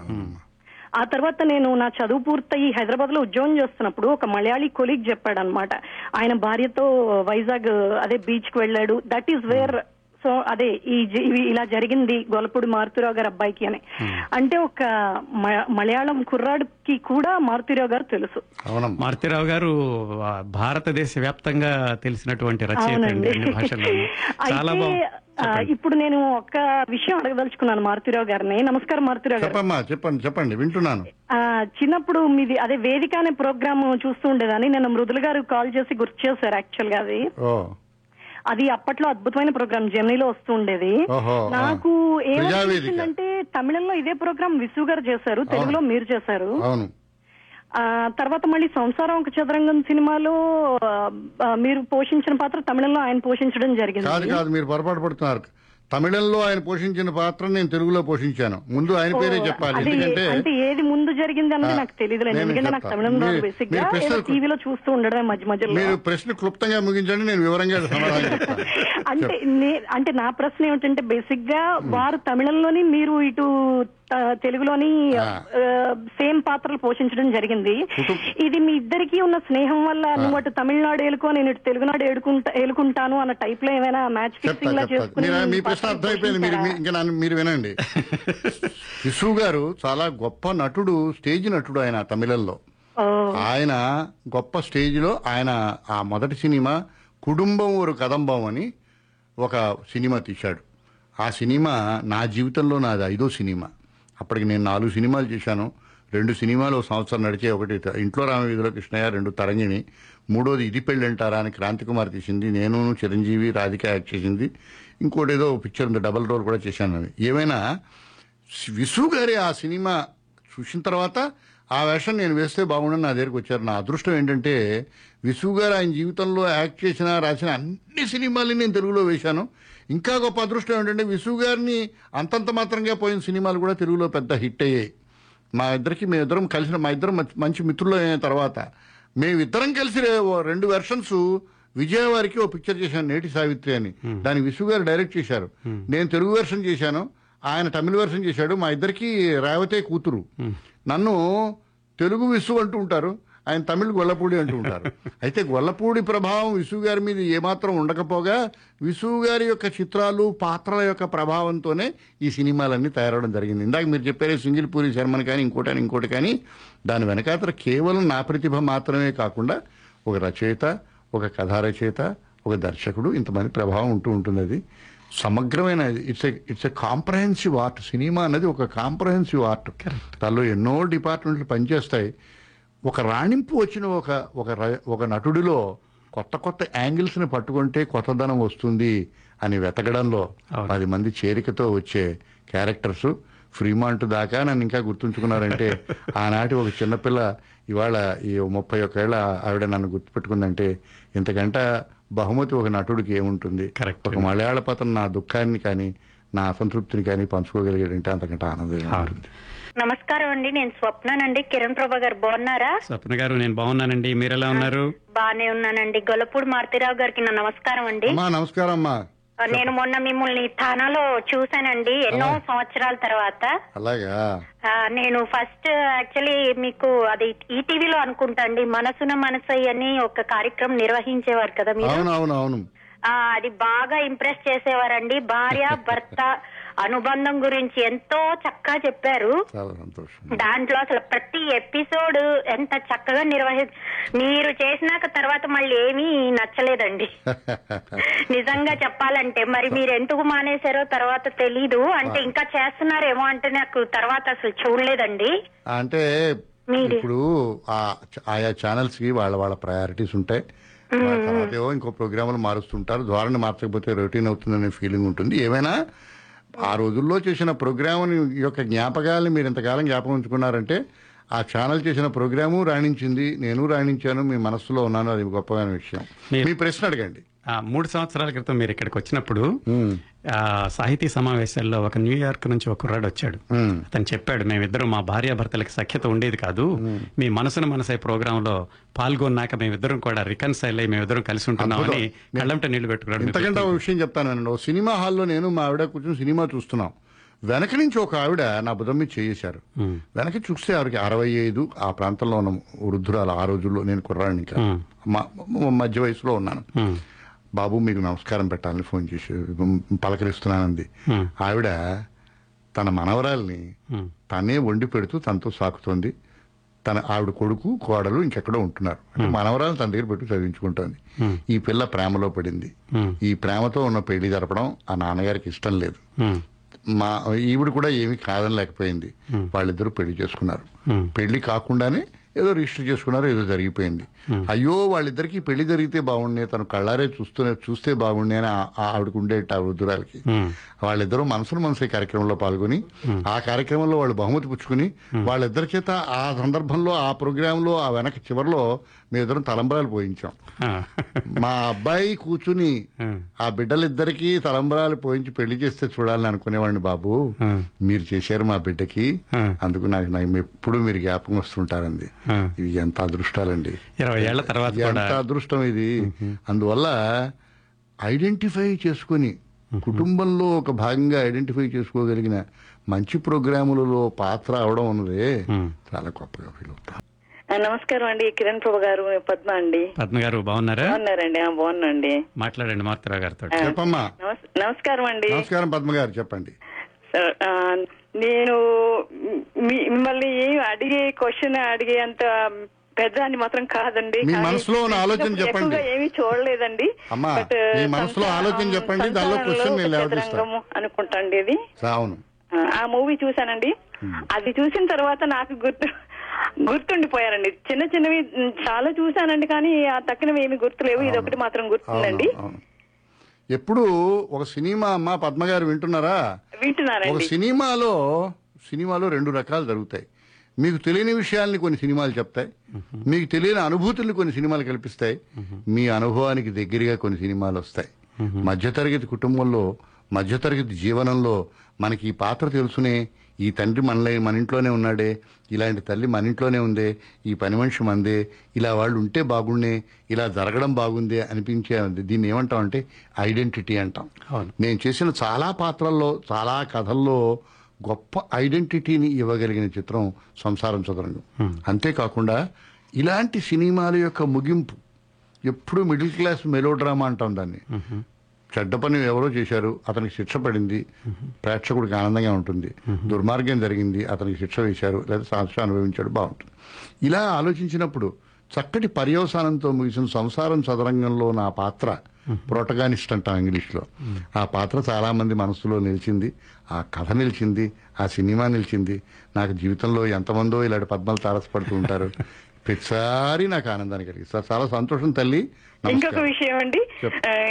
ఆ తర్వాత నేను నా చదువు పూర్తయి హైదరాబాద్లో ఉద్యోగం చేస్తున్నప్పుడు ఒక మలయాళీ కొలీగ్ చెప్పాడు అనమాట ఆయన భార్యతో వైజాగ్ అదే బీచ్కి వెళ్ళాడు. దట్ ఈస్ వేర్ సో అదే ఈ ఇలా జరిగింది గొలపూడి మారుతిరావు గారి అబ్బాయికి అని. అంటే ఒక మ- మలయాళం కుర్రాడికి కూడా మారుతిరావు గారు తెలుసు. మారుతిరావు గారు భారతదేశ వ్యాప్తంగా తెలిసినటువంటి రచయిత చాలా ఇప్పుడు నేను ఒక విషయం అడగదలుచుకున్నాను మారుతిరావు గారిని. నమస్కారం మారుతిరావు గారు. చెప్పండి చెప్పండి వింటున్నాను. ఆ, చిన్నప్పుడు మీది అదే వేదిక అనే ప్రోగ్రామ్ చూస్తూ ఉండేదాన్ని. నేను మృదుల గారు కాల్ చేసి గుర్తు చేశారు యాక్చువల్గా అది. ఓ. అది అప్పట్లో అద్భుతమైన ప్రోగ్రామ్ జెమినీలో వస్తూ ఉండేది. ఓహో, ఆ. నాకు. ఏమనిపించిందంటే తమిళంలో ఇదే ప్రోగ్రామ్ విసు గారు చేశారు తెలుగులో మీరు చేశారు. తర్వాత మళ్ళీ సంసారం ఒక చదరంగం సినిమాలో మీరు పోషించిన పాత్ర తమిళంలో ఆయన పోషించడం కాదు జరిగింది కాదు మీరు పొరపాటు పడుతున్నారు. తమిళంలో ఆయన పోషించిన పాత్ర నేను తెలుగులో పోషించాను. ముందు ఆయన పేరే చెప్పాలి. ఎందుకంటే అంటే ఏది ముందు జరిగింది అన్నది నాకు తెలియదు నాకు బేసిక్గా టీవీలో చూస్తూ ఉండడమే మధ్య మధ్యలో. మీరు ప్రశ్న క్లుప్తంగా ముగించండి నేను వివరంగా సమాధానం చెప్తాను. అంటే అంటే నా ప్రశ్న ఏమిటంటే బేసిక్గా వారు తమిళంలోని మీరు ఇటు తెలుగులోని. సేమ్ పాత్రలు పోషించడం జరిగింది. ఇది మీ ఇద్దరికి ఉన్న స్నేహం వల్ల నువ్వు అటు తమిళనాడు ఏలుకో నేను ఇటు తెలుగునాడు ఏడుకుంటా ఏలుకుంటాను అన్న టైప్లో ఏమైనా మ్యాచ్ ఫిక్సింగ్ లా చేసుకుని మీరు మీ ప్రశ్న పాత్రలు అర్థమైపోయింది. మీరు? ఇంకా వినండి. విసు గారు చాలా గొప్ప నటుడు స్టేజ్ నటుడు ఆయన తమిళంలో. ఆయన గొప్ప స్టేజ్లో ఆయన ఆ మొదటి సినిమా కుటుంబం ఒక కదంబం అని ఒక సినిమా తీశాడు. ఆ సినిమా నా జీవితంలో నాది ఐదో సినిమా. అప్పటికి నేను నాలుగు సినిమాలు చేశాను. రెండు సినిమాలు ఒక సంవత్సరం నడిచే ఒకటి ఇంట్లో రామవీధిలో కృష్ణయ్య రెండు తరంగిణి. మూడోది ఇది పెళ్ళి అంటారా అని క్రాంతి కుమార్ తీసింది. నేను చిరంజీవి రాధిక యాక్ట్ చేసింది. ఇంకోటి ఏదో పిక్చర్ ఉంది డబల్ రోల్ కూడా చేశాను అది ఏమైనా విసు గారి ఆ సినిమా చూసిన తర్వాత ఆ వేషం నేను వేస్తే బాగుండని నా దగ్గరికి వచ్చారు. నా అదృష్టం ఏంటంటే విసు గారు ఆయన జీవితంలో యాక్ట్ చేసిన రాసిన అన్ని సినిమాలని నేను తెలుగులో వేశాను. ఇంకా గొప్ప అదృష్టం ఏంటంటే విసు గారిని అంతంత మాత్రంగా పోయిన సినిమాలు కూడా తెలుగులో పెద్ద హిట్ అయ్యాయి. మా ఇద్దరికి మేమిద్దరం కలిసిన మా ఇద్దరం మంచి- మిత్రులు అయిన తర్వాత మేమిద్దరం కలిసి రెండు వెర్షన్స్ విజయవారికి ఓ పిక్చర్ చేశాను నేటి సావిత్రి అని. దాని విసు గారు డైరెక్ట్ చేశారు. నేను తెలుగు వెర్షన్ చేశాను ఆయన తమిళ వెర్షన్ చేశాడు మా ఇద్దరికి రేవతే కూతురు. నన్ను తెలుగు విసు అంటూ ఉంటారు. ఆయన తమిళ గొల్లపూడి అంటూ ఉంటారు. అయితే గొల్లపూడి ప్రభావం విసు గారి మీద ఏమాత్రం ఉండకపోగా విసు గారి యొక్క చిత్రాలు పాత్రల యొక్క ప్రభావంతోనే ఈ సినిమాలన్నీ తయారవడం జరిగింది. ఇందాక మీరు చెప్పారే సింగిల్ పూరి శర్మని కానీ ఇంకోటి అని ఇంకోటి కానీ దాని వెనకాతల కేవలం నా ప్రతిభ మాత్రమే కాకుండా ఒక రచయిత ఒక కథా రచయిత ఒక దర్శకుడు ఇంతమంది ప్రభావం ఉంటూ ఉంటుంది అది సమగ్రమైన it's it's a comprehensive art. Cinema అనేది ఒక కాంప్రహెన్సివ్ ఆర్ట్. దానిలో ఎన్నో డిపార్ట్మెంట్లు పనిచేస్తాయి. ఒక రాణింపు వచ్చిన ఒక ఒక ర- ఒక నటుడిలో కొత్త కొత్త యాంగిల్స్ని పట్టుకుంటే కొత్తదనం వస్తుంది అని వెతకడంలో. పది మంది చేరికతో వచ్చే క్యారెక్టర్స్ ఫ్రీమాంట్ దాకా నన్ను ఇంకా గుర్తుంచుకున్నారంటే ఆనాటి ఒక చిన్నపిల్ల ఇవాళ ఈ ముప్పై ఒకేళ్ళ ఆవిడ నన్ను గుర్తుపెట్టుకుందంటే ఇంతకంట బహుమతి ఒక నటుడికి ఏముంటుంది Correct. ఒక మలయాళ పతన నా దుఃఖాన్ని కానీ నా అసంతృప్తిని కానీ పంచుకోగలిగాడంటే అంతకంటే ఆనందం ఉంటుంది నమస్కారం అండి నేను స్వప్నానండి. కిరణ్ ప్రభా గారు బాగున్నారా? స్వప్న గారు నేను బాగున్నానండి. మీరు ఎలా ఉన్నారు? బానే ఉన్నానండి. గొల్లపూడి మారుతిరావు గారికి నా నమస్కారం అండి. అమ్మా నమస్కారం అమ్మా నేను మొన్న మిమ్మల్ని థానాలో చూశానండి ఎన్నో. సంవత్సరాల తర్వాత. అలాగా? ఆ, నేను ఫస్ట్ యాక్చువల్లీ మీకు అది ఈటీవీలో అనుకుంటా అండి మనసున మనసయ్య అని ఒక కార్యక్రమం నిర్వహించేవారు కదా మీరు. అవును అవును అవును ఆ, అది బాగా ఇంప్రెస్ చేసేవారండి. భార్య భర్త అనుబంధం గురించి ఎంతో చక్కగా చెప్పారు. చాలా సంతోషం. దాంట్లో అసలు ప్రతి ఎపిసోడ్ ఎంత చక్కగా నిర్వహి మీరు చేసినాక తర్వాత మళ్ళీ ఏమీ నచ్చలేదండి. నిజంగా చెప్పాలంటే మరి మీరు ఎందుకు మానేశారో తర్వాత తెలీదు. అంటే ఇంకా చేస్తున్నారేమో అంటే నాకు తర్వాత అసలు చూడలేదండి. అంటే. ఇప్పుడు ఆయా ఛానల్స్కి వాళ్ళ వాళ్ళ ప్రయారిటీస్ ఉంటాయి. ఇంకో ప్రోగ్రాములు మారుస్తుంటారు. ధోరణి మార్చకపోతే రొటీన్ అవుతుందనే ఫీలింగ్ ఉంటుంది. ఏమైనా ఆ రోజుల్లో చేసిన ప్రోగ్రామ్ యొక్క జ్ఞాపకాలని మీరు ఇంతకాలం జ్ఞాపకం ఉంచుకున్నారంటే ఆ ఛానల్ చేసిన ప్రోగ్రాము రాణించింది నేను రాణించాను మీ మనస్సులో ఉన్నాను అది గొప్పమైన విషయం. మీ ప్రశ్న అడగండి. మూడు సంవత్సరాల క్రితం మీరు ఇక్కడికి వచ్చినప్పుడు ఆ, సాహితీ సమావేశాల్లో ఒక న్యూయార్క్ నుంచి ఒక కుర్రాడు వచ్చాడు. అతను చెప్పాడు మేమిద్దరం మా భార్యాభర్తలకి సఖ్యత ఉండేది కాదు. మీ మనసును మనసే ప్రోగ్రామ్లో పాల్గొన్నాక మేమిద్దరం కూడా రికన్సైల్ అయ్యి మేమిద్దరం కలిసి ఉంటున్నామని. కళ్ళంట నీళ్ళు పెట్టుకున్నాడు ఇంతకంటే ఒక విషయం చెప్తానండి ఓ సినిమా హాల్లో నేను మా ఆవిడ కూర్చొని సినిమా చూస్తున్నాం. వెనక నుంచి ఒక ఆవిడ నా బుధం మీద చేశారు వెనక చూస్తే ఆవిడకి అరవై ఐదు ఆ ప్రాంతంలో ఉన్న వృద్ధురాలు ఆ రోజుల్లో నేను కుర్రాడిని ఇంకా మధ్య వయసులో ఉన్నాను. బాబు మీకు నమస్కారం పెట్టాలని ఫోన్ చేసి పలకరిస్తున్నానంది. ఆవిడ తన మనవరాల్ని తనే వండి పెడుతూ తనతో సాకుతోంది. తన ఆవిడ కొడుకు కోడలు ఇంకెక్కడో ఉంటున్నారు. అంటే మనవరాలు తన దగ్గర పెట్టి చదివించుకుంటోంది. ఈ పిల్ల ప్రేమలో పడింది. ఈ ప్రేమతో ఉన్న పెళ్ళి జరపడం ఆ నాన్నగారికి ఇష్టం లేదు. మా ఈవిడ కూడా ఏమీ కాదని లేకపోయింది వాళ్ళిద్దరూ పెళ్ళి చేసుకున్నారు. పెళ్ళి కాకుండానే ఏదో రిజిస్టర్ చేసుకున్నారు ఏదో జరిగిపోయింది. అయ్యో వాళ్ళిద్దరికి పెళ్ళి జరిగితే బాగుండే తను కళ్ళారే చూస్తూనే చూస్తే బాగుండే అని ఆవిడకు ఉండేట ఆ వృద్ధురాలకి. వాళ్ళిద్దరూ మనసును మనసే కార్యక్రమంలో పాల్గొని ఆ కార్యక్రమంలో వాళ్ళు బహుమతి పుచ్చుకుని వాళ్ళిద్దరి చేత ఆ సందర్భంలో ఆ ప్రోగ్రాంలో ఆ వెనక చివరిలో మేమిద్దరం తలంబరాలు పోయించాం. మా అబ్బాయి కూర్చుని ఆ. బిడ్డలిద్దరికి తలంబరాలు పోయించి పెళ్ళి చేస్తే చూడాలని అనుకునేవాడిని బాబు. మీరు చేశారు మా బిడ్డకి. అందుకు నాకు నాకు ఎప్పుడు మీరు జ్ఞాపకం వస్తుంటారండి. ఇది ఎంత అదృష్టాలండి. ఇరవై ఏళ్ళ తర్వాత ఎంత అదృష్టం ఇది. అందువల్ల ఐడెంటిఫై చేసుకుని కుటుంబంలో ఒక భాగంగా ఐడెంటిఫై చేసుకోగలిగిన మంచి ప్రోగ్రాములలో పాత్ర అవడం ఉన్నదే చాలా గొప్పగా ఫీల్ అవుతాం. నమస్కారం అండి. కిరణ్ ప్రభు గారు పద్మ అండి. పద్మ గారు బాగున్నారా? బాగున్నారండి. బాగున్నాండి మాట్లాడండి మారుతరావు గారితో. చెప్పమ్మా. నమస్- నమస్కారం అండి. నమస్కారం పద్మ గారు చెప్పండి. నేను మిమ్మల్ని ఏం అడిగే క్వశ్చన్ అడిగే అంత పెద్దాన్ని మాత్రం కాదండి. మీ కానీ మనసులో ఉన్న ఆలోచన చెప్పండి. ఏమీ చూడలేదండి. అమ్మా, బట్, మీ మనసులో ఆలోచన చెప్పండి, దానిలో క్వశ్చన్ నేను అనుకుంటాండి ఇది. అవును. ఆ, ఆ మూవీ చూసానండి అది చూసిన తర్వాత నాకు గుర్తు గుర్తుండిపోయారండి. చిన్న చిన్నవి చాలా చూసానండి కానీ ఆ తక్కినవి ఏమి గుర్తులేవు. ఇది ఒకటి మాత్రం గుర్తుందండి. ఎప్పుడు ఒక సినిమా అమ్మా పద్మ గారు వింటున్నారా? ఒక సినిమాలో సినిమాలో రెండు రకాలు జరుగుతాయి. మీకు తెలియని విషయాల్ని కొన్ని సినిమాలు చెప్తాయి. మీకు తెలియని అనుభూతుల్ని కొన్ని సినిమాలు కల్పిస్తాయి. మీ అనుభవానికి దగ్గరగా కొన్ని సినిమాలు వస్తాయి. మధ్యతరగతి కుటుంబంలో మధ్యతరగతి జీవనంలో మనకి ఈ పాత్ర తెలుసునే ఈ తండ్రి మనలే మన ఇంట్లోనే ఉన్నాడే ఇలాంటి తల్లి మన ఇంట్లోనే ఉందే ఈ పని మనిషి మందే ఇలా వాళ్ళు ఉంటే బాగుండే ఇలా జరగడం బాగుందే అనిపించే దీన్ని ఏమంటాం అంటే ఐడెంటిటీ అంటాం. నేను చేసిన చాలా పాత్రల్లో చాలా కథల్లో గొప్ప ఐడెంటిటీని ఇవ్వగలిగిన చిత్రం సంసారం చదరంగం అంతేకాకుండా ఇలాంటి సినిమాల యొక్క ముగింపు ఎప్పుడు మిడిల్ క్లాస్ మెలో డ్రామా అంటాం దాన్ని. చెడ్డ పని ఎవరో చేశారు అతనికి శిక్ష పడింది ప్రేక్షకుడికి ఆనందంగా ఉంటుంది. దుర్మార్గం జరిగింది అతనికి శిక్ష వేశారు లేదా శాస్త్ర అనుభవించాడు బాగుంటుంది. ఇలా ఆలోచించినప్పుడు చక్కటి పర్యవసానంతో ముగిసిన సంసారం చదరంగంలో నా పాత్ర ప్రోటగానిస్ట్ అంటాం ఇంగ్లీష్లో. ఆ పాత్ర చాలామంది మనసులో నిలిచింది ఆ కథ నిలిచింది ఆ సినిమా నిలిచింది. నాకు జీవితంలో ఎంతమందో ఇలాంటి పద్మాలు తారసపడుతూ ఉంటారు. ప్రతిసారి నాకు ఆనందాన్ని కలిగిస్తారు. చాలా సంతోషం తల్లి. ఇంకొక విషయం అండి.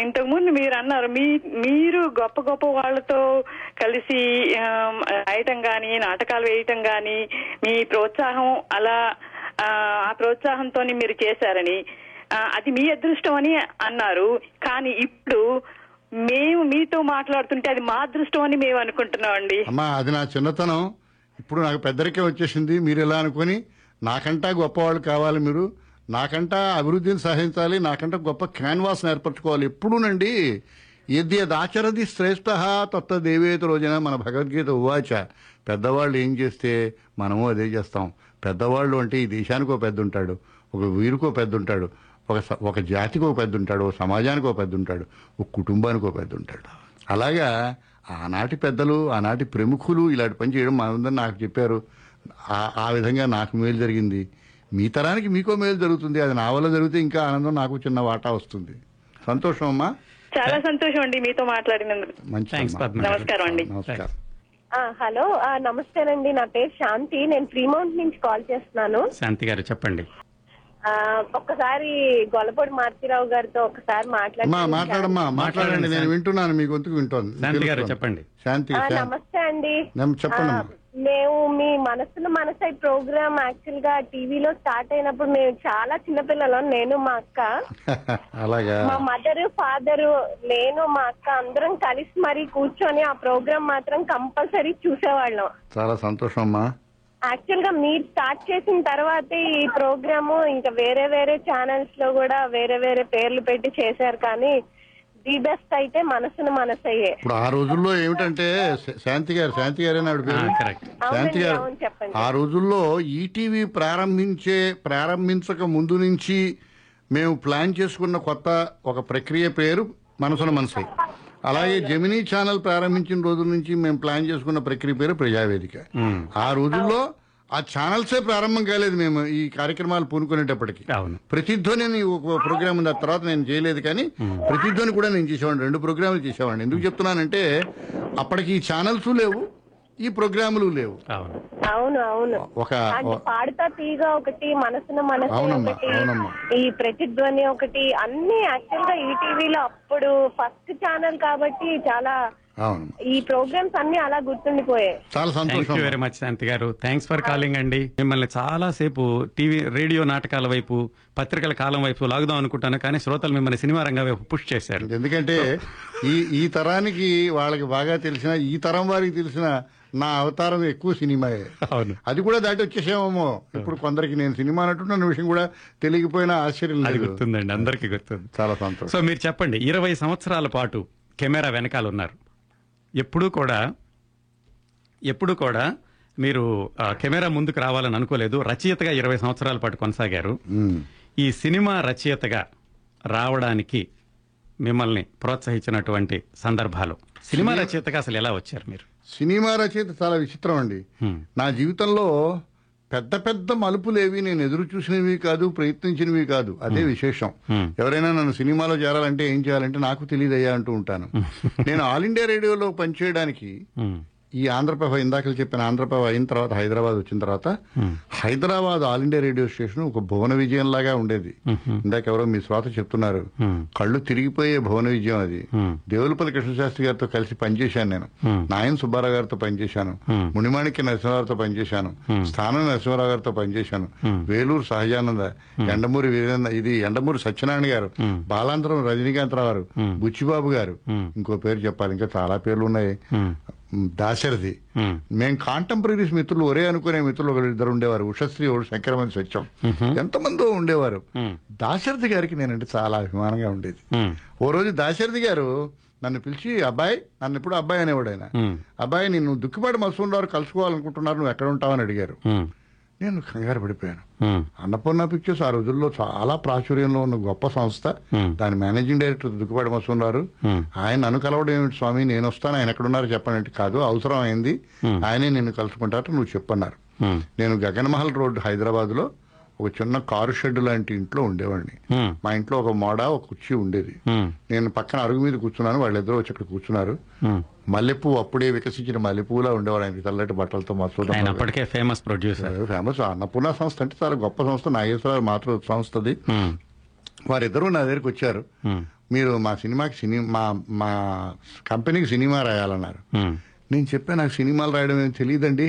ఇంతకు ముందు మీరు అన్నారు మీ మీరు గొప్ప గొప్ప వాళ్ళతో కలిసి రాయటం గాని నాటకాలు వేయటం గాని మీ ప్రోత్సాహం అలా ఆ, ప్రోత్సాహంతో మీరు చేశారని అది మీ అదృష్టం అని అన్నారు. కానీ ఇప్పుడు మేము మీతో మాట్లాడుతుంటే అది మా అదృష్టం అని మేము అనుకుంటున్నాం అండి. అమ్మా అది నా చిన్నతనం. ఇప్పుడు నాకు పెద్దరికే వచ్చేసింది. మీరు ఎలా అనుకొని నాకంటా గొప్పవాళ్ళు కావాలి మీరు. నాకంటా అభివృద్ధిని సహించాలి నాకంట గొప్ప క్యాన్వాస్ని ఏర్పరచుకోవాలి. ఎప్పుడూనండి? ఎద్ది ఆచరది శ్రేష్ఠ తత్వ దేవేత రోజున మన భగవద్గీత ఉవాచ. పెద్దవాళ్ళు ఏం చేస్తే మనము అదే చేస్తాం. పెద్దవాళ్ళు అంటే ఈ దేశానికో పెద్ద ఉంటాడు ఒక వీరికో పెద్ద ఉంటాడు ఒక ఒక జాతికి ఒక పెద్ద ఉంటాడు ఒక సమాజానికి ఒక పెద్ద ఉంటాడు ఒక కుటుంబానికి ఒక పెద్ద ఉంటాడు అలాగా ఆనాటి పెద్దలు ఆనాటి ప్రముఖులు ఇలాంటి పని చేయడం మనందరూ నాకు చెప్పారు. ఆ విధంగా నాకు మేలు జరిగింది. మీ తరానికి మీకో మేలు జరుగుతుంది. అది నా వల్ల జరిగితే ఇంకా ఆనందం నాకు చిన్న వాటా వస్తుంది. సంతోషం అమ్మా. చాలా సంతోషం అండి మీతో మాట్లాడినందుకు. మంచి నమస్కారం అండి. నమస్కారం. ఆ, హలో. ఆ, నమస్తేనండి. నా పేరు శాంతి. నేను ఫ్రీమౌంట్ నుంచి కాల్ చేస్తున్నాను. శాంతి గారు చెప్పండి. ఆ, ఒక్కసారి గొల్లపూడి మారుతిరావు గారితో ఒకసారి అమ్మా మాట్లాడి మాట్లాడమ్మా మాట్లాడండి. నేను వింటున్నాను మీ గొంతుకు వింటోంది? శాంతి గారు. చెప్పండి. శాంతి ఆ, శాంతి. నమస్తే అండి. నమ్ చెప్పండి మేము మీ మనసులో మనసై ప్రోగ్రామ్ యాక్చువల్గా టీవీలో స్టార్ట్ అయినప్పుడు మేము చాలా చిన్నపిల్లలం. నేను మా అక్క. అలాగా? మా మదర్ ఫాదర్ నేను మా అక్క అందరం కలిసి మరి కూర్చొని ఆ ప్రోగ్రామ్ మాత్రం కంపల్సరీ చూసేవాళ్ళం. చాలా సంతోషం అమ్మా యాక్చువల్గా మీరు స్టార్ట్ చేసిన తర్వాతే ఈ ప్రోగ్రామ్ ఇంకా వేరే వేరే ఛానల్స్లో కూడా వేరే వేరే పేర్లు పెట్టి చేశారు కానీ ది బెస్ట్ అయితే మనసును మనసయ్యే ఇప్పుడు ఆ రోజుల్లో ఏమిటంటే శాంతి గారు శాంతి గారే ఆవిడ పేరు. శాంతి గారు అవును, చెప్పండి. ఆ రోజుల్లో ఈటీవీ ప్రారంభించే ప్రారంభించక ముందు నుంచి మేము ప్లాన్ చేసుకున్న కొత్త ఒక ప్రక్రియ పేరు మనసున మనసై అలాగే జమినీ ఛానల్ ప్రారంభించిన రోజుల నుంచి మేము ప్లాన్ చేసుకున్న ప్రక్రియ పేరు ప్రజావేదిక. ఆ రోజుల్లో ఆ ఛానల్సే ప్రారంభం కాలేదు మేము ఈ కార్యక్రమాలు పూనుకునేటప్పటికి. ప్రతిధ్వని అని ఒక ప్రోగ్రామ్ ఉంది ఆ తర్వాత నేను చేయలేదు కానీ ప్రతిధ్వని కూడా నేను చేసేవాడిని రెండు ప్రోగ్రాములు చేసేవాడిని. ఎందుకు చెప్తున్నానంటే అప్పటికి ఈ ఛానల్స్ లేవు ఈ ప్రోగ్రాములు లేవు. అవును. అవును ఒక పాడుతా తీగ ఒకటి మనసున మనసు అవునమ్మా, ఒకటి. ఈ ప్రతిధ్వని ఒకటి అన్ని యాక్చువల్గా ఈ టీవీలో అప్పుడు ఫస్ట్ ఛానల్ కాబట్టి చాలా అవును. ఈ ప్రోగ్రామ్స్ అన్ని అలా గుర్తుండిపోయాయి. చాలా thank you very much Shanti garu. Thanks for calling అండి. మిమ్మల్ని చాలా సేపు టీవీ రేడియో నాటకాల వైపు పత్రికల కాలం వైపు లాగుదాం అనుకుంటాను కానీ శ్రోతలు మిమ్మల్ని సినిమా రంగం వైపు పుష్ చేశారు. ఎందుకంటే ఈ ఈ తరానికి వాళ్ళకి బాగా తెలిసిన ఈ తరం వారికి తెలిసిన నా అవతారం ఎక్కువ సినిమాయే. అవును. అది కూడా దాటి వచ్చేసామేమో. ఇప్పుడు కొందరికి నేను సినిమా అంటున్న విషయం కూడా తెలియకపోయినా ఆశ్చర్యం అది లేదు. గుర్తుందండి అందరికీ గుర్తుంది. చాలా సంతోషం. సో మీరు చెప్పండి ఇరవై సంవత్సరాల పాటు కెమెరా వెనకాల ఉన్నారు. ఎప్పుడూ కూడా ఎప్పుడు కూడా మీరు కెమెరా ముందుకు రావాలని అనుకోలేదు. రచయితగా ఇరవై సంవత్సరాల పాటు కొనసాగారు. ఈ సినిమా రచయితగా రావడానికి మిమ్మల్ని ప్రోత్సహించినటువంటి సందర్భాలు. సినిమా రచయితగా అసలు ఎలా వచ్చారు మీరు? సినిమా రచయిత చాలా విచిత్రం అండి. నా జీవితంలో పెద్ద పెద్ద మలుపులేవి నేను ఎదురు చూసినవి కాదు ప్రయత్నించినవి కాదు. అదే విశేషం. ఎవరైనా నన్ను సినిమాలో చేరాలంటే ఏం చేయాలంటే నాకు తెలియదయ్యా అంటూ ఉంటాను. నేను ఆల్ ఇండియా రేడియోలో పనిచేయడానికి ఈ ఆంధ్రప్రభ ఇందాక చెప్పిన ఆంధ్రప్రభ అయిన తర్వాత హైదరాబాద్ వచ్చిన తర్వాత Hyderabad All India radio station ఒక భువన విజయం లాగా ఉండేది. ఇందాక ఎవరో మీ శ్రోత చెప్తున్నారు. కళ్ళు తిరిగిపోయే భువన విజయం అది. దేవులపల్లి కృష్ణశాస్త్రి గారితో కలిసి పనిచేశాను నేను. నాయన్ సుబ్బారావు గారితో పనిచేశాను. మునిమాణిక్య నరసింహారావుతో పనిచేశాను. స్థానం నరసింహారావు గారితో పనిచేశాను. వేలూరు సహజానంద ఎండమూరి వీరేంద్ర ఇది ఎండమూరి సత్యనారాయణ గారు. బాలాంతరం రజనీకాంతరావు గారు. బుచ్చిబాబు గారు. ఇంకో పేరు చెప్పాలి. ఇంకా చాలా పేర్లు ఉన్నాయి. దాశరథి. మేము కాంటెంపరీస్ మిత్రులు ఒరే అనుకునే మిత్రులు ఒకరు ఇద్దరు ఉండేవారు. ఉషశ్రీ ఒకడు శంకరమణి సత్యం ఎంతమందో ఉండేవారు. దాశరథి గారికి నేనంటే చాలా అభిమానంగా ఉండేది. ఓ రోజు దాశరథి గారు నన్ను పిలిచి అబ్బాయి నన్ను ఎప్పుడు అబ్బాయి అనేవాడు ఆయన. అబ్బాయి నిన్ను దుక్కిపాటి మసూన్ కలుసుకోవాలనుకుంటున్నారు నువ్వు ఎక్కడ ఉంటావని అడిగారు. నేను కంగారు పడిపోయాను. అన్నపూర్ణ పిక్చర్స్ ఆ రోజుల్లో చాలా ప్రాచుర్యంలో ఉన్న గొప్ప సంస్థ. దాని మేనేజింగ్ డైరెక్టర్ దుక్కుపాటి మసూన్నారు ఆయన నన్ను కలవడం ఏమిటి స్వామి? నేను వస్తాను. ఆయన ఎక్కడున్నారు చెప్పండి కాదు. అవసరం అయింది. ఆయనే నిన్ను కలుసుకుంటారు నువ్వు చెప్పన్నారు. నేను గగన్మహల్ రోడ్ హైదరాబాద్లో ఒక చిన్న కారు షెడ్ లాంటి ఇంట్లో ఉండేవాడిని. మా ఇంట్లో ఒక మోడ ఒక కుర్చీ ఉండేది. నేను పక్కన అరుగు మీద కూర్చున్నాను. వాళ్ళిద్దరూ వచ్చి అక్కడ కూర్చున్నారు. మల్లెపువ్వు అప్పుడే వికసించిన మల్లెపువ్వులా ఉండేవాడు ఆయన తెల్లటి బట్టలతో మసూద ఆయన అప్పటికే ఫేమస్ ప్రొడ్యూసర్ ఫేమస్ అన్నపూర్ణ సంస్థ అంటే చాలా గొప్ప సంస్థ. నాగేశ్వరరావు మాతృ సంస్థది. వారిద్దరూ నా దగ్గరికి వచ్చారు. మీరు మా సినిమాకి సినిమా మా మా కంపెనీకి సినిమా రాయాలన్నారు. నేను చెప్పా నాకు సినిమాలు రాయడం ఏం తెలియదండి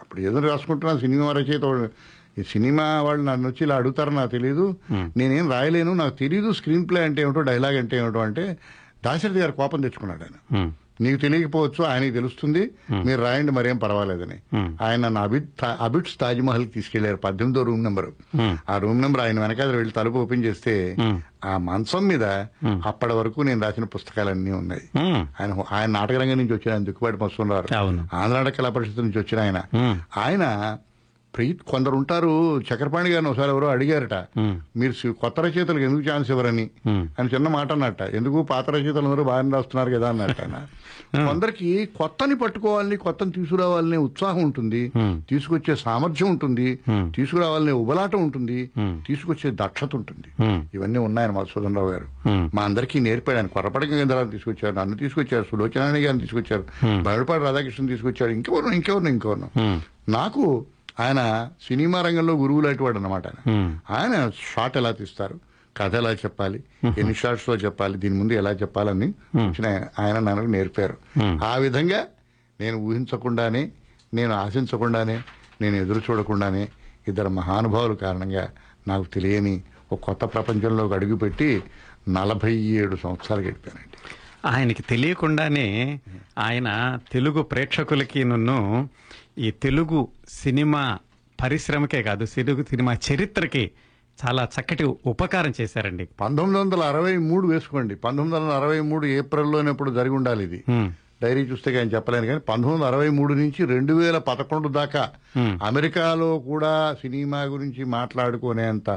అప్పుడు ఏదో రాసుకుంటున్నా సినిమా రచయిత ఈ సినిమా వాళ్ళు నన్ను వచ్చి ఇలా అడుగుతారో నాకు తెలియదు నేనేం రాయలేను. నాకు తెలియదు స్క్రీన్ ప్లే అంటే ఏమిటో డైలాగ్ అంటే ఏమిటో అంటే దాశరథి గారు కోపం తెచ్చుకున్నాడు ఆయన. నీకు తెలియకపోవచ్చు ఆయనకి తెలుస్తుంది. మీరు రాయండి మరేం పర్వాలేదని. ఆయన నన్ను అబిడ్ తా- అబిడ్స్ తాజ్ మహల్ తీసుకెళ్ళారు పద్దెనిమిదో రూమ్ నెంబర్. ఆ రూమ్ నెంబర్ ఆయన వెనకాల వెళ్ళి తలుపు ఓపెన్ చేస్తే ఆ మంచం మీద అప్పటి వరకు నేను రాసిన పుస్తకాలన్నీ ఉన్నాయి. ఆయన ఆయన నాటకరంగం నుంచి వచ్చిన ఆయన దిక్కుబాటి మస్తున్నారు ఆంధ్ర నాటక కళా పరిషత్ నుంచి వచ్చిన ఆయన. ఆయన ప్రీత్ కొందరు ఉంటారు చక్రపాణి గారిని ఒకసారి ఎవరో అడిగారట మీరు కొత్త రచయితలకు ఎందుకు ఛాన్స్ ఇవ్వరని? అని చిన్న మాట అన్నట్ట. ఎందుకు పాత రచయితలు అందరూ బాగానే రాస్తున్నారు కదా అన్నట్ట. కొందరికి కొత్తని పట్టుకోవాలని కొత్తని తీసుకురావాలనే ఉత్సాహం ఉంటుంది తీసుకొచ్చే సామర్థ్యం ఉంటుంది తీసుకురావాలనే ఉబలాటం ఉంటుంది తీసుకొచ్చే దక్షత ఉంటుంది. ఇవన్నీ ఉన్నాయని మధుసూదన్ రావు గారు మా అందరికీ నేర్పాడు ఆయన. కొరపడి కేంద్రాలు తీసుకొచ్చారు నన్ను తీసుకొచ్చారు సులోచనారాయణ గారిని తీసుకొచ్చారు బయటపాటి రాధాకృష్ణ తీసుకొచ్చారు ఇంకెవరు ఇంకెవరు ఇంకెవరు నాకు ఆయన సినిమా రంగంలో గురువు లాంటి వాడు అనమాట ఆయన. షాట్ ఎలా తీస్తారు? కథ ఎలా చెప్పాలి? ఎన్ని షార్ట్స్లో చెప్పాలి? దీని ముందు ఎలా చెప్పాలని వచ్చిన ఆయన నాకు నేర్పారు. ఆ విధంగా నేను ఊహించకుండానే నేను ఆశించకుండానే నేను ఎదురు చూడకుండానే ఇద్దరు మహానుభావుల కారణంగా నాకు తెలియని ఒక కొత్త ప్రపంచంలోకి అడుగుపెట్టి నలభై ఏడు సంవత్సరాలు గడిపానండి. ఆయనకి తెలియకుండానే ఆయన తెలుగు ప్రేక్షకులకి నన్ను ఈ తెలుగు సినిమా పరిశ్రమకే కాదు తెలుగు సినిమా చరిత్రకి చాలా చక్కటి ఉపకారం చేశారండి. పంతొమ్మిది వందల అరవై మూడు వేసుకోండి. పంతొమ్మిది వందల అరవై మూడు ఏప్రిల్లోనే ఇప్పుడు జరిగి ఉండాలి ఇది. డైరీ చూస్తే ఆయన చెప్పలేను కానీ పంతొమ్మిది వందల అరవై మూడు నుంచి రెండు వేల పదకొండు దాకా అమెరికాలో కూడా సినిమా గురించి మాట్లాడుకునేంత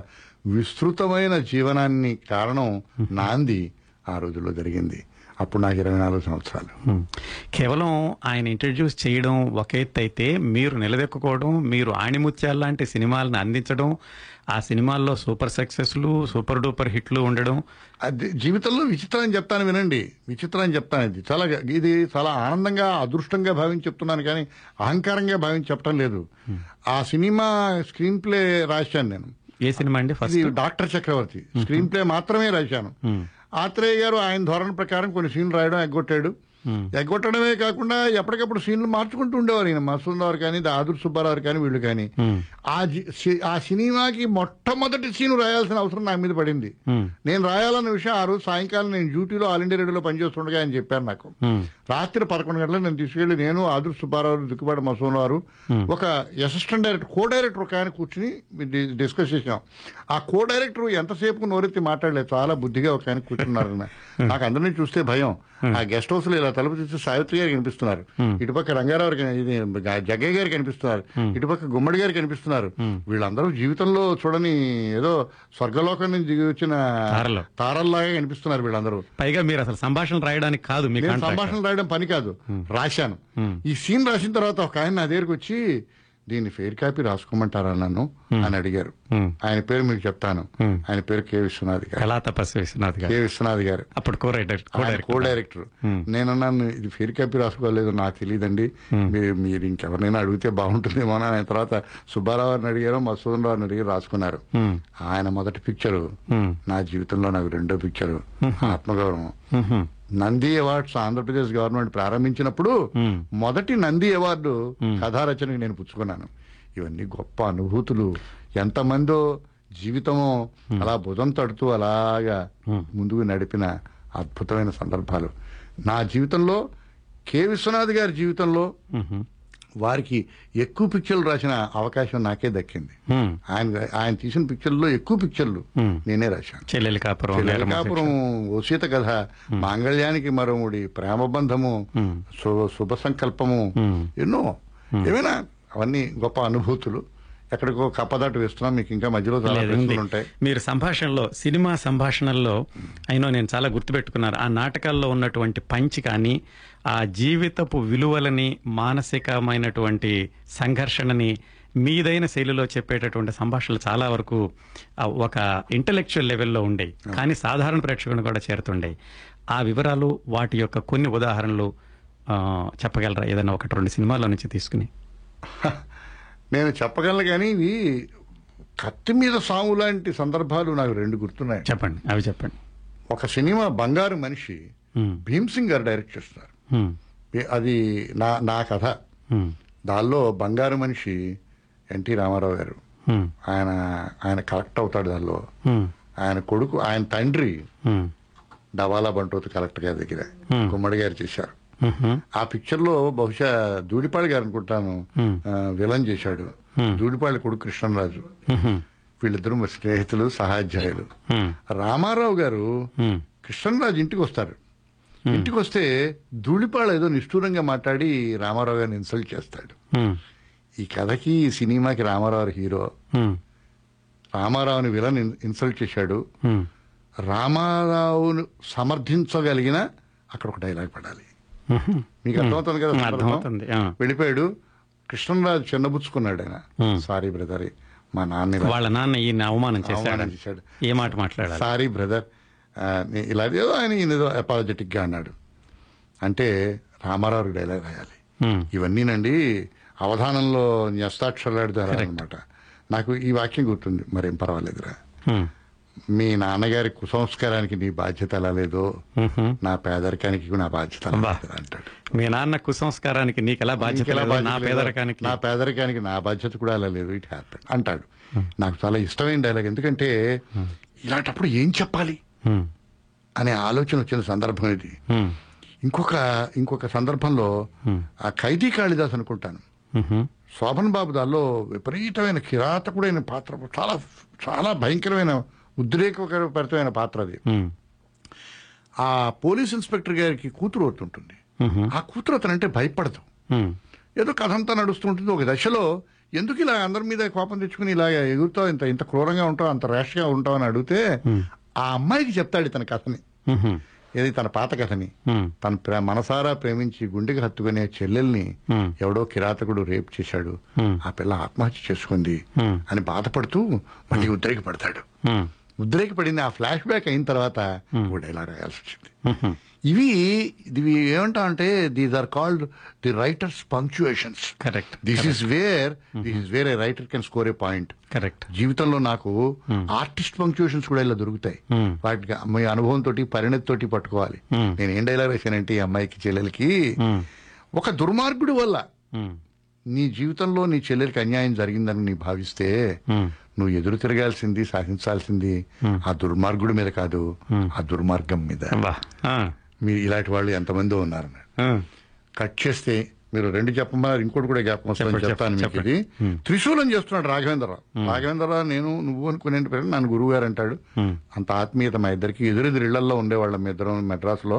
విస్తృతమైన జీవనాన్ని కారణం నాంది ఆ రోజుల్లో జరిగింది. అప్పుడు నాకు ఇరవై నాలుగు సంవత్సరాలు. కేవలం ఆయన ఇంట్రడ్యూస్ చేయడం ఒక ఎత్తు అయితే మీరు నిలదొక్కుకోవడం మీరు ఆణిముత్యాల లాంటి సినిమాలను అందించడం ఆ సినిమాల్లో సూపర్ సక్సెస్లు సూపర్ డూపర్ హిట్లు ఉండడం. అది జీవితంలో విచిత్రం అని చెప్తాను వినండి. విచిత్రం అని చెప్తాను. ఇది చాలా ఇది చాలా ఆనందంగా అదృష్టంగా భావించి చెప్తున్నాను కానీ అహంకారంగా భావించి చెప్పడం లేదు. ఆ సినిమా స్క్రీన్ ప్లే రాశాను నేను. ఏ సినిమా అండి? ఫస్ట్? డాక్టర్ చక్రవర్తి. స్క్రీన్ ప్లే మాత్రమే రాశాను. ఆత్రేయ గారు ఆయన ధోరణి ప్రకారం కొన్ని సీన్లు రాయడం ఎగ్గొట్టాడు. ఎగ్గొట్టడమే కాకుండా ఎప్పటికప్పుడు సీన్లు మార్చుకుంటూ ఉండేవారు ఈయన. మసూద్ గారు కానీ ఆదుర్ సుబ్బారావు కానీ వీళ్ళు కానీ. ఆ ఆ సినిమాకి మొట్టమొదటి సీన్ రాయాల్సిన అవసరం నా మీద పడింది. నేను రాయాలన్న విషయం ఆ రోజు సాయంకాలం నేను డ్యూటీలో ఆల్ ఇండియా రేడియోలో పనిచేస్తుండగా ఆయన చెప్పారు నాకు. రాత్రి పదకొండు గంటలకు నేను తీసుకెళ్ళి నేను ఆదుర్ సుబ్బారావు దిక్కుబాటి మసూన్ వారు ఒక అసిస్టెంట్ డైరెక్టర్ కో డైరెక్టర్ ఒక ఆయన కూర్చుని డిస్కస్ చేసాం ఆ కో డైరెక్టర్ ఎంతసేపు నోరెత్తి మాట్లాడలేదు. చాలా బుద్ధిగా ఒక ఆయన కూర్చున్నారు. నాకు అందరినీ చూస్తే భయం. ఆ గెస్ట్ హౌస్లో ఇలా తలుపు చూస్తే సావిత్రి గారు కనిపిస్తున్నారు. ఇటుపక్క రంగారావు గారు ఇది జగ్గయ్య గారు కనిపిస్తున్నారు. ఇటుపక్క గుమ్మడి గారు కనిపిస్తున్నారు. వీళ్ళందరూ జీవితంలో చూడని ఏదో స్వర్గలోకం నుంచి దిగి వచ్చిన తారలు. తారల్లాగా కనిపిస్తున్నారు వీళ్ళందరూ. పైగా మీరు అసలు సంభాషణ రాయడానికి కాదు. సంభాషణ రాయడం పని కాదు. రాశాను. ఈ సీన్ రాసిన తర్వాత ఒక ఆయన నా దగ్గరికి వచ్చి దీన్ని ఫెయిర్ కాపీ రాసుకోమంటారా నన్ను? అని అడిగారు. ఆయన పేరు మీకు చెప్తాను. ఆయన పేరు కే. విశ్వనాథ్ గారు. కళా తపస్వి విశ్వనాథ్ కే. గారు విశ్వనాథ్ గారు. అప్పుడు కో కో డైరెక్టర్ కో డైరెక్టర్ నేను అన్నాను ఇది ఫెయిర్ కాపీ రాసుకోలేదు నాకు తెలియదండి మీరు మీరు ఇంకెవరినైనా అడిగితే బాగుంటుందేమో అని ఆయన తర్వాత సుబ్బారావు గారిని అడిగారు మసూదన్ రావుని అడిగారు రాసుకున్నారు. ఆయన మొదటి పిక్చరు నా జీవితంలో నాకు రెండో పిక్చరు ఆత్మగౌరవం. నంది అవార్డ్స్ ఆంధ్రప్రదేశ్ గవర్నమెంట్ ప్రారంభించినప్పుడు మొదటి నంది అవార్డు కథారచనకి నేను పుచ్చుకున్నాను. ఇవన్నీ గొప్ప అనుభూతులు. ఎంతమందో జీవితము అలా భుజం తడుతూ అలాగా ముందుకు నడిపిన అద్భుతమైన సందర్భాలు. నా జీవితంలో కే. విశ్వనాథ్ గారి జీవితంలో వారికి ఎక్కువ పిక్చర్లు రాసిన అవకాశం నాకే దక్కింది. ఆయన ఆయన తీసిన పిక్చర్లో ఎక్కువ పిక్చర్లు నేనే రాశాను. చెల్లెలి కాపురం కాపురం ఓసీత కథ మాంగళ్యానికి మరొకటి ప్రేమ బంధము శు- శుభ సంకల్పము ఎన్నో. ఏమైనా అవన్నీ గొప్ప అనుభూతులు. ఎక్కడికో కప్పదాటు వేస్తున్నాం మీకు ఇంకా మధ్యలో చాలా ఉంటాయి మీరు సంభాషణలో సినిమా సంభాషణల్లో అయినో నేను చాలా గుర్తుపెట్టుకున్నారు ఆ నాటకాల్లో ఉన్నటువంటి పంచి కానీ ఆ జీవితపు విలువలని మానసికమైనటువంటి సంఘర్షణని మీదైన శైలిలో చెప్పేటటువంటి సంభాషణలు చాలా వరకు ఒక ఇంటలెక్చువల్ లెవెల్లో ఉండేవి కానీ సాధారణ ప్రేక్షకుని కూడా చేరుతుండే ఆ వివరాలు వాటి యొక్క కొన్ని ఉదాహరణలు చెప్పగలరా? ఏదైనా ఒకటి రెండు సినిమాల నుంచి తీసుకుని. నేను చెప్పగలను కానీ ఇవి కత్తి మీద సాము లాంటి సందర్భాలు నాకు రెండు గుర్తున్నాయి. చెప్పండి. అవి చెప్పండి. ఒక సినిమా బంగారు మనిషి భీమ్ సింగ్ గారు డైరెక్ట్ చేస్తారు. హ్మ్. అది నా నా కథ. దానిలో బంగారు మనిషి ఎన్టీ రామారావు గారు. ఆయన ఆయన కలెక్ట్ అవుతాడు దానిలో. ఆయన కొడుకు ఆయన తండ్రి. డవాలా బంటోతు కలెక్టర్ గారి దగ్గర. గుమ్మడి గారు చేశారు. ఆ పిక్చర్లో బహుశా దూడిపాళి గారు అనుకుంటాను విలన్ చేశాడు. దూడిపాళి కొడుకు కృష్ణరాజు. వీళ్ళిద్దరూ మా స్నేహితులు సహాధ్యాయులు. రామారావు గారు. కృష్ణరాజు ఇంటికి వస్తారు ఇంటికి వస్తే ధూళిపాళ ఏదో నిష్ఠూరంగా మాట్లాడి రామారావు గారిని ఇన్సల్ట్ చేస్తాడు. హ్మ్. ఈ కథకి ఈ సినిమాకి రామారావు హీరో ఉమ్, రామారావుని విలన్ ఇన్- ఇన్సల్ట్ చేశాడు. రామారావును సమర్థించగలిగిన అక్కడ ఒక డైలాగ్ పడాలి. మీకు అర్థమవుతుంది కదా. వెళ్ళిపోయాడు. కృష్ణరాజు చిన్నబుచ్చుకున్నాడు ఆయన. సారీ బ్రదర్ మా నాన్న వాళ్ళ నాన్న ఈయన అవమానం చేశాడు. అవమానం చేశాడు. ఏ మాట మాట్లాడాలి? సారీ బ్రదర్ ఇలా ఏదో ఆయన ఈయన ఏదో అపాలజెటిక్గా అన్నాడు. అంటే రామారావు డైలాగ్ రాయాలి. ఇవన్నీనండి అవధానంలో న్యస్తాక్షరాడుతారా అనమాట నాకు ఈ వాక్యం గుర్తుంది మరేం పర్వాలేదురా. మీ నాన్నగారి కుసంస్కారానికి నీ బాధ్యత ఎలా లేదో. నా పేదరికానికి నా బాధ్యత అంటాడు. మీ నాన్న కుసంస్కారానికి నీకెలా బాధ్యత నీకెలా లేదో, నా బాధ్యత లేదో, పేదరికానికి? నా పేదరికానికి నా బాధ్యత కూడా అలా లేదు ఇట్ హ్యాపెన్ అంటాడు. నాకు చాలా ఇష్టమైన డైలాగ్ ఎందుకంటే ఇలాంటప్పుడు ఏం చెప్పాలి? అనే ఆలోచన వచ్చిన సందర్భం ఇది. ఇంకొక ఇంకొక సందర్భంలో ఆ ఖైదీ కాళిదాస్ అనుకుంటాను. శోభన్ బాబు దానిలో విపరీతమైన కిరాతకుడైన పాత్ర చాలా చాలా భయంకరమైన ఉద్రేకపరితమైన పాత్ర అది. ఆ పోలీస్ ఇన్స్పెక్టర్ గారికి కూతురు అవుతుంటుంది. ఆ కూతురు అతనంటే భయపడదు. ఏదో కథ అంతా నడుస్తుంటుంది. ఒక దశలో ఎందుకు ఇలా అందరి మీద కోపం తెచ్చుకుని ఇలా ఎగురుతావు? ఇంత ఇంత క్రూరంగా ఉంటావు అంత ర్యాష్గా ఉంటావు అని అడిగితే ఆ అమ్మాయికి చెప్తాడు తన కథని. ఏది తన పాత కథని తన మనసారా ప్రేమించి గుండెకి హత్తుకునే చెల్లెల్ని. ఎవడో కిరాతకుడు రేప్ చేశాడు. ఆ పిల్ల ఆత్మహత్య చేసుకుంది. అని బాధపడుతూ మళ్ళీ ఉద్రేకపడతాడు ఉద్రేకపడింది ఆ ఫ్లాష్ బ్యాక్ అయిన తర్వాత డైలాగ్ రాయాల్సి వచ్చింది. ఇవి ఇవి ఏమంటా అంటే these are called the writers punctuations correct this is where this is where a writer can score a point correct జీవితంలో నాకు ఆర్టిస్ట్ పంక్చుయేషన్స్ కూడా ఇలా దొరుకుతాయి. Hmm. వాటికి మీ తోటి పరిణతి తోటి పట్టుకోవాలి. Hmm. నేను ఏం డైలాగ్ వేసానంటే ఈ అమ్మాయికి చెల్లెలకి ఒక దుర్మార్గుడి వల్ల నీ జీవితంలో నీ చెల్లెలకి అన్యాయం జరిగిందని నీ భావిస్తే నువ్వు ఎదురు తిరగాల్సింది సాధించాల్సింది ఆ దుర్మార్గుడి మీద కాదు ఆ దుర్మార్గం మీద. మీరు ఇలాంటి వాళ్ళు ఎంతమందో ఉన్నారు ఆ, కట్ చేస్తే మీరు రెండు చెప్పమన్నారు ఇంకోటి కూడా జ్ఞాపకం వస్తుందని చెప్తాను మీకు. ఇది త్రిశూలం చేస్తున్నాడు రాఘవేంద్రరావు. రాఘవేంద్రరావు నేను నువ్వు అనుకునే పేరు? నన్ను గురువు గారు అంటాడు అంత ఆత్మీయత మా ఇద్దరికి. ఎదురెదురు ఇళ్ళలో ఉండేవాళ్ళం మీ ఇద్దరం మెడ్రాస్లో.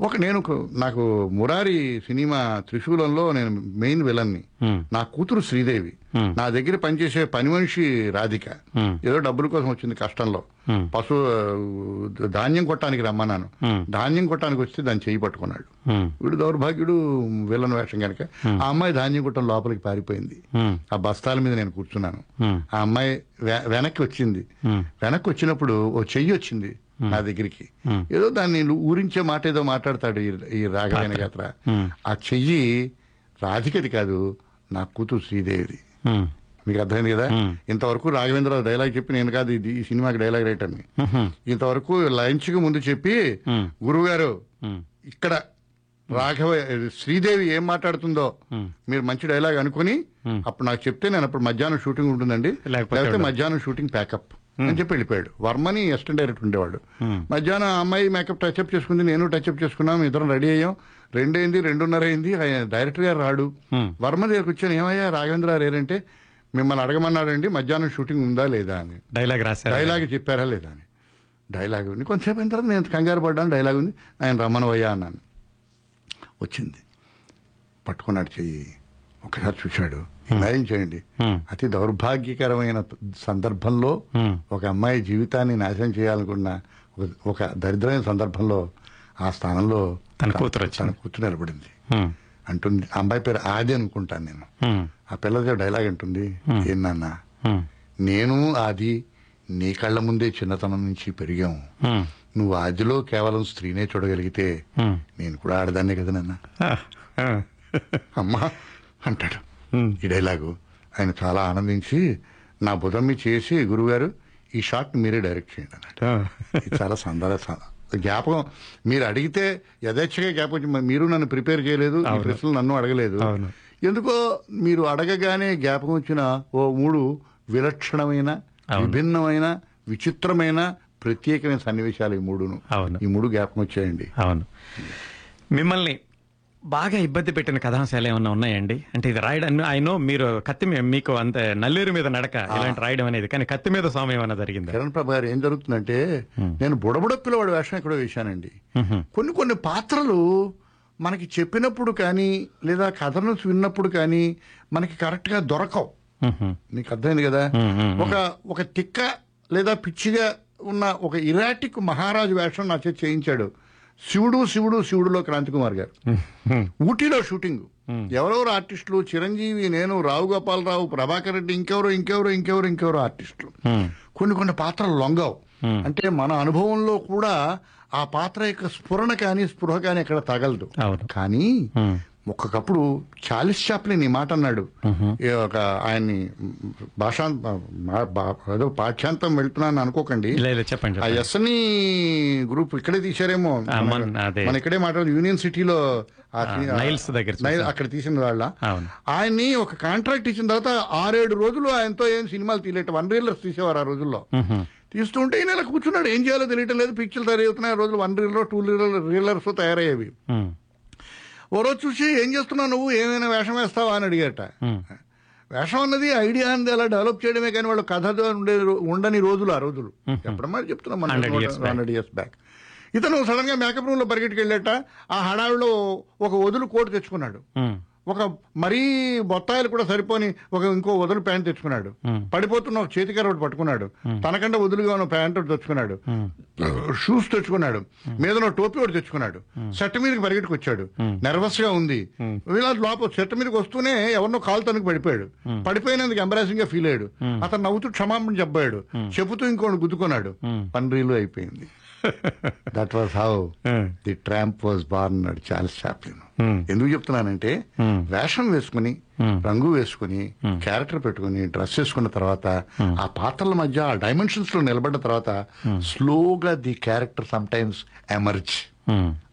ఒక నేను నాకు మురారి సినిమా త్రిశూలంలో నేను మెయిన్ విలన్ని. నా కూతురు శ్రీదేవి. నా దగ్గర పనిచేసే పని మనిషి రాధిక. ఏదో డబ్బుల కోసం వచ్చింది కష్టంలో. పశు ధాన్యం కొట్టడానికి రమ్మన్నాను. ధాన్యం కొట్టడానికి వస్తే దాన్ని చేయి పట్టుకున్నాడు. వీడు దౌర్భాగ్యుడు విలన్ వేషం కనుక. ఆ అమ్మాయి ధాన్యం కొట్టం లోపలికి పారిపోయింది. ఆ బస్తాల మీద నేను కూర్చున్నాను. ఆ అమ్మాయి వెనక్కి వచ్చింది. వెనక్కి వచ్చినప్పుడు ఓ చెయ్యి వచ్చింది. నా దగ్గరికి. ఏదో దాన్ని ఊరించే మాట ఏదో మాట్లాడతాడు ఈ- రాఘవేణ గాత్ర ఆ చెయ్యి రాధికది కాదు నా కూతురు శ్రీదేవిది. మీకు అర్థమైంది కదా. ఇంతవరకు రాఘవేంద్ర డైలాగ్ చెప్పి నేను కాదు ఇది ఈ సినిమాకి డైలాగ్ రైటర్ని. ఇంతవరకు లంచ్కు ముందు చెప్పి. గురువుగారు ఉమ్, ఇక్కడ రాఘవ శ్రీదేవి ఏం మాట్లాడుతుందో. మీరు మంచి డైలాగ్ అనుకుని. అప్పుడు నాకు చెప్తే నేను అప్పుడు మధ్యాహ్నం షూటింగ్ ఉంటుందండి. లేకపోతే. మధ్యాహ్నం షూటింగ్ ప్యాకప్. అని చెప్పి వెళ్ళిపోయాడు. వర్మని అసిస్టెంట్ డైరెక్టర్ ఉండేవాడు. మధ్యాహ్నం ఆ అమ్మాయి మేకప్ టచ్అప్ చేసుకుంది నేను టచ్అప్ చేసుకున్నాం ఇద్దరం రెడీ అయ్యాం. రెండైంది రెండున్నర అయింది డైరెక్టర్ గారు రాడు. వర్మ దగ్గరకు వచ్చాను ఏమయ్యా రాఘవేంద్ర గారు ఏరంటే మిమ్మల్ని అడగమన్నాడండి మధ్యాహ్నం షూటింగ్ ఉందా లేదా అని. డైలాగ్ రాశారు? డైలాగ్ చెప్పారా లేదా అని. డైలాగ్ ఉంది. కొంతసేపు అయిన తర్వాత నేను కంగారు పడ్డాను డైలాగ్ ఉంది. ఆయన రమ్మనవయ్యా అన్నాను. వచ్చింది. పట్టుకున్నాడు చెయ్యి. ఒకసారి చూశాడు. ఇమాజిన్ చేయండి Hmm. అతి దౌర్భాగ్యకరమైన సందర్భంలో Hmm. ఒక అమ్మాయి జీవితాన్ని నాశనం చేయాలనుకున్న ఒక- ఒక దరిద్రమైన సందర్భంలో ఆ స్థానంలో తన కూతురు. తన కూతురు నిలబడింది. అంటుంది అమ్మాయి పేరు ఆది అనుకుంటాను నేను. ఆ పిల్లది డైలాగ్ అంటుంది ఏందన్నా నేను ఆది నీ కళ్ళ ముందే చిన్నతనం నుంచి పెరిగాము. ఉమ్, నువ్వు ఆదిలో కేవలం స్త్రీనే చూడగలిగితే. నేను కూడా ఆడదాన్నే కదా నాన్న. ఆ, ఆ, అమ్మా అంటాడు. ఈ డైలాగు. ఆయన చాలా ఆనందించి నా మీద చేసి గురుగారు ఈ షాట్ మీరే డైరెక్ట్ చేయండి ఇది చాలా సందర జ్ఞాపకం. మీరు అడిగితే యథేచ్ఛగా జ్ఞాపకం మరి నన్ను ప్రిపేర్ చేయలేదు ఈ. ప్రశ్నలు నన్ను అడగలేదు. ఎందుకో మీరు అడగగానే జ్ఞాపకం వచ్చిన ఓ మూడు విలక్షణమైన. విభిన్నమైన విచిత్రమైన ప్రత్యేకమైన సన్నివేశాలు ఈ మూడును. అవును. ఈ మూడు జ్ఞాపకం వచ్చాయండి. అవును. మిమ్మల్ని బాగా ఇబ్బంది పెట్టిన కథాంశాలు ఏమన్నా ఉన్నాయండి? అంటే ఇది రాయడం ఐ నో మీరు కత్తి మీ- మీకు అంత నల్లేరు మీద నడక ఇలాంటి రాయడం అనేది కానీ కత్తి మీద స్వామి ఏమన్నా జరిగిందా? కిరణ్ ప్రభు గారు ఏం జరుగుతుందంటే నేను బుడబుడ పిల్లవాడి వేషం ఎక్కడో వేశానండి. మ్హూ. కొన్ని కొన్ని పాత్రలు మనకి చెప్పినప్పుడు కానీ లేదా కథను విన్నప్పుడు కానీ మనకి కరెక్ట్గా దొరకవు. నీకు అర్థమైంది కదా? ఒక ఒక తిక్క లేదా పిచ్చిగా ఉన్న ఒక ఇరాటిక్ మహారాజు వేషం నా చేతి చేయించాడు. శివుడు శివుడు శివుడులో క్రాంతికుమార్ గారు. ఊటీలో షూటింగ్. ఎవరెవరు ఆర్టిస్టులు? చిరంజీవి నేను రావు గోపాలరావు ప్రభాకర్ రెడ్డి ఇంకెవరో ఇంకెవరో ఇంకెవరో ఇంకెవరో ఆర్టిస్టులు. కొన్ని కొన్ని పాత్రలు లొంగవు. అంటే మన అనుభవంలో కూడా ఆ పాత్ర యొక్క స్ఫురణ కానీ స్పృహ కానీ ఎక్కడ తగలదు. కానీ ఒక్కొక్కప్పుడు చాలిస్ చాప్లిన్ ఈ మాట అన్నాడు. ఒక ఆయన్ని భాషా ఏదో పాఠ్యాంతం వెళ్తున్నాను అనుకోకండి. చెప్పండి ఆ ఎస్ఎన్ఈ గ్రూప్ ఇక్కడే తీశారేమో. మన- ఇక్కడే మాట్లాడు యూనియన్ సిటీలో దగ్గర. అక్కడ తీసిన వాళ్ళ. ఆయన్ని ఒక కాంట్రాక్ట్ ఇచ్చిన తర్వాత ఆరేడు రోజులు ఆయనతో ఏం సినిమాలు తీయలేట వన్ రీలర్స్ తీసేవారు ఆ రోజుల్లో. తీస్తుంటే ఈయన ఇలా కూర్చున్నాడు. ఏం చేయాలో తెలియటం లేదు. పిక్చర్లు తయారవుతున్నాయి. ఆ రోజులు one reeler two reeler reelers తయారయ్యేవి. ఓ రోజు చూసి ఏం చేస్తున్నావు నువ్వు? ఏమైనా వేషం వేస్తావా అని అడిగాట వేషం అన్నది ఐడియా అన్నది అలా డెవలప్ చేయడమే కానీ వాళ్ళు కథతో ఉండే ఉండని రోజులు ఆ రోజులు. ఎప్పుడు మరి చెప్తున్నాం 100 years back. Hundred years back ఇతను సడన్గా మేకప్ రూమ్లో పరిగెట్టుకు వెళ్ళేట ఆ హడావిలో ఒక వదులు కోట్ తెచ్చుకున్నాడు. ఒక మరీ బొత్తాయిలు కూడా సరిపోని ఒక ఇంకో వదులు ప్యాంట్ తెచ్చుకున్నాడు. పడిపోతున్న ఒక చేతికర ఒకటి పట్టుకున్నాడు. తనకంటే వదులుగా ఉన్న ప్యాంట్ ఒకటి తెచ్చుకున్నాడు. షూస్ తెచ్చుకున్నాడు. మీద టోపీ ఒకటి తెచ్చుకున్నాడు. షర్ట్ మీదకి పరిగెట్టుకు వచ్చాడు నర్వస్గా ఉంది. ఇలా లోపల షర్ట్ మీదకి వస్తూనే ఎవరినో కాలు తనకు పడిపోయాడు. పడిపోయినందుకు ఎంబరాసింగ్గా ఫీల్ అయ్యాడు. అతను నవ్వుతూ క్షమాపణ చెప్పాడు. చెబుతూ ఇంకోటి గుద్దుకున్నాడు. పన్రీలు అయిపోయింది. That was how the tramp was born అన్నాడు చార్ల్స్ చాప్లిన్ ఎందుకు చెప్తున్నానంటే వేషం వేసుకుని రంగు వేసుకుని క్యారెక్టర్ పెట్టుకుని డ్రెస్ వేసుకున్న తర్వాత ఆ పాత్రల మధ్య ఆ డైమెన్షన్స్లో నిలబడ్డ తర్వాత స్లోగా the character some times emerge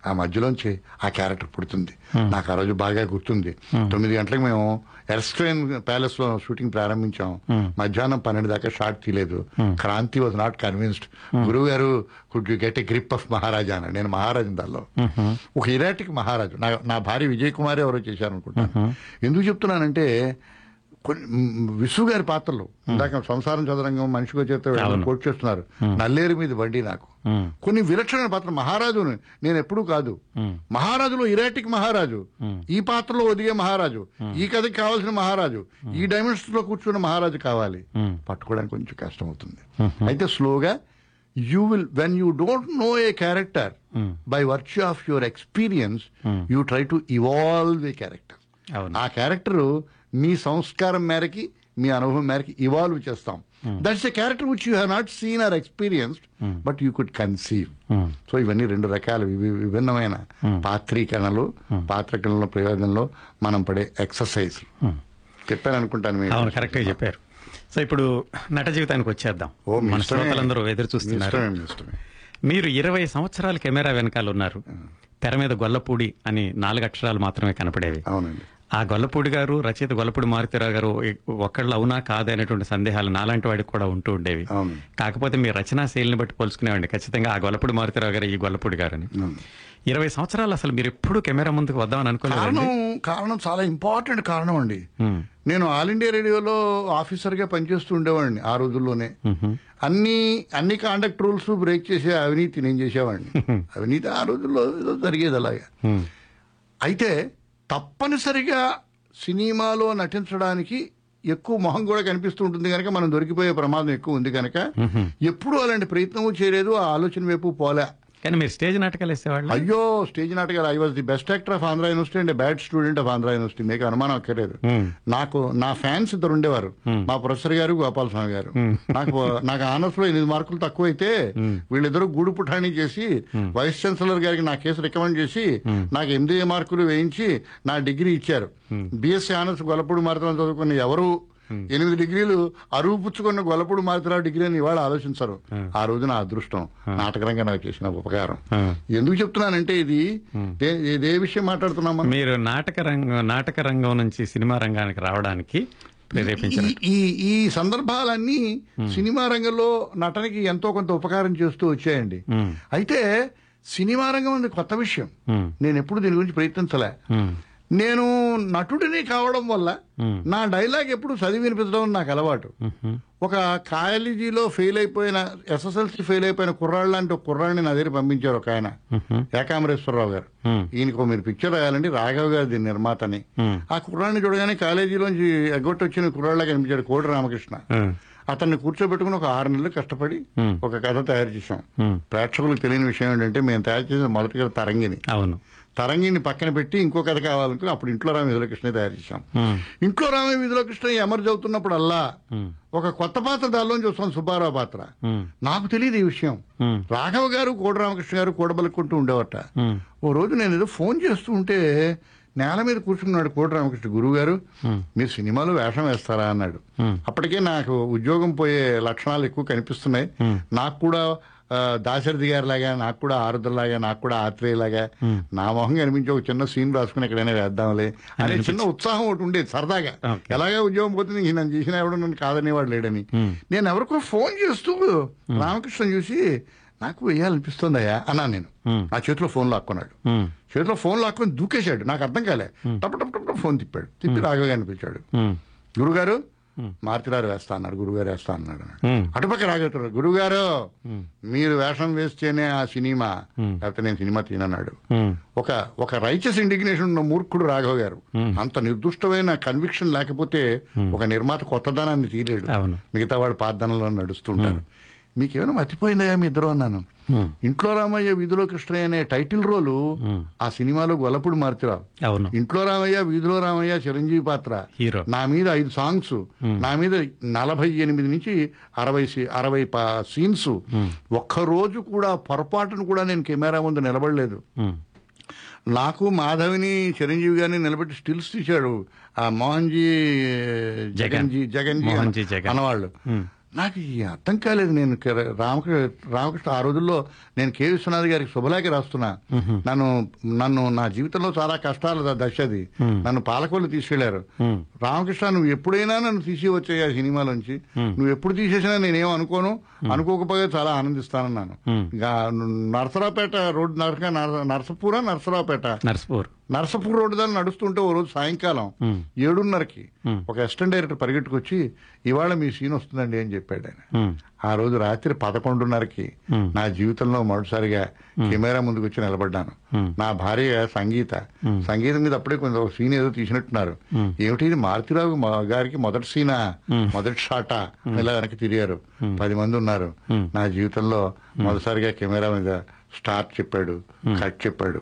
ఆ మధ్యలోంచి ఆ క్యారెక్టర్ పుడుతుంది. నాకు ఆ రోజు బాగా గుర్తుంది. తొమ్మిది గంటలకు మేము ఎర్స్ట్రైన్ ప్యాలెస్లో షూటింగ్ ప్రారంభించాం. మధ్యాహ్నం పన్నెండు దాకా షాట్ తీయలేదు. క్రాంతి వాజ్ నాట్ కన్విన్స్డ్ గురువు గారు could you get a grip of Maharaja అన్నాడు. నేను మహారాజు దానిలో. ఒక ఇరాటిక్ మహారాజు. నా నా భార్య విజయ్ కుమార్ ఎవరో చేశారు అనుకుంటాను ఎందుకు చెప్తున్నానంటే విసు గారి పాత్రలు. ఇందాక సంసారం చదరంగం మనిషికి చేత అవును. కోట్ చేస్తున్నారు. నల్లేరు మీద బండి నాకు. కొన్ని విలక్షణ పాత్ర మహారాజుని నేను ఎప్పుడూ కాదు. మహారాజులో ఇరాటిక్ మహారాజు. ఈ పాత్రలో ఒదిగే మహారాజు. ఈ కథకి కావాల్సిన మహారాజు. ఈ డైమెన్షన్స్లో కూర్చున్న మహారాజు కావాలి. పట్టుకోవడానికి కొంచెం కష్టం అవుతుంది అయితే స్లోగా you will when you don't know a character by virtue of your experience you try to evolve a character ఆ క్యారెక్టర్ మీ సంస్కారం మేరకి మీ అనుభవం మేరకి ఇవాల్వ్ చేస్తాం. That's a character which you have not seen or experienced but you could conceive so ఇవన్నీ రెండు రకాల విభిన్నమైన పాత్రీకరణలు పాత్రీకరణల ప్రయోజనంలో మనం పడే ఎక్సర్సైజ్ చెప్పాను అనుకుంటాను మీకు. అవును కరెక్ట్గా చెప్పారు. సో ఇప్పుడు నట జీవితానికి వచ్చేద్దాం. మన. శ్రోతలందరూ ఎదురు చూస్తున్నారు. మీరు ఇరవై సంవత్సరాల కెమెరా వెనకాల ఉన్నారు. తెర మీద గొల్లపూడి అని నాలుగు అక్షరాలు మాత్రమే కనపడేవి. అవునండి. ఆ గొల్లపూడి గారు రచయిత గొల్లపూడి మారుతిరావు గారు ఒకళ్ళు అవునా కాదా అనేటువంటి సందేహాలు నాలాంటి వాడికి కూడా ఉంటూ ఉండేవి. కాకపోతే మీ రచనా శైలిని బట్టి పోల్చుకునేవాడిని ఖచ్చితంగా ఆ గొల్లపూడి మారుతిరావు గారు ఈ గొల్లపూడి గారు అని ఇరవై సంవత్సరాలు అసలు మీరు ఎప్పుడు కెమెరా ముందుకు వద్దామని అనుకోలేదండి? కారణం కారణం చాలా ఇంపార్టెంట్ కారణం అండి. నేను ఆల్ ఇండియా రేడియోలో ఆఫీసర్గా పనిచేస్తూ ఉండేవాడిని ఆ రోజుల్లోనే. అన్ని అన్ని కాండక్ట్ రూల్స్ బ్రేక్ చేసే అవినీతి నేను చేసేవాడిని. అవినీతి ఆ రోజుల్లో జరిగేది అలాగా. అయితే తప్పనిసరిగా సినిమాలో నటించడానికి ఎక్కువ మొహం కూడా కనిపిస్తూ ఉంటుంది కనుక మనం దొరికిపోయే ప్రమాదం ఎక్కువ ఉంది కనుక ఎప్పుడూ అలాంటి ప్రయత్నం చేయలేదు. ఆ ఆలోచన వైపు పోలే. కానీ మీరు స్టేజ్ నాటకాలు వేసేవాళ్ళు? అయ్యో స్టేజ్ నాటకాలు. I was the best actor of Andhra university and bad student of Andhra university మీకు అనుమానం అక్కర్లేదు. నాకు నా ఫ్యాన్స్ ఇద్దరు ఉండేవారు. మా ప్రొఫెసర్ గారు గోపాల స్వామి గారు. నాకు నాకు ఆనర్స్లో ఎనిమిది మార్కులు తక్కువైతే వీళ్ళిద్దరూ గూడు పుఠాణి చేసి వైస్ ఛాన్సలర్ గారికి నా కేసు రికమెండ్ చేసి నాకు ఎనిమిది మార్కులు వేయించి నా డిగ్రీ ఇచ్చారు. బిఎస్సీ ఆనర్స్ గొల్లపూడి మారుతున్న చదువుకున్న ఎవరు ఎనిమిది డిగ్రీలు అరువు పుచ్చుకున్న గొల్లపూడి మారుతురావు డిగ్రీ అని ఇవాళ ఆలోచించరు. ఆ. రోజు నా అదృష్టం. నాటకరంగా నాకు చేసిన ఉపకారం. ఎందుకు చెప్తున్నానంటే ఇది ఏ విషయం మాట్లాడుతున్నాం మనం? మీరు నాటక రంగం నాటక రంగం నుంచి సినిమా రంగానికి రావడానికి ఈ ఈ సందర్భాలన్నీ సినిమా రంగంలో నటనకి ఎంతో కొంత ఉపకారం చేస్తూ వచ్చాయండి. అయితే సినిమా రంగం అనేది కొత్త విషయం. నేను ఎప్పుడు దీని గురించి ప్రయత్నించలే. నేను నటుడిని కావడం వల్ల నా డైలాగ్ ఎప్పుడు చదివి వినిపించడం నాకు అలవాటు. ఒక కాలేజీలో ఫెయిల్ అయిపోయిన ఎస్ఎస్ఎల్సి ఫెయిల్ అయిపోయిన కుర్రాళ్ళు లాంటి ఒక కుర్రాడిని నా దగ్గర పంపించారు ఒక ఆయన. ఏకాంబరేశ్వరరావు గారు. ఈయనకు మీరు పిక్చర్ రాయాలండి. రాఘవ్ గారు దీని నిర్మాతని. ఆ కుర్రాడిని చూడగానే కాలేజీలోంచి ఎగ్గొట్టి వచ్చిన కుర్రాళ్ళ కనిపించాడు కోడి రామకృష్ణ. అతన్ని కూర్చోబెట్టుకుని ఒక ఆరు నెలలు కష్టపడి ఒక కథ తయారు చేశాం. ప్రేక్షకులకు తెలియని విషయం ఏంటంటే మేము తయారు చేసిన మొదటి కథ తరంగిని అవును. తరంగిని పక్కన పెట్టి ఇంకో కథ కావాలనుకుని అప్పుడు ఇంట్లో రామ వీధిలో కృష్ణ తయారు చేశాం. ఇంట్లో రామ వీధిలో కృష్ణ ఎమర్జ్ అవుతున్నప్పుడల్లా ఒక కొత్త పాత్ర దానిలోంచి వస్తుంది సుబ్బారావు పాత్ర. నాకు తెలియదు ఈ విషయం. రాఘవ గారు కోట రామకృష్ణ గారు కూడబలుకుంటూ ఉండేవట. ఓ రోజు నేను ఏదో ఫోన్ చేస్తూ ఉంటే నేల మీద కూర్చున్నాడు కోట రామకృష్ణ గురువు గారు మీరు సినిమాలో వేషం వేస్తారా అన్నాడు. అప్పటికే నాకు ఉద్యోగం పోయే లక్షణాలు ఎక్కువ కనిపిస్తున్నాయి. నాకు కూడా దాశరథి గారి లాగా నాకు కూడా ఆరుద్రలాగా నాకు కూడా ఆత్రేయ లాగా నా మొహం కనిపించి ఒక చిన్న సీన్ రాసుకుని ఎక్కడైనా వేద్దాంలే అనే చిన్న ఉత్సాహం ఒకటి ఉండేది సరదాగా. ఎలాగే ఉద్యోగం పోతుంది ఇంక నన్ను చేసిన ఎవడు నన్ను కాదనేవాడు లేడని. నేను ఎవరికో ఫోన్ చేస్తూ రామకృష్ణ చూసి నాకు వేయాలనిపిస్తుందయ్యా అన్నాను నేను. నా చేతిలో ఫోన్ లాక్కున్నాడు. చేతిలో ఫోన్ లాక్కొని దూకేశాడు. నాకు అర్థం కాలే. టప్ టప్ టప్ ఫోన్ తిప్పాడు. తిప్పి రాఘవ గారిని పిలిచాడు. గురుగారు మారుతిరారు వేస్తా అన్నాడు గురుగారు వేస్తా అన్నాడు. అటుపక్క రాఘవ గురుగారు మీరు వేషం వేస్తేనే ఆ సినిమా లేకపోతే నేను సినిమా తీనన్నాడు. ఒక ఒక రైచస్ ఇండిగ్నేషన్ ఉన్న మూర్ఖుడు రాఘవ గారు. అంత నిర్దుష్టమైన కన్విక్షన్ లేకపోతే ఒక నిర్మాత కొత్తదనాన్ని తీయలేడు మిగతా వాడు పార్థనలో నడుస్తుంటారు. మీకేమైనా మర్చిపోయిందయ్యా మీ ఇద్దరు అన్నాను. ఇంట్లో రామయ్య వీధిలో కృష్ణయ్య అనే టైటిల్ రోలు ఆ. సినిమాలో గొల్లపూడి మారుతిరావు. ఇంట్లో రామయ్య వీధిలో రామయ్య చిరంజీవి పాత్ర. హీరో. నా మీద ఐదు సాంగ్స్ నా మీద నలభై ఎనిమిది నుంచి అరవై అరవై సీన్స్. ఒక్క రోజు కూడా పొరపాటును కూడా నేను కెమెరా ముందు నిలబడలేదు. నాకు మాధవిని చిరంజీవి గారిని నిలబెట్టి స్టిల్స్ తీశాడు ఆ మోహన్జీ జగన్జీ జగన్జీ. అన్నవాళ్ళు. నాకు ఈ అర్థం కాలేదు నేను రామకృష్ణ రామకృష్ణ ఆ రోజుల్లో నేను కె. విశ్వనాథ్ గారికి శుభలేఖ రాస్తున్నా. నన్ను నన్ను నా జీవితంలో చాలా కష్టాల దశ అది నన్ను పాలకొల్లు తీసుకెళ్ళారు. రామకృష్ణ నువ్వు ఎప్పుడైనా నన్ను తీసి వచ్చే ఆ సినిమాలోంచి నువ్వు ఎప్పుడు తీసేసినా నేనేం అనుకోను? అనుకోకపోతే చాలా ఆనందిస్తానన్నాను. నరసరావుపేట రోడ్ నరక నర- నరసపూరా నరసరావుపేట. నర్స్పూర్. నరసపూర్ రోడ్డు దాన్ని నడుస్తుంటే ఓ రోజు సాయంకాలం ఏడున్నరకి ఒక అసిస్టెంట్ డైరెక్టర్ పరిగెట్టుకొచ్చి ఇవాళ మీ సీన్ వస్తుందండి అని చెప్పాడు ఆయన. ఆ రోజు రాత్రి పదకొండున్నరకి నా జీవితంలో మొదటిసారిగా కెమెరా ముందుకు వచ్చి నిలబడ్డాను నా భార్య సంగీత. సంగీతం మీద అప్పుడే ఒక సీన్ ఏదో తీసినట్టున్నారు. ఏమిటి ఇది? మారుతిరావు గారికి మొదటి సీనా? మొదటి షాటా? ఇలా వెనక్కి తిరిగారు. పది మంది ఉన్నారు. నా జీవితంలో మొదటిసారిగా కెమెరా మీద స్టార్ట్ చెప్పాడు కట్ చెప్పాడు.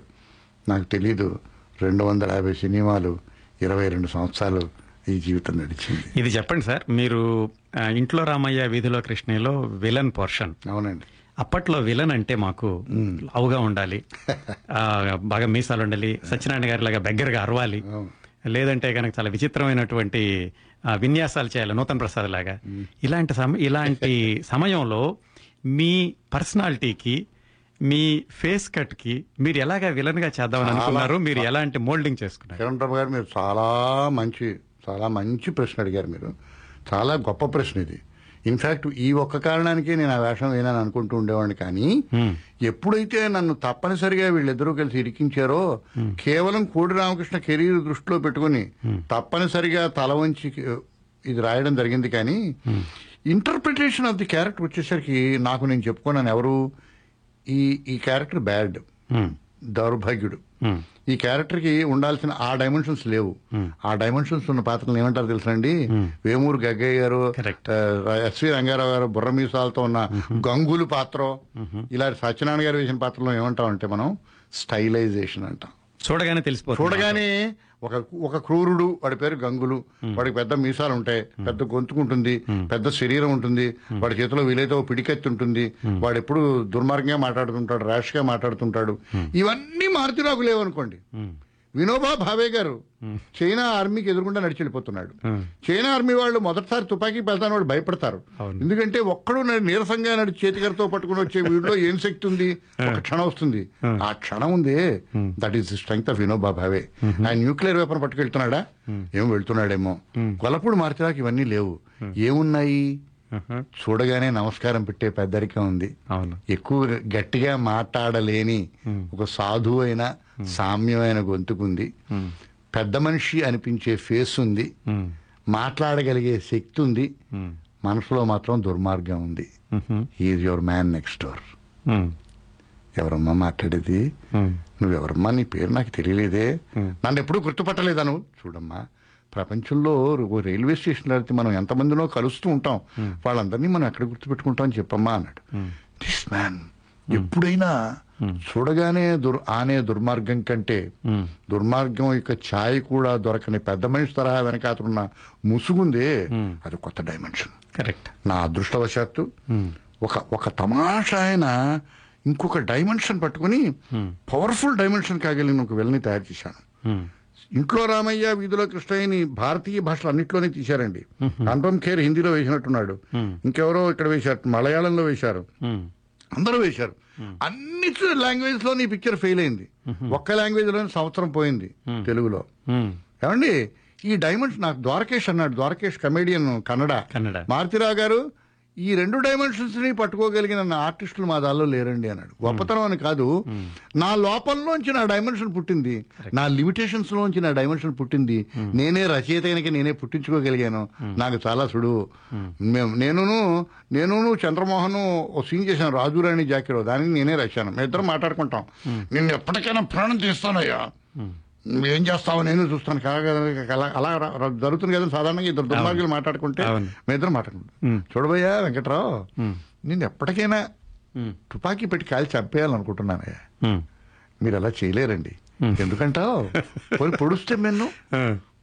నాకు తెలీదు. రెండు వందల యాభై సినిమాలు ఇరవై రెండు సంవత్సరాలు ఈ జీవితం నడిచింది. ఇది చెప్పండి సార్ మీరు ఇంట్లో రామయ్య వీధిలో కృష్ణయ్యలో విలన్ పోర్షన్. అవునండి. అప్పట్లో విలన్ అంటే మాకు లావుగా ఉండాలి. బాగా మీసాలు ఉండాలి. సత్యనారాయణ గారి లాగా దగ్గరగా అరవాలి. లేదంటే కనుక చాలా విచిత్రమైనటువంటి విన్యాసాలు చేయాలి నూతన్ ప్రసాద్ లాగా. ఇలాంటి సమ ఇలాంటి సమయంలో మీ పర్సనాలిటీకి మీ ఫేస్ కట్కి మీరు ఎలాగా విలన్గా చేద్దామని అనుకున్నారు? మీరు ఎలాంటి మోల్డింగ్ చేసుకున్నారు? కిరణ్ రావు గారు మీరు చాలా మంచి చాలా మంచి ప్రశ్న అడిగారు మీరు. చాలా గొప్ప ప్రశ్న ఇది. ఇన్ఫాక్ట్ ఈ ఒక్క కారణానికే నేను ఆ వేషం వేయనని అనుకుంటూ ఉండేవాడిని కానీ ఎప్పుడైతే నన్ను తప్పనిసరిగా వీళ్ళిద్దరూ కలిసి ఇరికించారో కేవలం కోడి రామకృష్ణ కెరీర్ దృష్టిలో పెట్టుకుని తప్పనిసరిగా తల వంచి ఇది రాయడం జరిగింది కానీ ఇంటర్ప్రిటేషన్ ఆఫ్ ది క్యారెక్టర్ వచ్చేసరికి నాకు నేను చెప్పుకున్నాను ఎవరు? ఈ ఈ క్యారెక్టర్ బ్యాడ్ దౌర్భాగ్యుడు. ఈ క్యారెక్టర్కి ఉండాల్సిన ఆ డైమెన్షన్స్ లేవు. ఆ డైమెన్షన్స్ ఉన్న పాత్రలు ఏమంటారు తెలుసండి? వేమూరు గగ్గయ్య గారు ఎస్వి రంగారావు గారు బుర్ర మీసాలతో ఉన్న గంగులు పాత్ర. ఇలా సత్యనారాయణ గారు వేసిన పాత్రలో ఏమంటాం అంటే మనం స్టైలైజేషన్ అంటాం. చూడగానే తెలిసిపోతుంది చూడగానే ఒక ఒక క్రూరుడు వాడి పేరు గంగులు. వాడికి పెద్ద మీసాలు ఉంటాయి పెద్ద గొంతుకుంటుంది పెద్ద శరీరం ఉంటుంది. వాడి చేతిలో వీలైతే ఓ పిడికెత్తి ఉంటుంది వాడు ఎప్పుడు దుర్మార్గంగా మాట్లాడుతుంటాడు ర్యాష్గా మాట్లాడుతుంటాడు. ఇవన్నీ మారుతిరాకు లేవనుకోండి వినోబా భావే గారు చైనా ఆర్మీకి ఎదురుకుండా నడిచి వెళ్ళిపోతున్నాడు చైనా ఆర్మీ వాళ్ళు మొదటిసారి తుపాకీ పెళ్తాను వాళ్ళు భయపడతారు. ఎందుకంటే ఒక్కడు నీరసంగా నడిచి చేతికరతో పట్టుకుని వచ్చే వీడిలో ఏం శక్తి ఉంది? ఒక క్షణం వస్తుంది. ఆ క్షణం ఉంది. That is the strength of Vinoba Bhave ఆయన న్యూక్లియర్ వెపన్ పట్టుకెళ్తున్నాడా? ఏం వెళ్తున్నాడేమో. గొలపూడి మార్చినాక ఇవన్నీ లేవు. ఏమున్నాయి? చూడగానే నమస్కారం పెట్టే పెద్దరికం ఉంది. అవును. ఎక్కువ గట్టిగా మాట్లాడలేని ఒక సాధువైన సామ్యమైన గొంతుకుంది. పెద్ద మనిషి అనిపించే ఫేస్ ఉంది మాట్లాడగలిగే శక్తి ఉంది మనసులో మాత్రం దుర్మార్గం ఉంది. Is your man next door ఎవరమ్మా మాట్లాడేది? నువ్వెవరమ్మా? నీ పేరు నాకు తెలియలేదే. నన్ను ఎప్పుడూ గుర్తుపట్టలేదా నువ్వు చూడమ్మా ప్రపంచంలో రైల్వే స్టేషన్లో వెళ్తే మనం ఎంతమందినో కలుస్తూ ఉంటాం. వాళ్ళందరినీ మనం ఎక్కడ గుర్తుపెట్టుకుంటాం అని చెప్పమ్మా అన్నాడు. దిస్ మ్యాన్ ఎప్పుడైనా చూడగానే దుర్ ఆనే దుర్మార్గం కంటే దుర్మార్గం యొక్క ఛాయ్ కూడా దొరకని పెద్ద మనిషి తరహా వెనకాతరున్న ముసుగుందే అది కొత్త డైమెన్షన్. కరెక్ట్. నా అదృష్టవశాత్తు ఒక ఒక తమాషా ఆయన ఇంకొక డైమెన్షన్ పట్టుకుని పవర్ఫుల్ డైమెన్షన్ కాగలిగిన ఒక వెళ్ళని తయారు చేశాను. ఇంట్లో రామయ్య వీధిలో కృష్ణయ్యని భారతీయ భాషలు అన్నిట్లోనే తీశారండి. అనుపమ్ ఖేర్ హిందీలో వేసినట్టున్నాడు. ఇంకెవరో ఇక్కడ వేశారు మలయాళంలో వేశారు. అందరూ వేశారు. అన్ని లాంగ్వేజ్లో నీ పిక్చర్ ఫెయిల్ అయింది. ఒక్క లాంగ్వేజ్లోనే సంవత్సరం పోయింది తెలుగులో. ఏమండి? ఈ డైమండ్స్ నాకు ద్వారకేష్ అన్నాడు. ద్వారకేష్ కమేడియన్ కన్నడ. కన్నడ. మారుతిరావు గారు ఈ రెండు డైమెన్షన్స్ని పట్టుకోగలిగిన నా ఆర్టిస్టులు మా దానిలో లేరండి అన్నాడు. గొప్పతనం అని కాదు. నా లోపంలోంచి నా డైమెన్షన్ పుట్టింది. నా లిమిటేషన్స్ లోంచి నా డైమెన్షన్ పుట్టింది. నేనే రచయితకి నేనే పుట్టించుకోగలిగాను. నాకు చాలా సుడువు మేము. నేనును నేనును చంద్రమోహన్ ఓ సీన్ చేశాను రాజురాణి జాకిరో దానికి నేనే రాశాను. మేము ఇద్దరం మాట్లాడుకుంటాం నేను ఎప్పటికైనా ప్రాణం తీస్తానయ్యా. ఏం చేస్తావు నేను చూస్తాను. అలా జరుగుతుంది కదా సాధారణంగా ఇద్దరు దుర్మార్గులు మాట్లాడుకుంటే మేము ఇద్దరం మాట్లాడుకుంటాం. చూడబోయా వెంకట్రావు? నేను ఎప్పటికైనా తుపాకీ పెట్టి కాల్చి చంపేయాలనుకుంటున్నానయ్యా. మీరు అలా చేయలేరండి. ఎందుకంటావు? పొడుస్తే మెన్ను.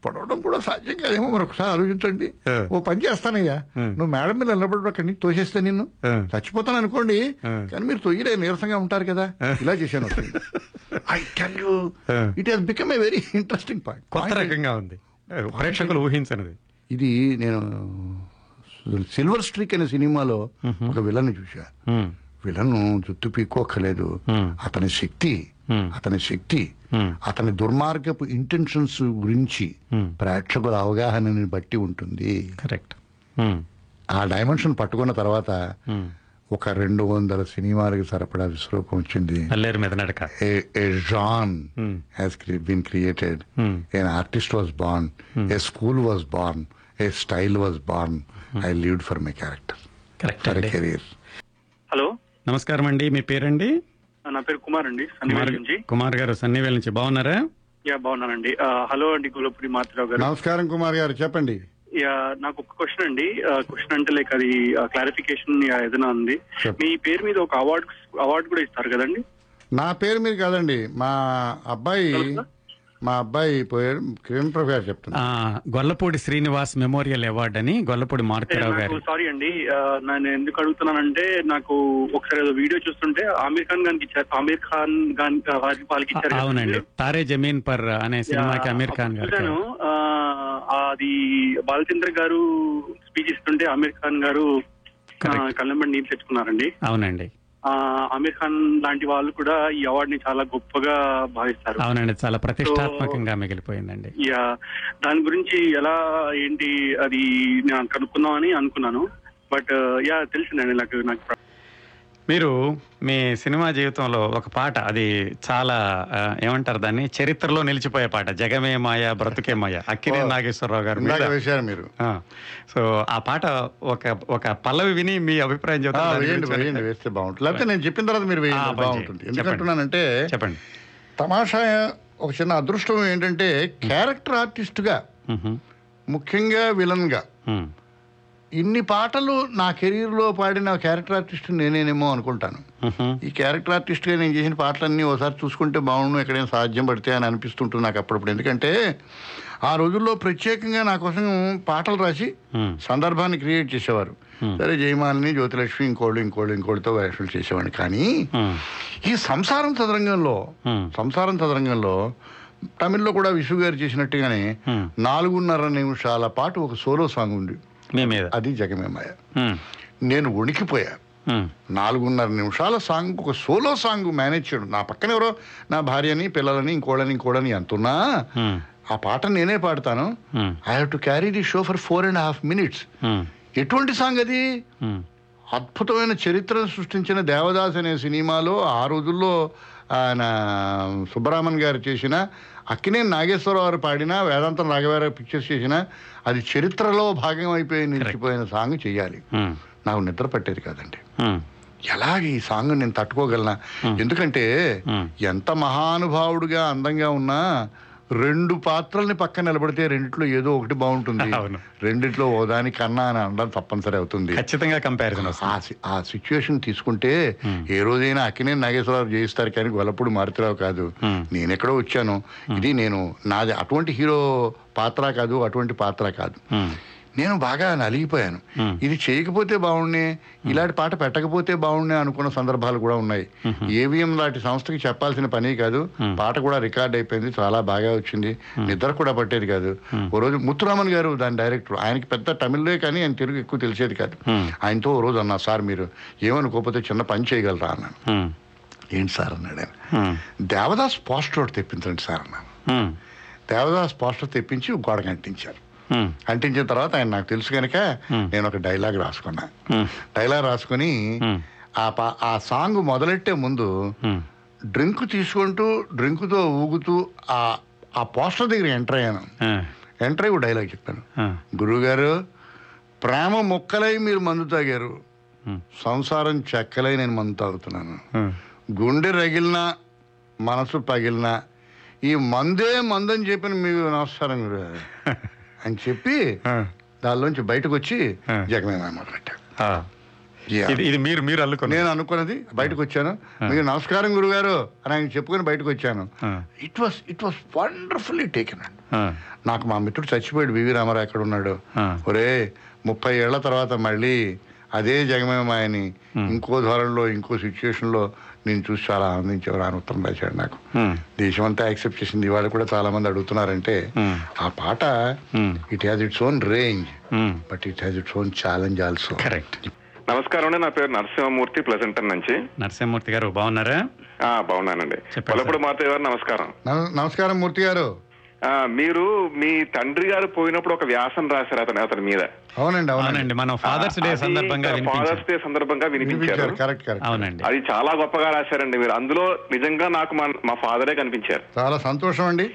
పొడవడం కూడా సాధ్యం కాదేమో మరి ఒకసారి ఆలోచించండి ఓ పని చేస్తానయ్యా. నువ్వు మేడం మీద నిలబడి అక్కడి నుంచి తోసేస్తే నిన్ను. చచ్చిపోతాను అనుకోండి కానీ మీరు తొయ్యలే నీరసంగా ఉంటారు కదా. ఇలా చేశాను I tell you it has become a very interesting point కొత్త రకంగా ఉంది. ప్రేక్షకులు ఊహించనిది. ఇది నేను సిల్వర్ స్ట్రీక్ అనే సినిమాలో ఒక విలన్ చూసా విలన్ జుత్తు పీక్కోక్కలేదు అతని శక్తి అతని శక్తి అతని దుర్మార్గపు ఇంటెన్షన్స్ గురించి ప్రేక్షకుల అవగాహనని బట్టి ఉంటుంది. కరెక్ట్. ఆ డైమెన్షన్ పట్టుకున్న తర్వాత ఒక రెండు వందల సినిమాలకు సరిపడా విశ్వరూపం వచ్చింది. అల్లేరు మీద నడక. A genre has been created an artist was born a school was born a style was born I lead for my character correct career hello నమస్కారం అండి. మీ పేరండి? నా పేరు కుమార్ అండి సన్నివేల్ నుంచి. కుమార్ గారు సన్నివేల్ నుంచి బాగున్నారా? యా బాగున్నానండి. హలో అండి గులపూడి మాతరావు గారు. నమస్కారం కుమార్ గారు చెప్పండి. యా నాకు ఒక క్వశ్చన్ అండి. క్వశ్చన్ అంటే లైక్ అది క్లారిఫికేషన్ ఏదైనా ఉంది. మీ పేరు మీద ఒక అవార్డు అవార్డు కూడా ఇస్తారు కదండి? నా పేరు మీరు కాదండి మా అబ్బాయి మా అబ్బాయి పోయాడు కిరణ్ ప్రభు గారు చెప్తున్నా ఆ, గొల్లపూడి శ్రీనివాస్ మెమోరియల్ అవార్డు అని గొల్లపూడి మారుతిరావు గారు. సారీ అండి. నేను ఎందుకు అడుగుతున్నానంటే నాకు ఒకసారి ఏదో వీడియో చూస్తుంటే ఆమీర్ ఖాన్ గారికి ఇచ్చారు. ఆమీర్ ఖాన్ గాన్ వారికి వాళ్ళకి ఇచ్చారు అవునండి. తారే జమీన్ పర్ అనే సినిమాకి అమీర్ ఖాన్ గారు అది బాలచంద్ర గారు స్పీచ్ ఇస్తుంటే ఆమీర్ ఖాన్ గారు కళ్ళంబడి నీళ్ళు తెచ్చుకున్నారండి. అవునండి. ఆమీర్ ఖాన్ లాంటి వాళ్ళు కూడా ఈ అవార్డ్ని చాలా గొప్పగా భావిస్తారు. అవునండి చాలా ప్రతిష్టాత్మకంగా మిగిలిపోయిందండి. యా దాని గురించి ఎలా ఏంటి అది నేను కనుక్కుందామని అనుకున్నాను. బట్ యా తెలిసిందండి నాకు నాకు మీరు మీ సినిమా జీవితంలో ఒక పాట అది చాలా ఆ, ఏమంటారు దాన్ని? చరిత్రలో నిలిచిపోయే పాట జగమే మాయ బ్రతుకే మాయ అక్కినే నాగేశ్వరరావు గారు ఇందాక. వేశారు మీరు. సో ఆ పాట ఒక ఒక పల్లవి విని మీ అభిప్రాయం ఆ, చెబుతారా? దాని వేయండి గురించి వేయండి వేస్తే బాగుంటుంది. లేకపోతే నేను చెప్పిన తర్వాత మీరు ఆ, వేయండి పని బాగుంటుంది. చేయండి. ఎందుకంటున్నానంటే చెప్పండి. తమాషా ఒక చిన్న అదృష్టం ఏంటంటే క్యారెక్టర్ ఆర్టిస్ట్గా ముఖ్యంగా విలన్గా ఇన్ని పాటలు నా కెరీర్లో పాడిన క్యారెక్టర్ ఆర్టిస్ట్ నేనేనేమో అనుకుంటాను. ఈ క్యారెక్టర్ ఆర్టిస్ట్గా నేను చేసిన పాటలన్నీ ఒకసారి చూసుకుంటే బాగుండు ఎక్కడైనా సాధ్యం పడితే అని అనిపిస్తుంటుంది నాకు అప్పుడప్పుడు. ఎందుకంటే ఆ రోజుల్లో ప్రత్యేకంగా నా కోసం పాటలు రాసి సందర్భాన్ని క్రియేట్ చేసేవారు. సరే జయమాలిని జ్యోతిలక్ష్మి ఇంకోళ్ళు ఇంకోళ్ళు ఇంకోళ్ళతో వేషాలు చేసేవాడిని. కానీ ఈ సంసారం చదరంగంలో సంసారం చదరంగంలో తమిళ్ళో కూడా విసు గారు చేసినట్టుగానే నాలుగున్నర నిమిషాల పాటు ఒక సోలో సాంగ్ ఉంది. అది జగమేమాయ నేను వణికిపోయా. నాలుగున్నర నిమిషాల సాంగ్ ఒక సోలో సాంగ్ మేనేజ్ చేయడం. నా పక్కన ఎవరో నా భార్యని పిల్లలని ఇంకోళ్ళని ఇంకోళ్ళని అంటున్నా. ఆ పాట నేనే పాడతాను. I have to carry the show for four and half minutes ఎటువంటి సాంగ్ అది? అద్భుతమైన చరిత్రను సృష్టించిన దేవదాస్ అనే సినిమాలో ఆ రోజుల్లో ఆయన సుబ్బరామన్ గారు చేసిన అక్కినే నాగేశ్వరరావు గారు పాడిన వేదాంతం రాఘవేర పిక్చర్స్ చేసిన అది చరిత్రలో భాగం అయిపోయి నిలిచిపోయిన సాంగ్ చెయ్యాలి. నాకు నిద్ర పట్టేది కాదండి. ఎలాగ ఈ సాంగ్ నేను తట్టుకోగలనా? ఎందుకంటే ఎంత మహానుభావుడుగా అందంగా ఉన్నా రెండు పాత్రల్ని పక్కన నిలబడితే రెండిట్లో ఏదో ఒకటి బాగుంటుంది. రెండిట్లో ఓ దాని కన్నా అని అనడం తప్పనిసరి అవుతుంది. ఖచ్చితంగా కంపారిజన్ ఆ సిచ్యువేషన్ తీసుకుంటే ఏ రోజైనా అక్కినే నాగేశ్వరరావు చేయిస్తారు కానీ గొల్లపూడి మారుతిరావు కాదు. నేను ఎక్కడో వచ్చాను. ఇది నేను నాది అటువంటి హీరో పాత్ర కాదు అటువంటి పాత్ర కాదు. నేను బాగా నలిగిపోయాను. ఇది చేయకపోతే బాగుండే ఇలాంటి పాట పెట్టకపోతే బాగుండే అనుకున్న సందర్భాలు కూడా ఉన్నాయి. ఏవిఎం లాంటి సంస్థకి చెప్పాల్సిన పని కాదు. పాట కూడా రికార్డ్ అయిపోయింది చాలా బాగా వచ్చింది. నిద్ర కూడా పట్టేది కాదు. ఓ రోజు ముత్తురామన్ గారు దాని డైరెక్టర్ ఆయనకి పెద్ద తమిళే కానీ ఆయన తెలుగు ఎక్కువ తెలిసేది కాదు. ఆయనతో ఓ రోజు అన్నా సార్ మీరు ఏమనుకోకపోతే చిన్న పని చేయగలరా? అన్నాను. ఏంటి సార్? అన్నాడు ఆయన. దేవదాస్ పోస్టర్ ఒకటి తెప్పించండి సార్ అన్నాను. దేవదాస్ పోస్టర్ తెప్పించి గోడకు అంటించారు అంటించిన తర్వాత ఆయన నాకు తెలుసు కనుక నేను ఒక డైలాగ్ రాసుకున్నా. డైలాగ్ రాసుకుని ఆ పా ఆ సాంగ్ మొదలెట్టే ముందు డ్రింక్ తీసుకుంటూ డ్రింక్తో ఊగుతూ ఆ ఆ పోస్టర్ దగ్గర ఎంటర్ అయ్యాను. ఎంటర్ అయ్యి డైలాగ్ చెప్పాను గురువుగారు ప్రేమ మొక్కలై మీరు మందు తాగారు. సంసారం చెక్కలై నేను మందు తాగుతున్నాను. గుండె రగిలినా మనసు పగిలినా ఈ మందే మందని చెప్పిన మీకు నమస్కారం గురుగారు అని చెప్పి దానిలోంచి బయటకు వచ్చి జగమే మొదలెట్టాను ఇది ఇది మీరు మీరు నేను అనుకున్నది బయటకు వచ్చాను మీకు నమస్కారం గురుగారు అని ఆయన చెప్పుకొని బయటకు వచ్చాను it was it was wonderfully taken అండి నాకు మా మిత్రుడు చచ్చిపోయాడు వివి రామారావు ఎక్కడ ఉన్నాడు ఒరే ముప్పై ఏళ్ళ తర్వాత మళ్ళీ అదే జగమేమాయని ఇంకో ధోరణిలో ఇంకో సిచ్యుయేషన్లో నేను చూసి చాలా ఆనందించేవారు ఆయన ఉత్తరం రాశాడు నాకు. దేశమంతా యాక్సెప్ట్ చేసింది. ఇవాళ కూడా చాలా మంది అడుగుతున్నారంటే ఆ పాట it has its own range but it has its own challenge also correct నమస్కారం అండి. నా పేరు నరసింహమూర్తి ప్లెజెంటర్ నుంచి. నరసింహమూర్తి గారు బాగున్నారా? ఆ, బాగున్నానండి. కొల్లపూడి మాతయ్య గారు నమస్కారం. నమ- నమస్కారం మూర్తి గారు. మీరు మీ తండ్రి గారు పోయినప్పుడు ఒక వ్యాసం రాశారు అతని అతని మీద. అవునండి అవునండి. మనం ఫాదర్స్ డే సందర్భంగా ఫాదర్స్ డే సందర్భంగా వినిపించారు. కరెక్ట్ కరెక్ట్ అవునండి. అది చాలా గొప్పగా రాశారండి మీరు. అందులో నిజంగా నాకు మా- ఫాదరే కనిపించారు. చాలా సంతోషం అండి.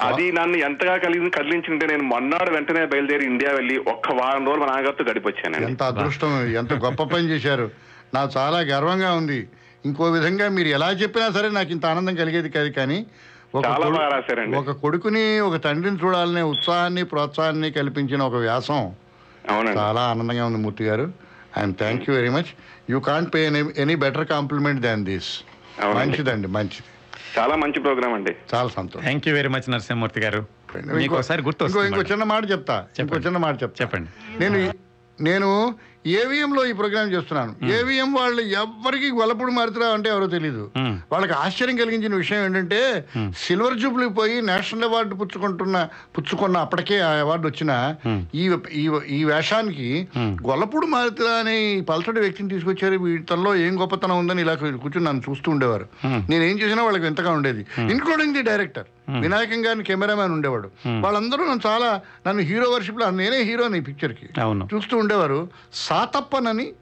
అది నన్ను ఎంతగా కలిగి కదిలించింటే నేను మొన్నాడు వెంటనే బయలుదేరి ఇండియా వెళ్ళి ఒక్క వారం రోజులు మా నాన్నగారితో గడిపొచ్చానండి. ఎంత అదృష్టం ఎంత గొప్ప పని చేశారు. నాకు చాలా గర్వంగా ఉంది. ఇంకో విధంగా మీరు ఎలా చెప్పినా సరే నాకు ఇంత ఆనందం కలిగేది కాదు కానీ చాలా బాగా రాశారండి. ఒక కొడుకుని ఒక తండ్రిని చూడాలనే ఉత్సాహాన్ని ప్రోత్సాహాన్ని కల్పించిన ఒక వ్యాసం. చాలా ఆనందంగా ఉంది Murthy garu. I'm thank you very much you can't pay any better compliment than this అవునండి. మంచిదండి మంచిది. చాలా మంచి ప్రోగ్రామ్ అండి. చాలా సంతోషం. Thank you very much Narasimhamurthy garu. మీకు ఒకసారి గుర్తు ఇంకో చిన్న మాట చెప్తా. ఇంకో చిన్న మాట చెప్తా. చెప్పండి. నేను నేను ఏవిఎం లో ఈ ప్రోగ్రామ్ చేస్తున్నాను. ఏవిఎం వాళ్ళు ఎవ్వరికి గొల్లపూడి మారుతురావు అంటే ఎవరో తెలియదు వాళ్ళకి ఆశ్చర్యం కలిగించిన విషయం ఏంటంటే సిల్వర్ జూబ్లీ పోయి నేషనల్ అవార్డు పుచ్చుకుంటున్న పుచ్చుకున్న అప్పటికే ఆ అవార్డు వచ్చిన ఈ ఈ వేషానికి గొల్లపూడి మారుతురా అనే పల్సటి వ్యక్తిని తీసుకొచ్చారు. వీటిలో ఏం గొప్పతనం ఉందని ఇలా కూర్చుని నన్ను చూస్తూ ఉండేవారు. నేను ఏం చేసినా వాళ్ళకి ఎంతగా ఉండేది ఇన్క్లూడింగ్ ది డైరెక్టర్ వినాయకం గారిని కెమెరామ్యాన్ ఉండేవాడు. వాళ్ళందరూ నన్ను చాలా నన్ను హీరో వర్షిప్లో నేనే హీరోని ఈ పిక్చర్కి అవును. చూస్తూ ఉండేవారు. సాతప్పనని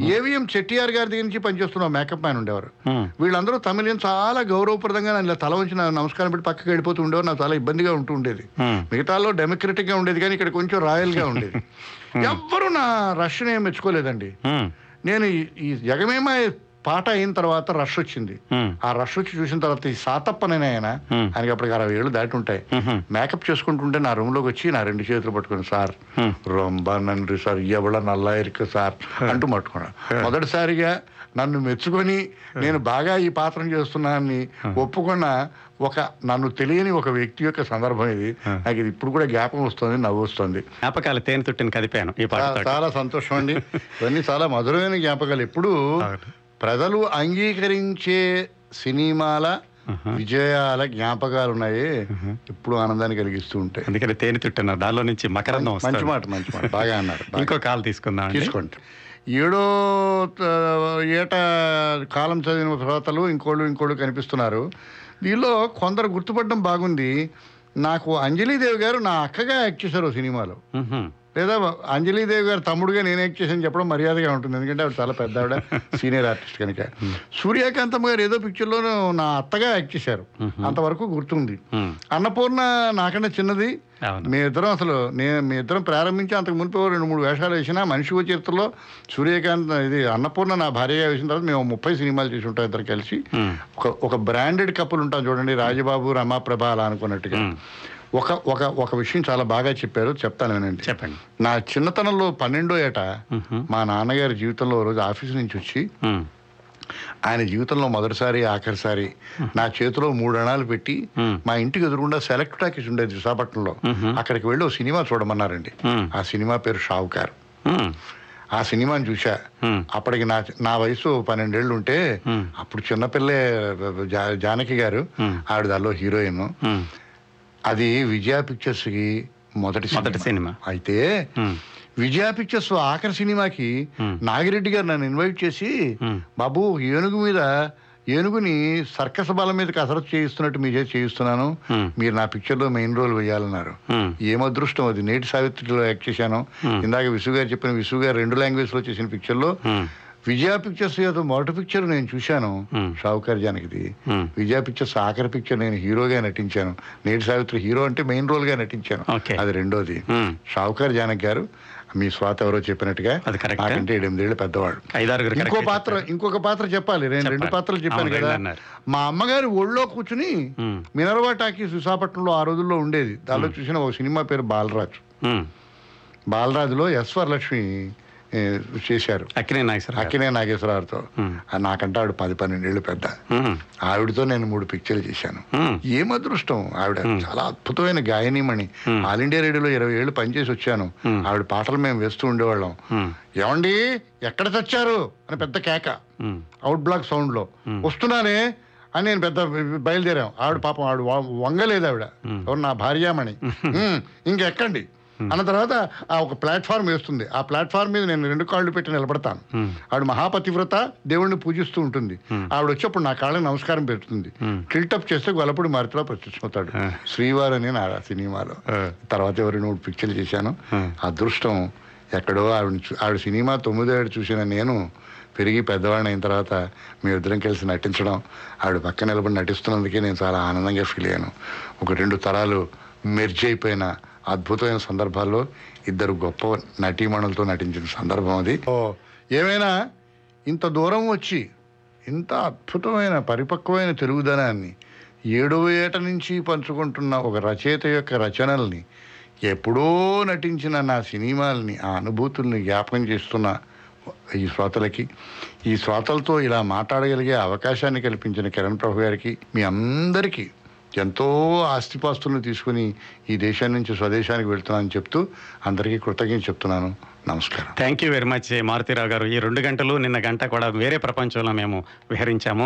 ఏవిఎం చెట్టిఆర్ గారి దగ్గర నుంచి పనిచేస్తున్న మేకప్ మ్యాన్ ఉండేవారు. వీళ్ళందరూ తమిళం చాలా గౌరవప్రదంగా నన్ను తల వంచి నమస్కారం పెట్టి పక్కకి వెళ్ళిపోతూ ఉండేవారు. నాకు చాలా ఇబ్బందిగా ఉంటూ ఉండేది. మిగతాలో డెమోక్రటిక్గా ఉండేది కానీ ఇక్కడ కొంచెం రాయల్గా ఉండేది ఎవ్వరూ నా రష్ని ఏం మెచ్చుకోలేదండి. నేను ఈ- ఈ జగమేమ పాట అయిన తర్వాత రష్ వచ్చింది. ఆ రష్ వచ్చి చూసిన తర్వాత ఈ సాతప్పనని ఆయన. ఆయనకి అప్పటికి అరవై ఏళ్ళు దాటి ఉంటాయి. మేకప్ చేసుకుంటుంటే నా రూమ్లోకి వచ్చి నా రెండు చేతులు పట్టుకుని సార్ రొంబ నండ్రి సార్ ఎవడ నల్లా ఇరుకు సార్ అంటూ పట్టుకున్నాను మొదటిసారిగా నన్ను మెచ్చుకొని నేను బాగా ఈ పాత్ర చేస్తున్నానని ఒప్పుకున్న ఒక నన్ను తెలియని ఒక వ్యక్తి యొక్క సందర్భం ఇది. నాకు ఇది ఇప్పుడు కూడా జ్ఞాపకం వస్తుంది నవ్వు వస్తుంది. జ్ఞాపకాలు తేనె తుట్టిని కదిపాను ఈ పాట చాలా- చాలా సంతోషం అండి. ఇవన్నీ చాలా మధురమైన జ్ఞాపకాలు. ఎప్పుడు ప్రజలు అంగీకరించే సినిమాల విజయాల జ్ఞాపకాలు ఉన్నాయి ఎప్పుడు ఆనందాన్ని కలిగిస్తూ ఉంటాయి అందుకని తేనె తుట్టున్నారు. దానిలో నుంచి మకరందం మంచి. మాట మంచి మాట. బాగా అన్నారు. ఇంకో కాల్ తీసుకుందాం. తీసుకోండి. ఏడో ఏట కాలం చదివిన శ్రోతలు ఇంకోళ్ళు ఇంకోళ్ళు కనిపిస్తున్నారు. దీనిలో కొందరు గుర్తుపడడం బాగుంది. నాకు అంజలీదేవి గారు నా అక్కగా యాక్ట్ చేశారు సినిమాలో. లేదా అంజలీదేవి గారు తమ్ముడుగా నేను యాక్ట్ చేసాను చెప్పడం మర్యాదగా ఉంటుంది. ఎందుకంటే ఆవిడ చాలా పెద్ద ఆవిడ సీనియర్ ఆర్టిస్ట్ కనుక. సూర్యకాంతమ్మ గారు ఏదో పిక్చర్లోనూ నా అత్తగా యాక్ట్ చేశారు. అంతవరకు గుర్తుంది. అన్నపూర్ణ నాకన్నా చిన్నది. మీ ఇద్దరం అసలు నేను మీ ఇద్దరం ప్రారంభించి అంతకు మునిపి రెండు మూడు వేషాలు వేసిన మనిషి చరిత్రలో సూర్యకాంత్ ఇది అన్నపూర్ణ నా భార్యగా వేసిన తర్వాత మేము ముప్పై సినిమాలు చేసి ఉంటాం ఇద్దరు కలిసి. ఒక ఒక బ్రాండెడ్ కప్పులు ఉంటాం చూడండి రాజబాబు రమాప్రభ అలా అనుకున్నట్టుగా. ఒక ఒక ఒక విషయం చాలా బాగా చెప్పారు. చెప్తాను వినండి. చెప్పండి. నా చిన్నతనంలో పన్నెండో ఏట మా నాన్నగారి జీవితంలో రోజు ఆఫీస్ నుంచి వచ్చి ఆయన జీవితంలో మొదటిసారి ఆఖరిసారి నా చేతిలో మూడు అణాలు పెట్టి మా ఇంటికి ఎదురుగుండా సెలెక్ట్ టాకీస్ ఉండేది విశాఖపట్నంలో. అక్కడికి వెళ్ళి ఓ సినిమా చూడమన్నారండి. ఆ సినిమా పేరు షావుకార్. ఆ సినిమాని చూసా అప్పటికి నా నా వయసు పన్నెండేళ్ళు ఉంటే అప్పుడు చిన్నపిల్లే జా- జానకి గారు ఆవిడ దానిలో హీరోయిన్. అది విజయ పిక్చర్స్కి మొదటి మొదటి సినిమా. అయితే విజయ పిక్చర్స్ ఆఖరి సినిమాకి నాగిరెడ్డి గారు నన్ను ఇన్వైట్ చేసి బాబు ఏనుగు మీద ఏనుగుని సర్కస్ బల మీద కసరత్తు చేయిస్తున్నట్టు మీ చేసి చేయిస్తున్నాను. మీరు నా పిక్చర్లో మెయిన్ రోల్ వేయాలన్నారు. ఏం అదృష్టం అది? నేటి సావిత్రిలో యాక్ట్ చేశాను. ఇందాక విసు గారు చెప్పిన విసు గారు రెండు లాంగ్వేజ్లో చేసిన పిక్చర్లో విజయ పిక్చర్స్ యొక్క మొదటి పిక్చర్ నేను చూశాను షావుకార్ జానకిది విజయ పిక్చర్స్ ఆఖరి పిక్చర్ నేను హీరోగా నటించాను. నేటి సావిత్రి హీరో అంటే మెయిన్ రోల్గా నటించాను అది రెండోది. షావుకార్ జానకి గారు మీ స్వాత ఎవరో చెప్పినట్టుగా నాకంటే ఎనిమిదేళ్ళు పెద్దవాడు ఇంకో పాత్ర ఇంకొక పాత్ర చెప్పాలి. నేను రెండు. పాత్రలు చెప్పాను కదా. మా అమ్మగారి ఒళ్ళో కూర్చుని మినర్వా టాకీస్ విశాఖపట్నంలో ఆ రోజుల్లో ఉండేది. దానిలో చూసిన ఒక సినిమా పేరు బాలరాజు. బాలరాజులో ఎస్ వరలక్ష్మి చేశారు. అక్కినే నాగేశ్వరరావు అక్కినే నాగేశ్వరరావుతో. నాకంటే ఆవిడ పది పన్నెండేళ్ళు పెద్ద. ఆవిడతో నేను మూడు పిక్చర్లు చేశాను. ఏం అదృష్టం ఆవిడ? చాలా అద్భుతమైన గాయనీమణి. ఆల్ ఇండియా రేడియోలో ఇరవై ఏళ్ళు పనిచేసి వచ్చాను. ఆవిడ పాటలు మేము వేస్తూ ఉండేవాళ్ళం. ఏమండి? ఎక్కడ చచ్చారు అని పెద్ద కేక. అవుట్ బ్లాక్ సౌండ్లో వస్తున్నానే? అని నేను పెద్ద బయలుదేరాం. ఆవిడ పాపం ఆవిడ వంగలేదు ఆవిడ. ఎవరు? నా భార్యామణి. "ఉమ్, ఇంకెక్కండి. అన్న తర్వాత ఆ ఒక ప్లాట్ఫామ్ వేస్తుంది. ఆ ప్లాట్ఫామ్ మీద నేను రెండు కాళ్ళు పెట్టి నిలబడతాను. ఆవిడ మహాపతివ్రత దేవుణ్ణి పూజిస్తూ ఉంటుంది. ఆవిడ వచ్చేప్పుడు నా కాళ్ళకి నమస్కారం పెడుతుంది. టిల్టప్ చేస్తే గొలపుడి మారుతిలో ప్రత్యక్షమవుతాడు. శ్రీవారు అని నా సినిమాలో. తర్వాత ఎవరు మూడు పిక్చర్లు చేశాను. అదృష్టం ఎక్కడో ఆవిడ ఆవిడ సినిమా తొమ్మిదో ఏడు చూసిన నేను పెరిగి పెద్దవాడిని అయిన తర్వాత మీ ఇద్దరం కలిసి నటించడం ఆవిడ పక్క నిలబడి నటిస్తున్నందుకే నేను చాలా ఆనందంగా ఫీల్ అయ్యాను. ఒక రెండు తరాలు మెర్జ్ అయిపోయిన అద్భుతమైన సందర్భాల్లో ఇద్దరు గొప్ప నటీమణులతో నటించిన సందర్భం అది. ఓ, ఏమైనా ఇంత దూరం వచ్చి ఇంత అద్భుతమైన పరిపక్వమైన తెలుగుదనాన్ని ఏడవ ఏట నుంచి పంచుకుంటున్న ఒక రచయిత యొక్క రచనల్ని ఎప్పుడో నటించిన నా సినిమాల్ని ఆ అనుభూతుల్ని జ్ఞాపకం చేస్తున్న ఈ శ్రోతలకి ఈ శ్రోతలతో ఇలా మాట్లాడగలిగే అవకాశాన్ని కల్పించిన కిరణ్ ప్రభు గారికి మీ అందరికీ ఎంతో ఆస్తిపాస్తులను తీసుకుని ఈ దేశం నుంచి స్వదేశానికి వెళ్తున్నానని చెప్తూ అందరికీ కృతజ్ఞత చెప్తున్నాను. నమస్కారం. Thank you very much Maruthi Rao garu. ఈ రెండు గంటలు నిన్న గంట కూడా వేరే ప్రపంచంలో మేము విహరించాము.